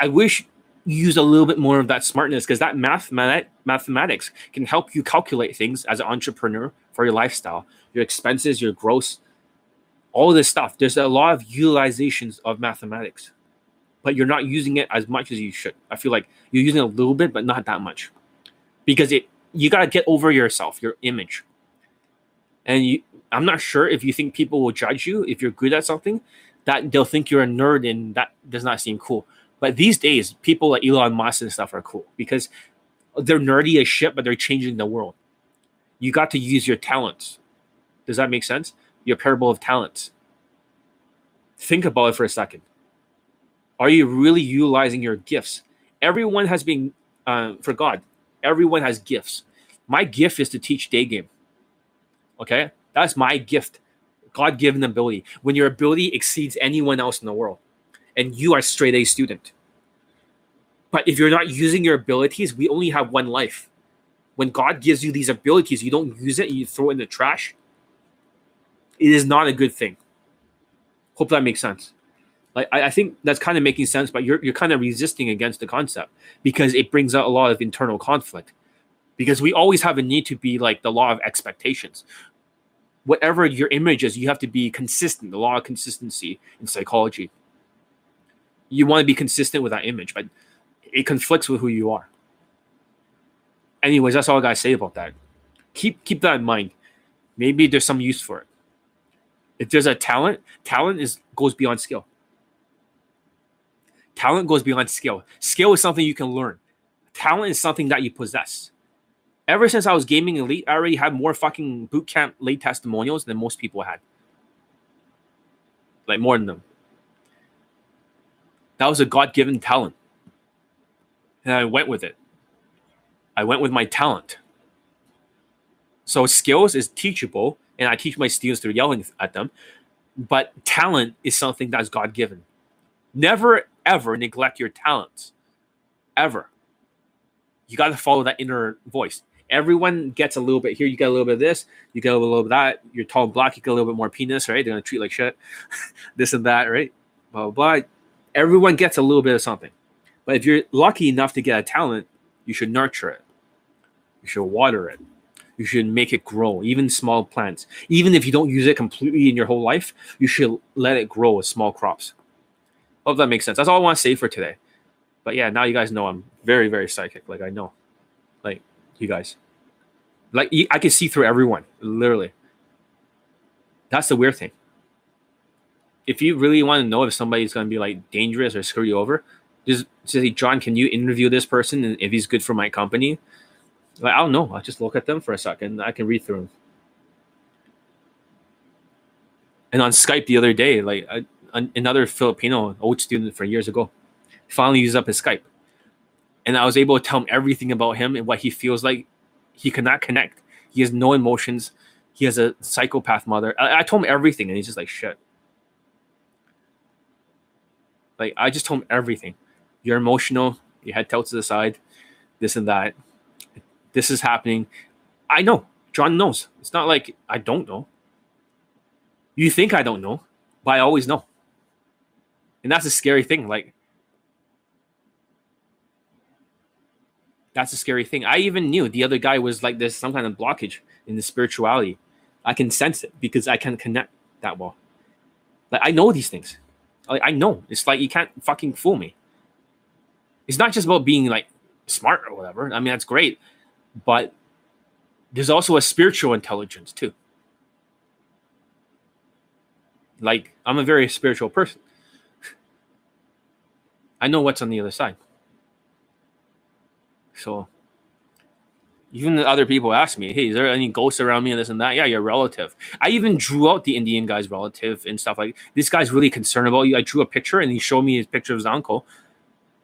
I wish you use a little bit more of that smartness because that math mathematics can help you calculate things as an entrepreneur for your lifestyle, your expenses, your gross, all this stuff. There's a lot of utilizations of mathematics but you're not using it as much as you should. I feel like you're using a little bit, but not that much, because it you gotta get over yourself, your image, and you. I'm not sure if you think people will judge you if you're good at something, that they'll think you're a nerd and that does not seem cool. But these days, people like Elon Musk and stuff are cool because they're nerdy as shit, but they're changing the world. You got to use your talents. Does that make sense? Your parable of talents. Think about it for a second. Are you really utilizing your gifts? Everyone has been, uh, for God, everyone has gifts. My gift is to teach day game. Okay? That's my gift, God given ability. When your ability exceeds anyone else in the world, and you are straight A student. But if you're not using your abilities, we only have one life. When God gives you these abilities, you don't use it, you throw it in the trash. It is not a good thing. Hope that makes sense. Like I, I think that's kind of making sense, but you're you're kind of resisting against the concept because it brings out a lot of internal conflict. because we always have a need to be like the law of expectations. Whatever your image is, you have to be consistent. The law of consistency in psychology. You want to be consistent with that image, but it conflicts with who you are. Anyways, that's all I gotta say about that. Keep keep that in mind. Maybe there's some use for it. If there's a talent, talent is goes beyond skill. Talent goes beyond skill. Skill is something you can learn. Talent is something that you possess. Ever since I was gaming elite, I already had more fucking boot camp late testimonials than most people had. Like more than them. That was a God given talent. And I went with it. I went with my talent. So skills is teachable, and I teach my students through yelling at them. But talent is something that's God given. Never ever neglect your talents. Ever. You got to follow that inner voice. Everyone gets a little bit here. You get a little bit of this. You get a little bit of that. You're tall and black. You get a little bit more penis, right? They're gonna treat like shit. this and that, right? Blah, blah blah. Everyone gets a little bit of something. But if you're lucky enough to get a talent, you should nurture it. You should water it. You should make it grow, even small plants. Even if you don't use it completely in your whole life, you should let it grow as small crops. Hope that makes sense. That's all I want to say for today. But yeah, now you guys know I'm very, very psychic. Like I know, like you guys, like I can see through everyone. Literally, that's the weird thing. If you really want to know if somebody's going to be like dangerous or screw you over, just say, John, can you interview this person and if he's good for my company? Like, I don't know. I'll just look at them for a second. I can read through them. And on Skype the other day, like I, another Filipino old student from years ago, finally used up his Skype, and I was able to tell him everything about him and what he feels like. He cannot connect. He has no emotions. He has a psychopath mother. I, I told him everything, and he's just like shit. Like I just told him everything. You're emotional. Your head tilts to the side. This and that this is happening. I know. John knows. It's not like I don't know. You think I don't know, but I always know. And that's a scary thing. Like, that's a scary thing. I even knew the other guy was like there's some kind of blockage in the spirituality. I can sense it because I can connect that well. Like I know these things. Like I know. It's like you can't fucking fool me. It's not just about being like smart or whatever. I mean that's great but there's also a spiritual intelligence too. Like I'm a very spiritual person. I know what's on the other side. So even the other people ask me, "Hey, is there any ghosts around me and this and that?" Yeah, your relative. I even drew out the Indian guy's relative and stuff like. This guy's really concerned about you. I drew a picture and he showed me his picture of his uncle,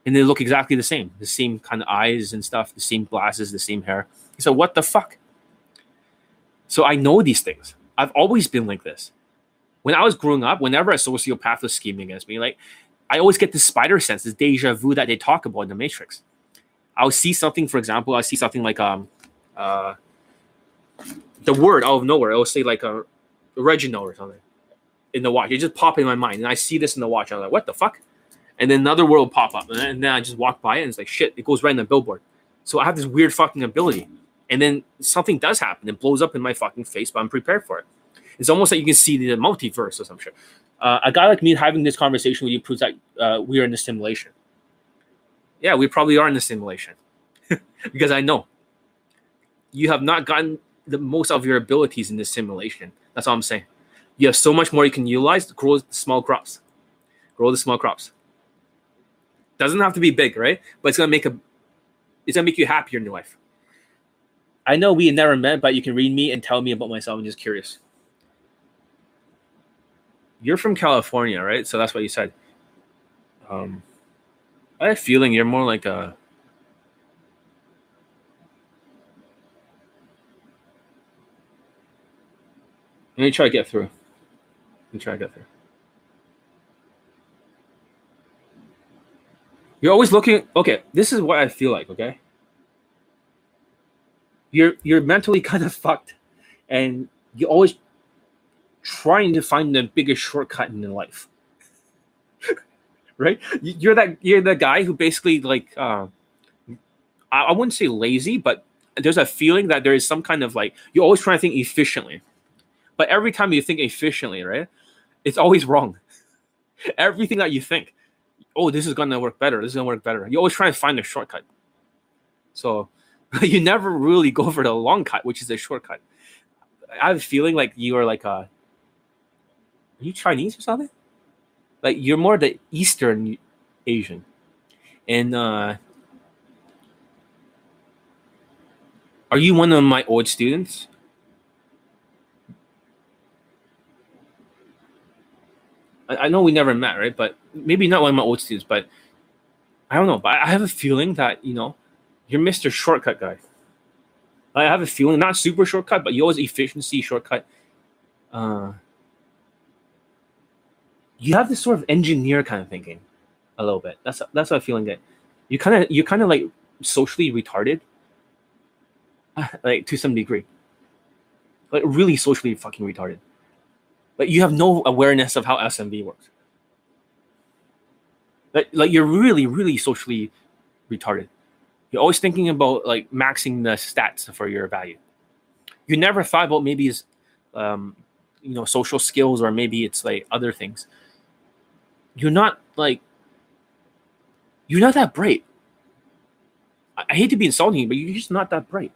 and they look exactly the same the same kind of eyes and stuff the same glasses the same hair he said what the fuck so i know these things i've always been like this when i was growing up whenever a sociopath was scheming against me like i always get this spider sense this deja vu that they talk about in the matrix i'll see something for example i see something like um uh the word out of nowhere I'll say like a Reginald or something in the watch it just pop in my mind and i see this in the watch i'm like what the fuck and then another world pop up, and then I just walk by it, and it's like shit. It goes right in the billboard. So I have this weird fucking ability, and then something does happen. It blows up in my fucking face, but I'm prepared for it. It's almost like you can see the multiverse or some shit. Uh, a guy like me having this conversation with you proves that uh, we are in the simulation. Yeah, we probably are in the simulation because I know you have not gotten the most of your abilities in this simulation. That's all I'm saying. You have so much more you can utilize. Grow the small crops. Grow the small crops. Doesn't have to be big, right? But it's gonna make a it's gonna make you happier in your life. I know we never met, but you can read me and tell me about myself. I'm just curious. You're from California, right? So that's what you said. Um, I have a feeling you're more like a. Let me try to get through. Let me try to get through. You're always looking. Okay, this is what I feel like. Okay, you're you're mentally kind of fucked, and you're always trying to find the biggest shortcut in life. right? You're that you're the guy who basically like uh, I, I wouldn't say lazy, but there's a feeling that there is some kind of like you're always trying to think efficiently, but every time you think efficiently, right, it's always wrong. Everything that you think, oh, this is gonna work better. This is gonna work better. You always try to find a shortcut. So you never really go for the long cut, which is a shortcut. I have a feeling like you are like a. You Chinese or something? Like you're more the Eastern Asian, and uh, are you one of my old students? I, I know we never met, right? But maybe not one of my old students, but I don't know. But I have a feeling that you know you're Mr. Shortcut guy. I have a feeling, not super shortcut, but you always efficiency shortcut. Uh, you have this sort of engineer kind of thinking, a little bit. That's that's what I'm feeling that you kind of you're kind of like socially retarded, like to some degree, like really socially fucking retarded. Like you have no awareness of how SMV works. Like, like you're really really socially retarded. You're always thinking about like maxing the stats for your value. You never thought about maybe it's, um, you know, social skills or maybe it's like other things. You're not like, you're not that bright. I, I hate to be insulting, you, but you're just not that bright.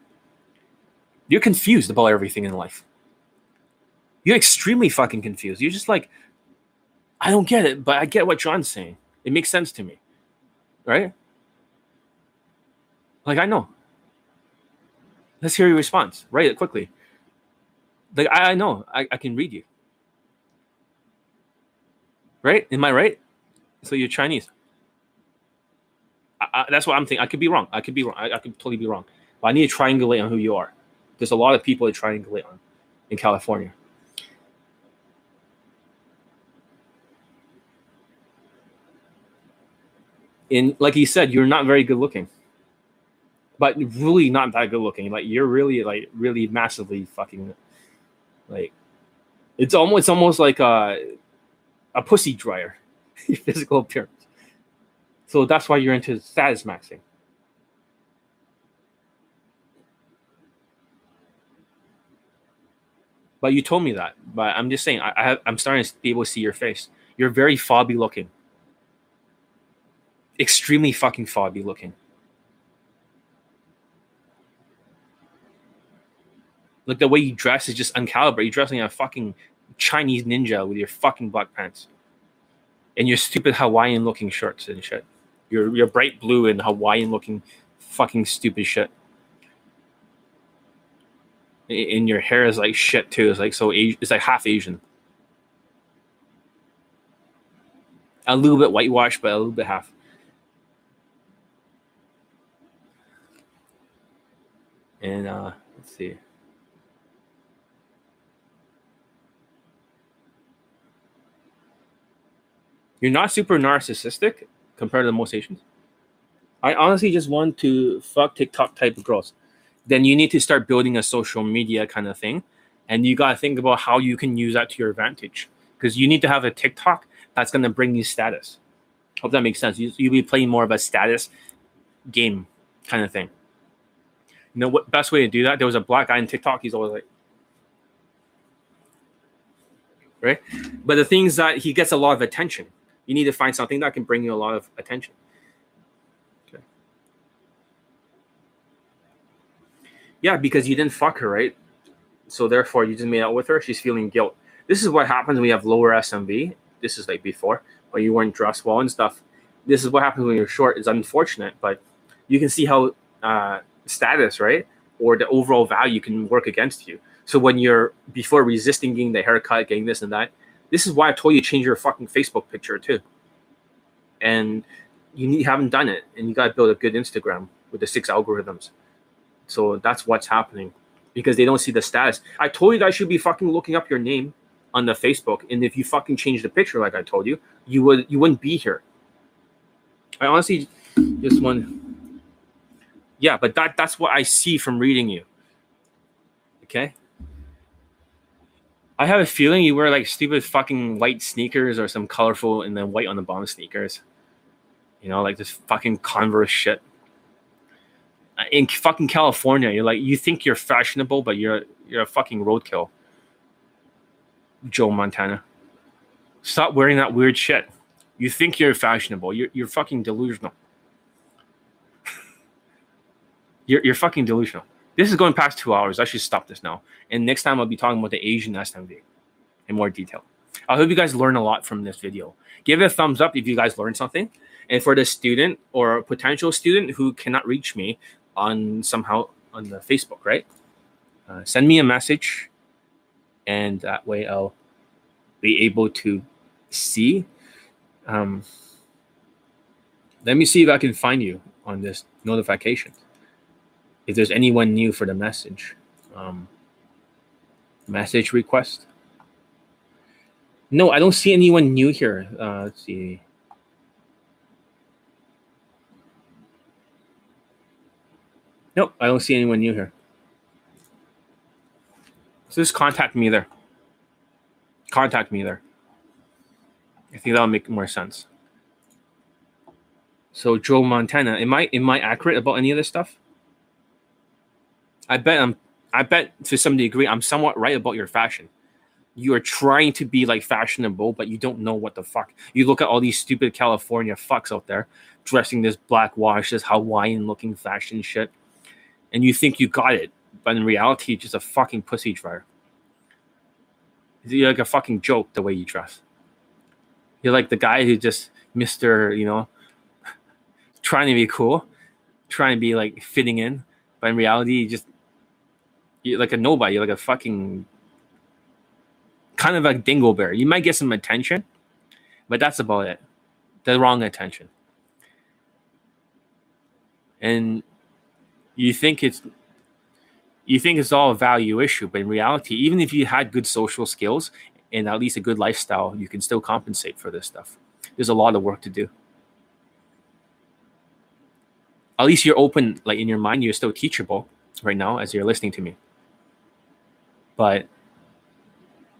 You're confused about everything in life. You're extremely fucking confused. You're just like, I don't get it, but I get what John's saying. It makes sense to me. Right? Like, I know. Let's hear your response. Write it quickly. Like, I, I know. I, I can read you. Right? Am I right? So you're Chinese. I, I, that's what I'm thinking. I could be wrong. I could be wrong. I, I could totally be wrong. But I need to triangulate on who you are. There's a lot of people to triangulate on in California. And like you said, you're not very good looking but really not that good looking. Like you're really like really massively fucking like it's almost it's almost like a a pussy dryer your physical appearance. So that's why you're into status maxing. But you told me that. But I'm just saying, I, I have, I'm starting to be able to see your face. You're very fobby looking. Extremely fucking fobby looking. Like the way you dress is just uncalibrated. You're dressing like a fucking Chinese ninja with your fucking black pants and your stupid Hawaiian looking shirts and shit. Your your bright blue and Hawaiian looking fucking stupid shit. And your hair is like shit too. It's like so it's like half Asian. A little bit whitewashed, but a little bit half. And uh let's see. You're not super narcissistic compared to most Asians. I honestly just want to fuck TikTok type of girls. Then you need to start building a social media kind of thing. And you got to think about how you can use that to your advantage. Because you need to have a TikTok that's going to bring you status. Hope that makes sense. You, you'll be playing more of a status game kind of thing. You know what best way to do that? There was a black guy in TikTok. He's always like, right? But the thing is that he gets a lot of attention you need to find something that can bring you a lot of attention. Okay. Yeah, because you didn't fuck her, right? So therefore, you just made out with her. She's feeling guilt. This is what happens when you have lower SMV. This is like before when you weren't dressed well and stuff. This is what happens when you're short. It's unfortunate, but you can see how uh, status, right, or the overall value can work against you. So when you're before resisting getting the haircut, getting this and that, this is why I told you to change your fucking Facebook picture too. And you, need, you haven't done it, and you got to build a good Instagram with the six algorithms. So that's what's happening because they don't see the status. I told you I should be fucking looking up your name on the Facebook, and if you fucking change the picture like I told you, you would you wouldn't be here. I honestly just one. Yeah, but that that's what I see from reading you. Okay. I have a feeling you wear like stupid fucking white sneakers or some colorful and then white on the bottom sneakers. You know, like this fucking Converse shit. Uh, in fucking California, you're like you think you're fashionable, but you're you're a fucking roadkill. Joe Montana. Stop wearing that weird shit. You think you're fashionable. You're you're fucking delusional. you're you're fucking delusional. This is going past two hours. I should stop this now. And next time I'll be talking about the Asian SMV in more detail. I hope you guys learn a lot from this video. Give it a thumbs up if you guys learned something. And for the student or potential student who cannot reach me on somehow on the Facebook, right? Uh, send me a message, and that way I'll be able to see. Um, let me see if I can find you on this notification. If there's anyone new for the message, um, message request. No, I don't see anyone new here. Uh, let's see. Nope, I don't see anyone new here. So just contact me there. Contact me there. I think that'll make more sense. So Joe Montana, am I am I accurate about any of this stuff? I bet I'm I bet to some degree I'm somewhat right about your fashion. You are trying to be like fashionable, but you don't know what the fuck. You look at all these stupid California fucks out there dressing this black wash, this Hawaiian looking fashion shit, and you think you got it, but in reality, just a fucking pussy dryer. You're like a fucking joke the way you dress. You're like the guy who just Mister, you know, trying to be cool, trying to be like fitting in, but in reality, you just you're like a nobody. You're like a fucking kind of like dingleberry. You might get some attention, but that's about it. The wrong attention. And you think it's you think it's all a value issue, but in reality, even if you had good social skills and at least a good lifestyle, you can still compensate for this stuff. There's a lot of work to do. At least you're open, like in your mind, you're still teachable right now as you're listening to me. But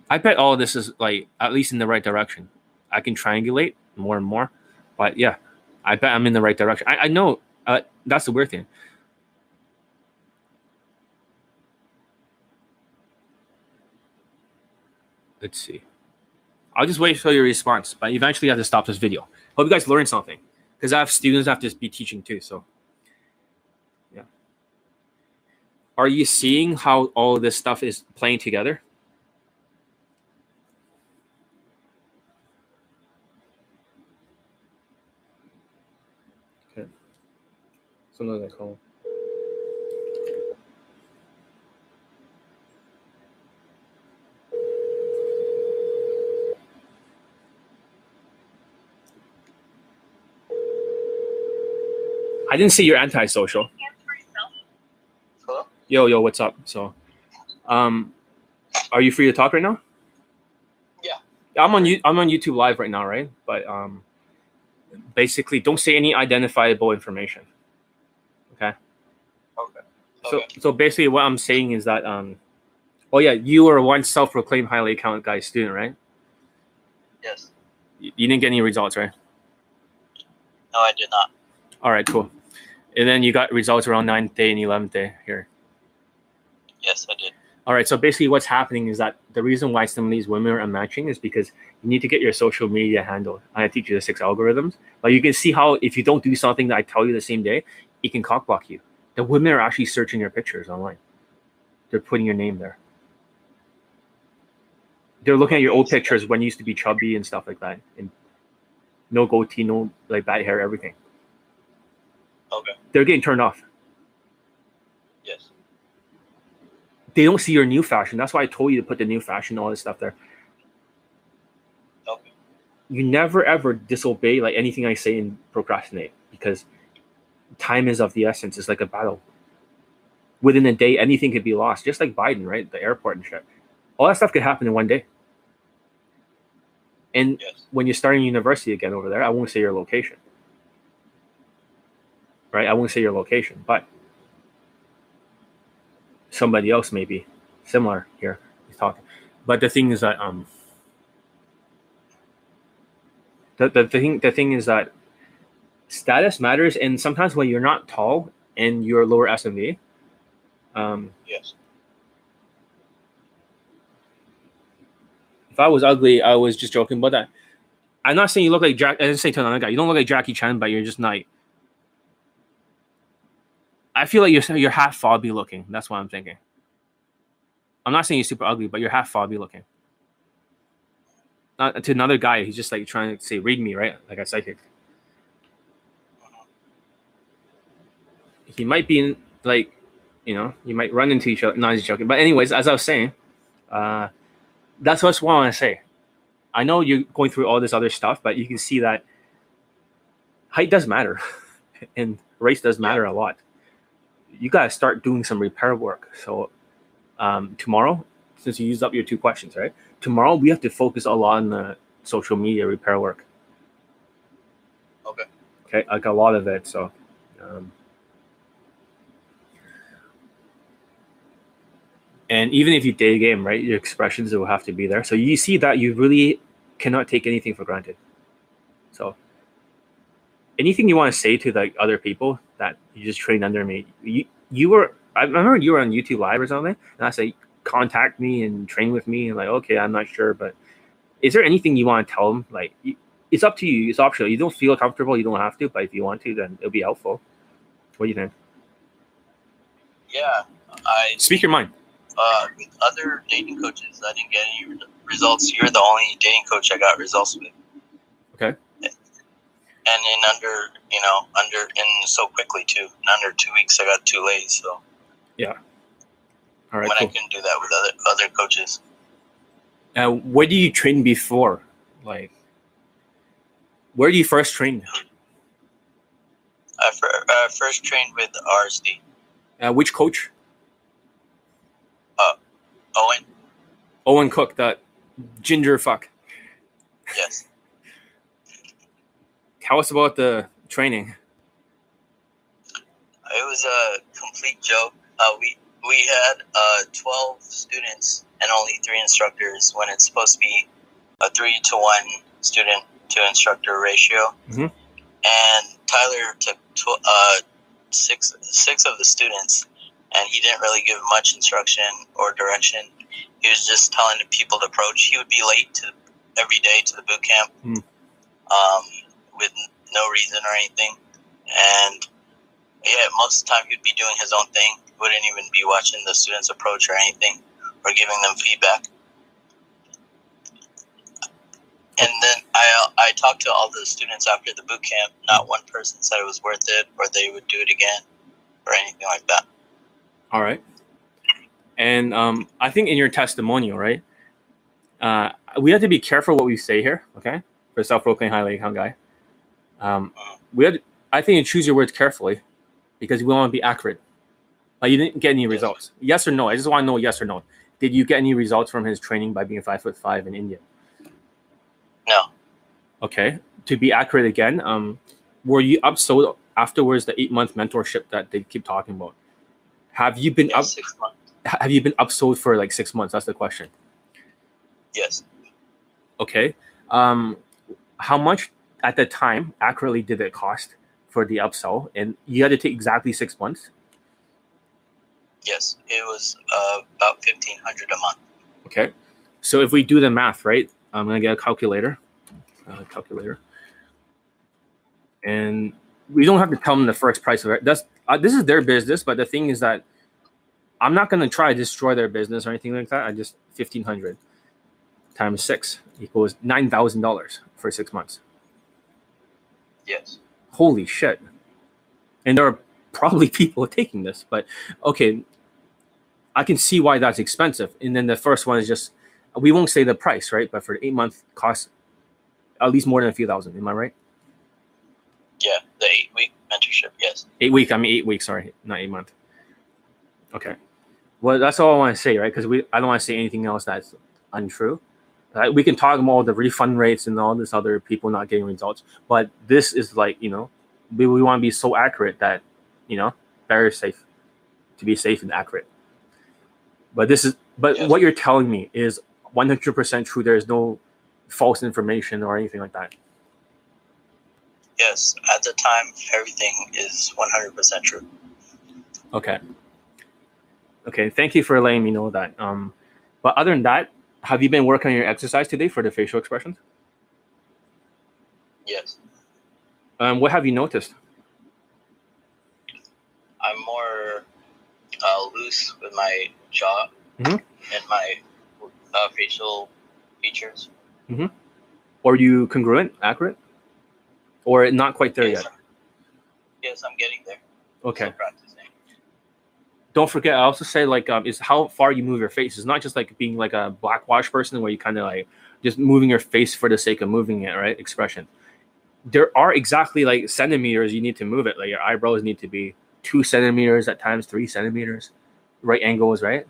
I bet all this is like at least in the right direction. I can triangulate more and more, but yeah, I bet I'm in the right direction. I, I know uh, that's the weird thing. Let's see. I'll just wait for your response, but eventually I have to stop this video. Hope you guys learned something because I have students I have to be teaching too. So, yeah. Are you seeing how all this stuff is playing together? Okay. Sometimes I call. I didn't see your antisocial. Yo, yo, what's up? So, um, are you free to talk right now? Yeah. I'm on you. I'm on YouTube Live right now, right? But um, basically, don't say any identifiable information. Okay. Okay. So, Okay. so basically, what I'm saying is that um, oh yeah, you were one self-proclaimed highly account guy student, right? Yes. You, you didn't get any results, right? No, I did not. All right, cool. And then you got results around 9th day and 11th day here. Yes, I did. All right. So basically, what's happening is that the reason why some of these women are unmatching is because you need to get your social media handled. I teach you the six algorithms, but you can see how if you don't do something that I tell you the same day, it can cockblock you. The women are actually searching your pictures online. They're putting your name there. They're looking at your old pictures when you used to be chubby and stuff like that, and no goatee, no like bad hair, everything. Okay. They're getting turned off. They don't see your new fashion. That's why I told you to put the new fashion, all this stuff there. Okay. you never ever disobey like anything I say and procrastinate because time is of the essence. It's like a battle. Within a day, anything could be lost, just like Biden, right? The airport and shit. All that stuff could happen in one day. And Yes. when you're starting university again over there, I won't say your location. Right? I won't say your location, but somebody else maybe similar here. He's talking. But the thing is that um the, the, the thing the thing is that status matters and sometimes when you're not tall and your lower SMV. Um, Yes. if I was ugly, I was just joking about that. I'm not saying you look like Jack. I didn't say to another guy, you don't look like Jackie Chan, but you're just not. I feel like you're you're half fobby looking. That's what I'm thinking. I'm not saying you're super ugly, but you're half fobby looking. Not to another guy, he's just like trying to say, "Read me," right? Like a psychic. He might be in, like, you know, you might run into each other. No, he's joking. But anyways, as I was saying, uh, that's what I want to say. I know you're going through all this other stuff, but you can see that height does matter, and race does matter a lot. You got to start doing some repair work. So um, tomorrow, since you used up your two questions, right? Tomorrow we have to focus a lot on the social media repair work. Okay. Okay, like a lot of it. So. Um, and even if you day game, right, your expressions will have to be there. So you see that you really cannot take anything for granted. So anything you want to say to like other people that you just trained under me, you you were I remember you were on YouTube Live or something, and I say contact me and train with me, and like okay, I'm not sure, but is there anything you want to tell them? Like it's up to you. It's optional. You don't feel comfortable, you don't have to, but if you want to, then it'll be helpful. What do you think? Yeah. I Speak your mind. uh, with other dating coaches, I didn't get any results. You're the only dating coach I got results with. Okay. And in under, you know, under, in so quickly too. In under two weeks, I got two ladies. So yeah, All right, when cool. I couldn't do that with other other coaches, Uh, where do you train before? Like, where do you first train? I fir- uh, first trained with RSD. Uh, which coach? Owen, Owen Cook, that ginger fuck. yes. Tell us about the training. It was a complete joke. Uh, we we had uh, twelve students and only three instructors when it's supposed to be a three to one student to instructor ratio. Mhm. And Tyler took tw- uh, six six of the students, and he didn't really give much instruction or direction. He was just telling the people to approach. He would be late to every day to the boot camp, Hmm. um, with no reason or anything, and yeah, most of the time he'd be doing his own thing. He wouldn't even be watching the students approach or anything or giving them feedback. And then I I talked to all the students after the boot camp. Not one person said it was worth it or they would do it again or anything like that. All right. And um, I think in your testimonial, right? Uh, we have to be careful what we say here, okay? For self-proclaimed highly account guy, um, we had. I think you choose your words carefully because we want to be accurate. Like you didn't get any results. Yes or no? I just want to know yes or no. Did you get any results from his training by being five foot five in India? No. Okay. To be accurate again, um, were you upsold afterwards the eight month mentorship that they keep talking about? Have you been Yeah, up? six months. have you been upsold for like six months? That's the question. Yes. Okay. Um, how much at the time accurately did it cost for the upsell? And you had to take exactly six months. Yes. It was uh, about fifteen hundred a month. Okay. So if we do the math, right? I'm gonna get a calculator. Uh, calculator. And we don't have to tell them the first price of it. That's uh, this is their business, but the thing is that I'm not gonna try to destroy their business or anything like that. I just fifteen hundred times six equals nine thousand dollars for six months. Yes. holy shit and there are probably people taking this but okay i can see why that's expensive and then the first one is just we won't say the price right but for the eight month cost at least more than a few thousand am i right Yeah. The eight week mentorship. Yes. eight week i mean eight weeks sorry not eight month okay well that's all i want to say right because we i don't want to say anything else that's untrue right? we can talk about the refund rates and all this other people not getting results but this is like you know we, we want to be so accurate that you know very safe to be safe and accurate but this is but Yes. what you're telling me is 100% true there is no false information or anything like that Yes. At the time, everything is one hundred percent true. Okay. Okay. Thank you for letting me know that. Um, but other than that, have you been working on your exercise today for the facial expressions? Yes. Um, what have you noticed? I'm more uh, loose with my jaw Mhm. and my uh, facial features. Or are you congruent, accurate, or not quite there yes, yet? I'm, yes, I'm getting there. Okay. Don't forget. I also say like um, is how far you move your face. It's not just like being like a blackwash person where you kind of like just moving your face for the sake of moving it, right? Expression. There are exactly like centimeters you need to move it. Like your eyebrows need to be two centimeters at times, three centimeters, right angles, right?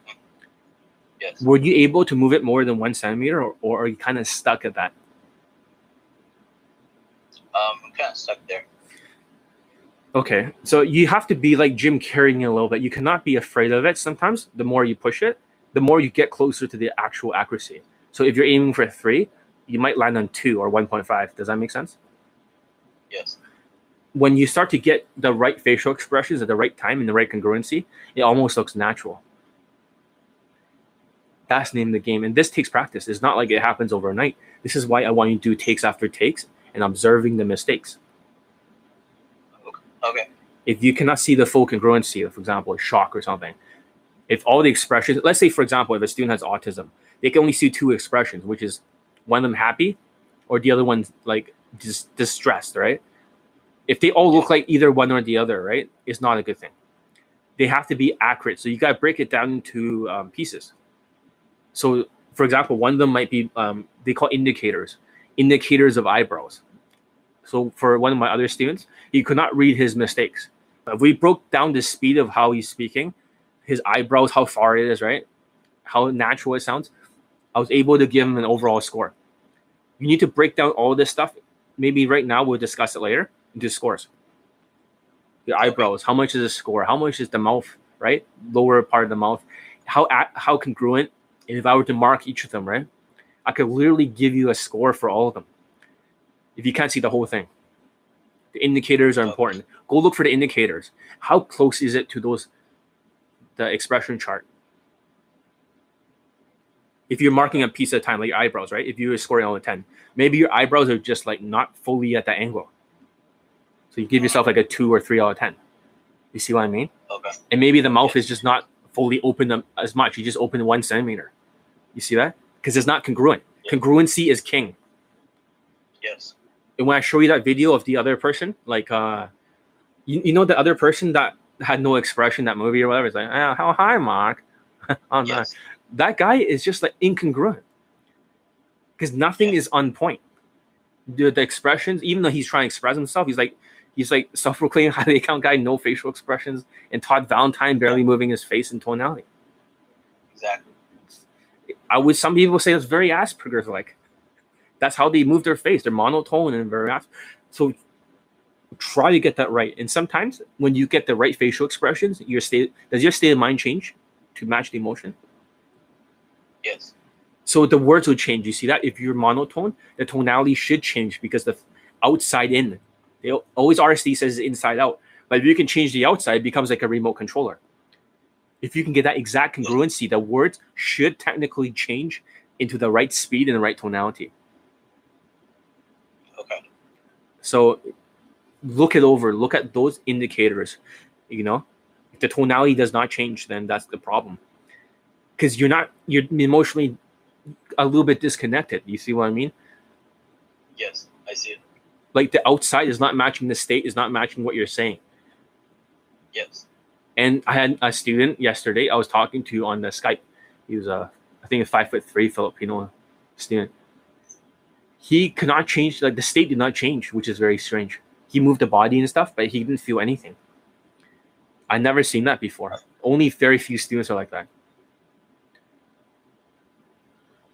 Yes. Were you able to move it more than one centimeter, or, or are you kind of stuck at that? Um, I'm kind of stuck there. Okay, so you have to be like Jim Carrey-ing it a little bit. You cannot be afraid of it. Sometimes the more you push it, the more you get closer to the actual accuracy. So if you're aiming for three, you might land on two or 1.5. Does that make sense? Yes. When you start to get the right facial expressions at the right time and the right congruency, it almost looks natural. That's the name of the game. And this takes practice. It's not like it happens overnight. This is why I want you to do takes after takes and observing the mistakes. If you cannot see the full congruency, for example, a shock or something, if all the expressions, let's say, for example, if a student has autism, they can only see two expressions, which is one of them happy or the other one's like dis- distressed, right? If they all look like either one or the other, right, it's not a good thing. They have to be accurate. So you got to break it down into um, pieces. So, for example, one of them might be, um, they call indicators, indicators of eyebrows. So for one of my other students, he could not read his mistakes. We broke down the speed of how he's speaking, his eyebrows, how far it is, right? How natural it sounds, I was able to give him an overall score. You need to break down all this stuff. Maybe right now we'll discuss it later into scores. The eyebrows, how much is the score? How much is the mouth, right? Lower part of the mouth. How how congruent? And if I were to mark each of them, right? I could literally give you a score for all of them if you can't see the whole thing. The indicators are important. Go look for the indicators. How close is it to those the expression chart? If you're marking a piece at a time, like your eyebrows, right? If you're scoring on a 10, maybe your eyebrows are just like not fully at that angle. So you give yourself like a two or three out of 10. You see what I mean? Okay. And maybe the mouth is just not fully open as much. You just open one centimeter. You see that? Because it's not congruent. Yeah. Congruency is king. Yes. And when I show you that video of the other person, like uh you, you know the other person that had no expression in that movie or whatever, it's like, oh, how hi Mark. oh, no. Yes. That guy is just like incongruent. Because nothing Yeah. is on point. The, the expressions, even though he's trying to express himself, he's like he's like self-proclaimed highly account guy, no facial expressions, and Todd Valentine barely moving his face and tonality. Exactly. I would some people say it's very Asperger's like. That's how they move their face. They're monotone and very As- so try to get that right. And sometimes when you get the right facial expressions, your state does your state of mind change to match the emotion? Yes. So the words will change. You see that? If you're monotone, the tonality should change because the outside in. They always RSD says inside out. But if you can change the outside, it becomes like a remote controller. If you can get that exact congruency, the words should technically change into the right speed and the right tonality. Okay. So look it over. Look at those indicators. You know, if the tonality does not change, then that's the problem. Because you're not you're emotionally a little bit disconnected. You see what I mean? Yes. I see it. Like the outside is not matching the state, is not matching what you're saying. Yes. And I had a student yesterday I was talking to on the Skype. He was a, I think a five foot three Filipino student. He could not change, like the state did not change, which is very strange. He moved the body and stuff, but he didn't feel anything. I never seen that before. Only very few students are like that.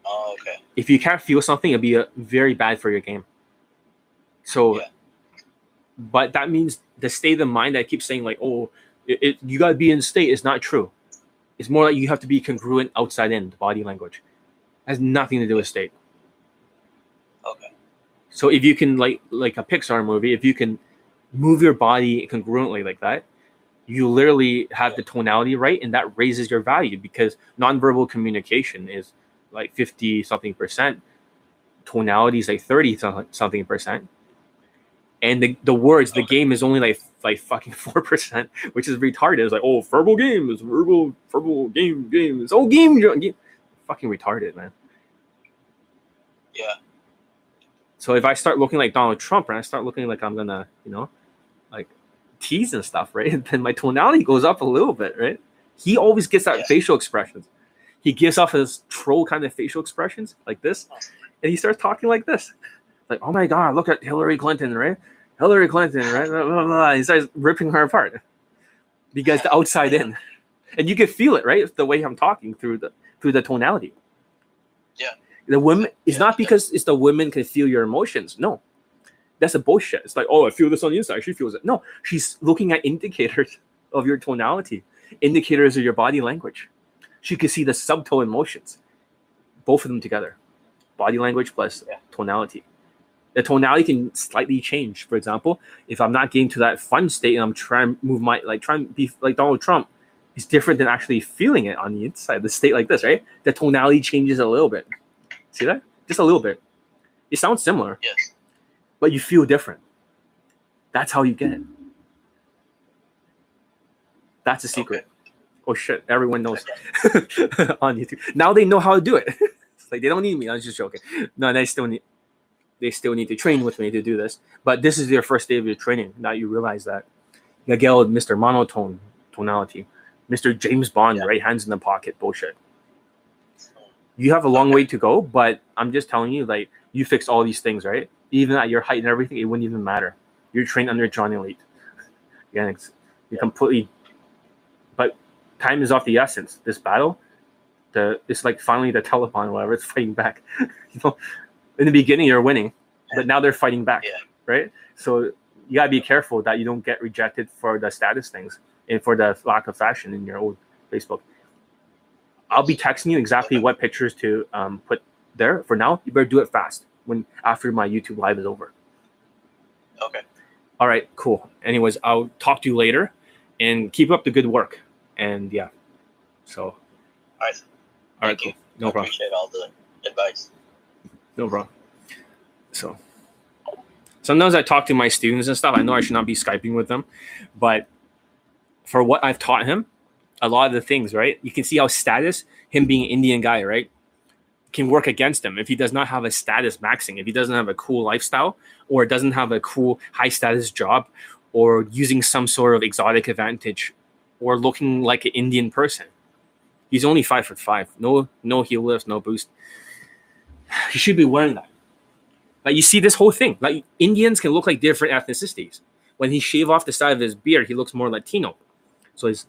Oh, okay. If you can't feel something, it'll be uh very bad for your game. So, Yeah. but that means the state of mind that I keep saying, like, oh, it, it you gotta be in state is not true. It's more like you have to be congruent outside in the body language. has nothing to do with state. Okay. So if you can like like a Pixar movie, if you can move your body congruently like that, you literally have the tonality right, and that raises your value because nonverbal communication is like 50 something percent, tonality is like 30 something percent. And the, the words, the game is only like like fucking four percent, which is retarded. It's like, oh, verbal game is verbal, verbal game, game. It's oh game, game. Fucking retarded, man. Yeah. So if I start looking like Donald Trump and I start looking like I'm gonna, you know, like tease and stuff, right? then my tonality goes up a little bit, right? He always gets that yeah. facial expressions. He gives off his troll kind of facial expressions like this, and he starts talking like this, like, "Oh my God, look at Hillary Clinton, right? Hillary Clinton, right?" Blah, blah, blah. He starts ripping her apart because the outside in, and you can feel it, right? The way I'm talking through the through the tonality. Yeah. The women it's yeah, not because it's the women can feel your emotions. No. That's a bullshit. It's like, oh, I feel this on the inside. She feels it. No, she's looking at indicators of your tonality, indicators of your body language. She can see the subtle emotions, both of them together. Body language plus yeah. tonality. The tonality can slightly change. For example, if I'm not getting to that fun state and I'm trying to move my like trying to be like Donald Trump, is different than actually feeling it on the inside. The state like this, right? The tonality changes a little bit. See that? Just a little bit. It sounds similar. Yes. But you feel different. That's how you get it. That's a secret. Okay. Oh shit, everyone knows on YouTube. Now they know how to do it. it's like they don't need me. I was just joking. No, they still need they still need to train with me to do this. But this is their first day of your training. Now you realize that. Miguel, Mr. Monotone tonality. Mr. James Bond, yeah. right hands in the pocket bullshit you have a long way to go, but I'm just telling you, like, you fix all these things, right? Even at your height and everything, it wouldn't even matter. You're trained under Johnny Elite. Again, it's, you're completely. But time is of the essence. This battle, the it's like finally the Taliban, whatever, it's fighting back. you know, in the beginning you're winning, but now they're fighting back, yeah. right? So you gotta be careful that you don't get rejected for the status things and for the lack of fashion in your old Facebook. I'll be texting you exactly what pictures to um, put there. For now, you better do it fast when after my YouTube live is over. Okay. All right, cool. Anyways, I'll talk to you later and keep up the good work. And yeah, so. All right. All right, cool. No I problem. Appreciate all the advice. No problem. So sometimes I talk to my students and stuff. I know I should not be Skyping with them, but for what I've taught him, a lot of the things, right? You can see how status, him being an Indian guy, right, can work against him if he does not have a status maxing, if he doesn't have a cool lifestyle or doesn't have a cool high status job or using some sort of exotic advantage or looking like an Indian person. He's only five foot five. No, no heel lifts, no boost. He should be wearing that. Like you see this whole thing. Like Indians can look like different ethnicities. When he shave off the side of his beard, he looks more Latino. So his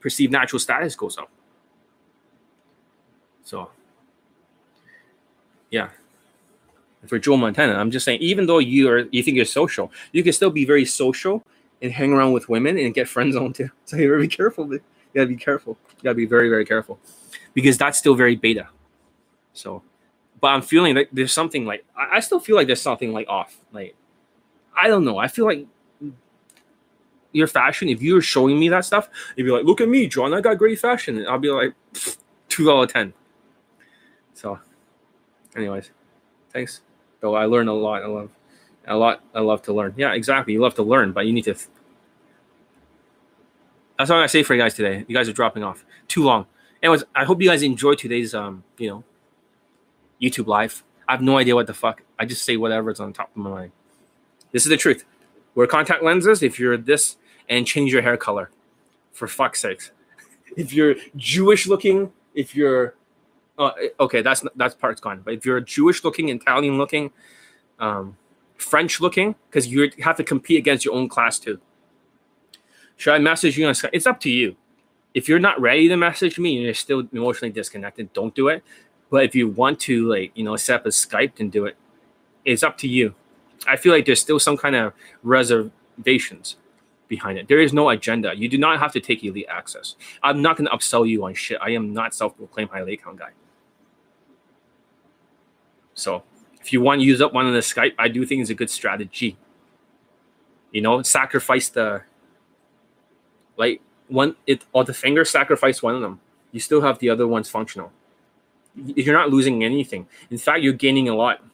perceived natural status goes up. So, yeah. For Joe Montana, I'm just saying, even though you are you think you're social, you can still be very social and hang around with women and get friends on too. So you gotta be careful. You gotta be careful. You gotta be very, very careful. Because that's still very beta. So but I'm feeling like there's something like I, I still feel like there's something like off. Like I don't know. I feel like your fashion, if you're showing me that stuff, you'd be like, look at me, John, I got great fashion. And I'll be like, two of 10. So, anyways, thanks. Though I learned a lot. I love a lot. I love to learn. Yeah, exactly. You love to learn, but you need to. Th- That's all I say for you guys today. You guys are dropping off too long. Anyways, I hope you guys enjoyed today's um, you know, YouTube live. I have no idea what the fuck. I just say whatever whatever's on top of my mind. This is the truth. Wear contact lenses if you're this and change your hair color. For fuck's sakes. If you're Jewish looking, if you're uh, okay, that's that's part's gone. But if you're Jewish looking, Italian looking, um, French looking, because you have to compete against your own class too. Should I message you on Skype? It's up to you. If you're not ready to message me and you're still emotionally disconnected, don't do it. But if you want to, like, you know, set up a Skype and do it, it's up to you. I feel like there's still some kind of reservations behind it. There is no agenda. You do not have to take elite access. I'm not going to upsell you on shit. I am not self-proclaimed high late guy. So if you want to use up one of the Skype, I do think it's a good strategy. You know, sacrifice the Like one, it or the finger sacrifice one of them. You still have the other ones functional. You're not losing anything. In fact, you're gaining a lot.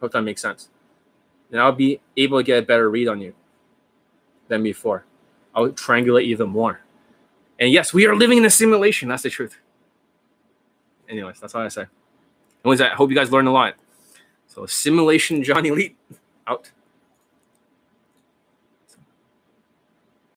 Hope that makes sense. And I'll be able to get a better read on you than before. I'll triangulate even more. And yes, we are living in a simulation. That's the truth. Anyways, that's all I say. Anyways, I hope you guys learned a lot. So simulation Johnny Elite out.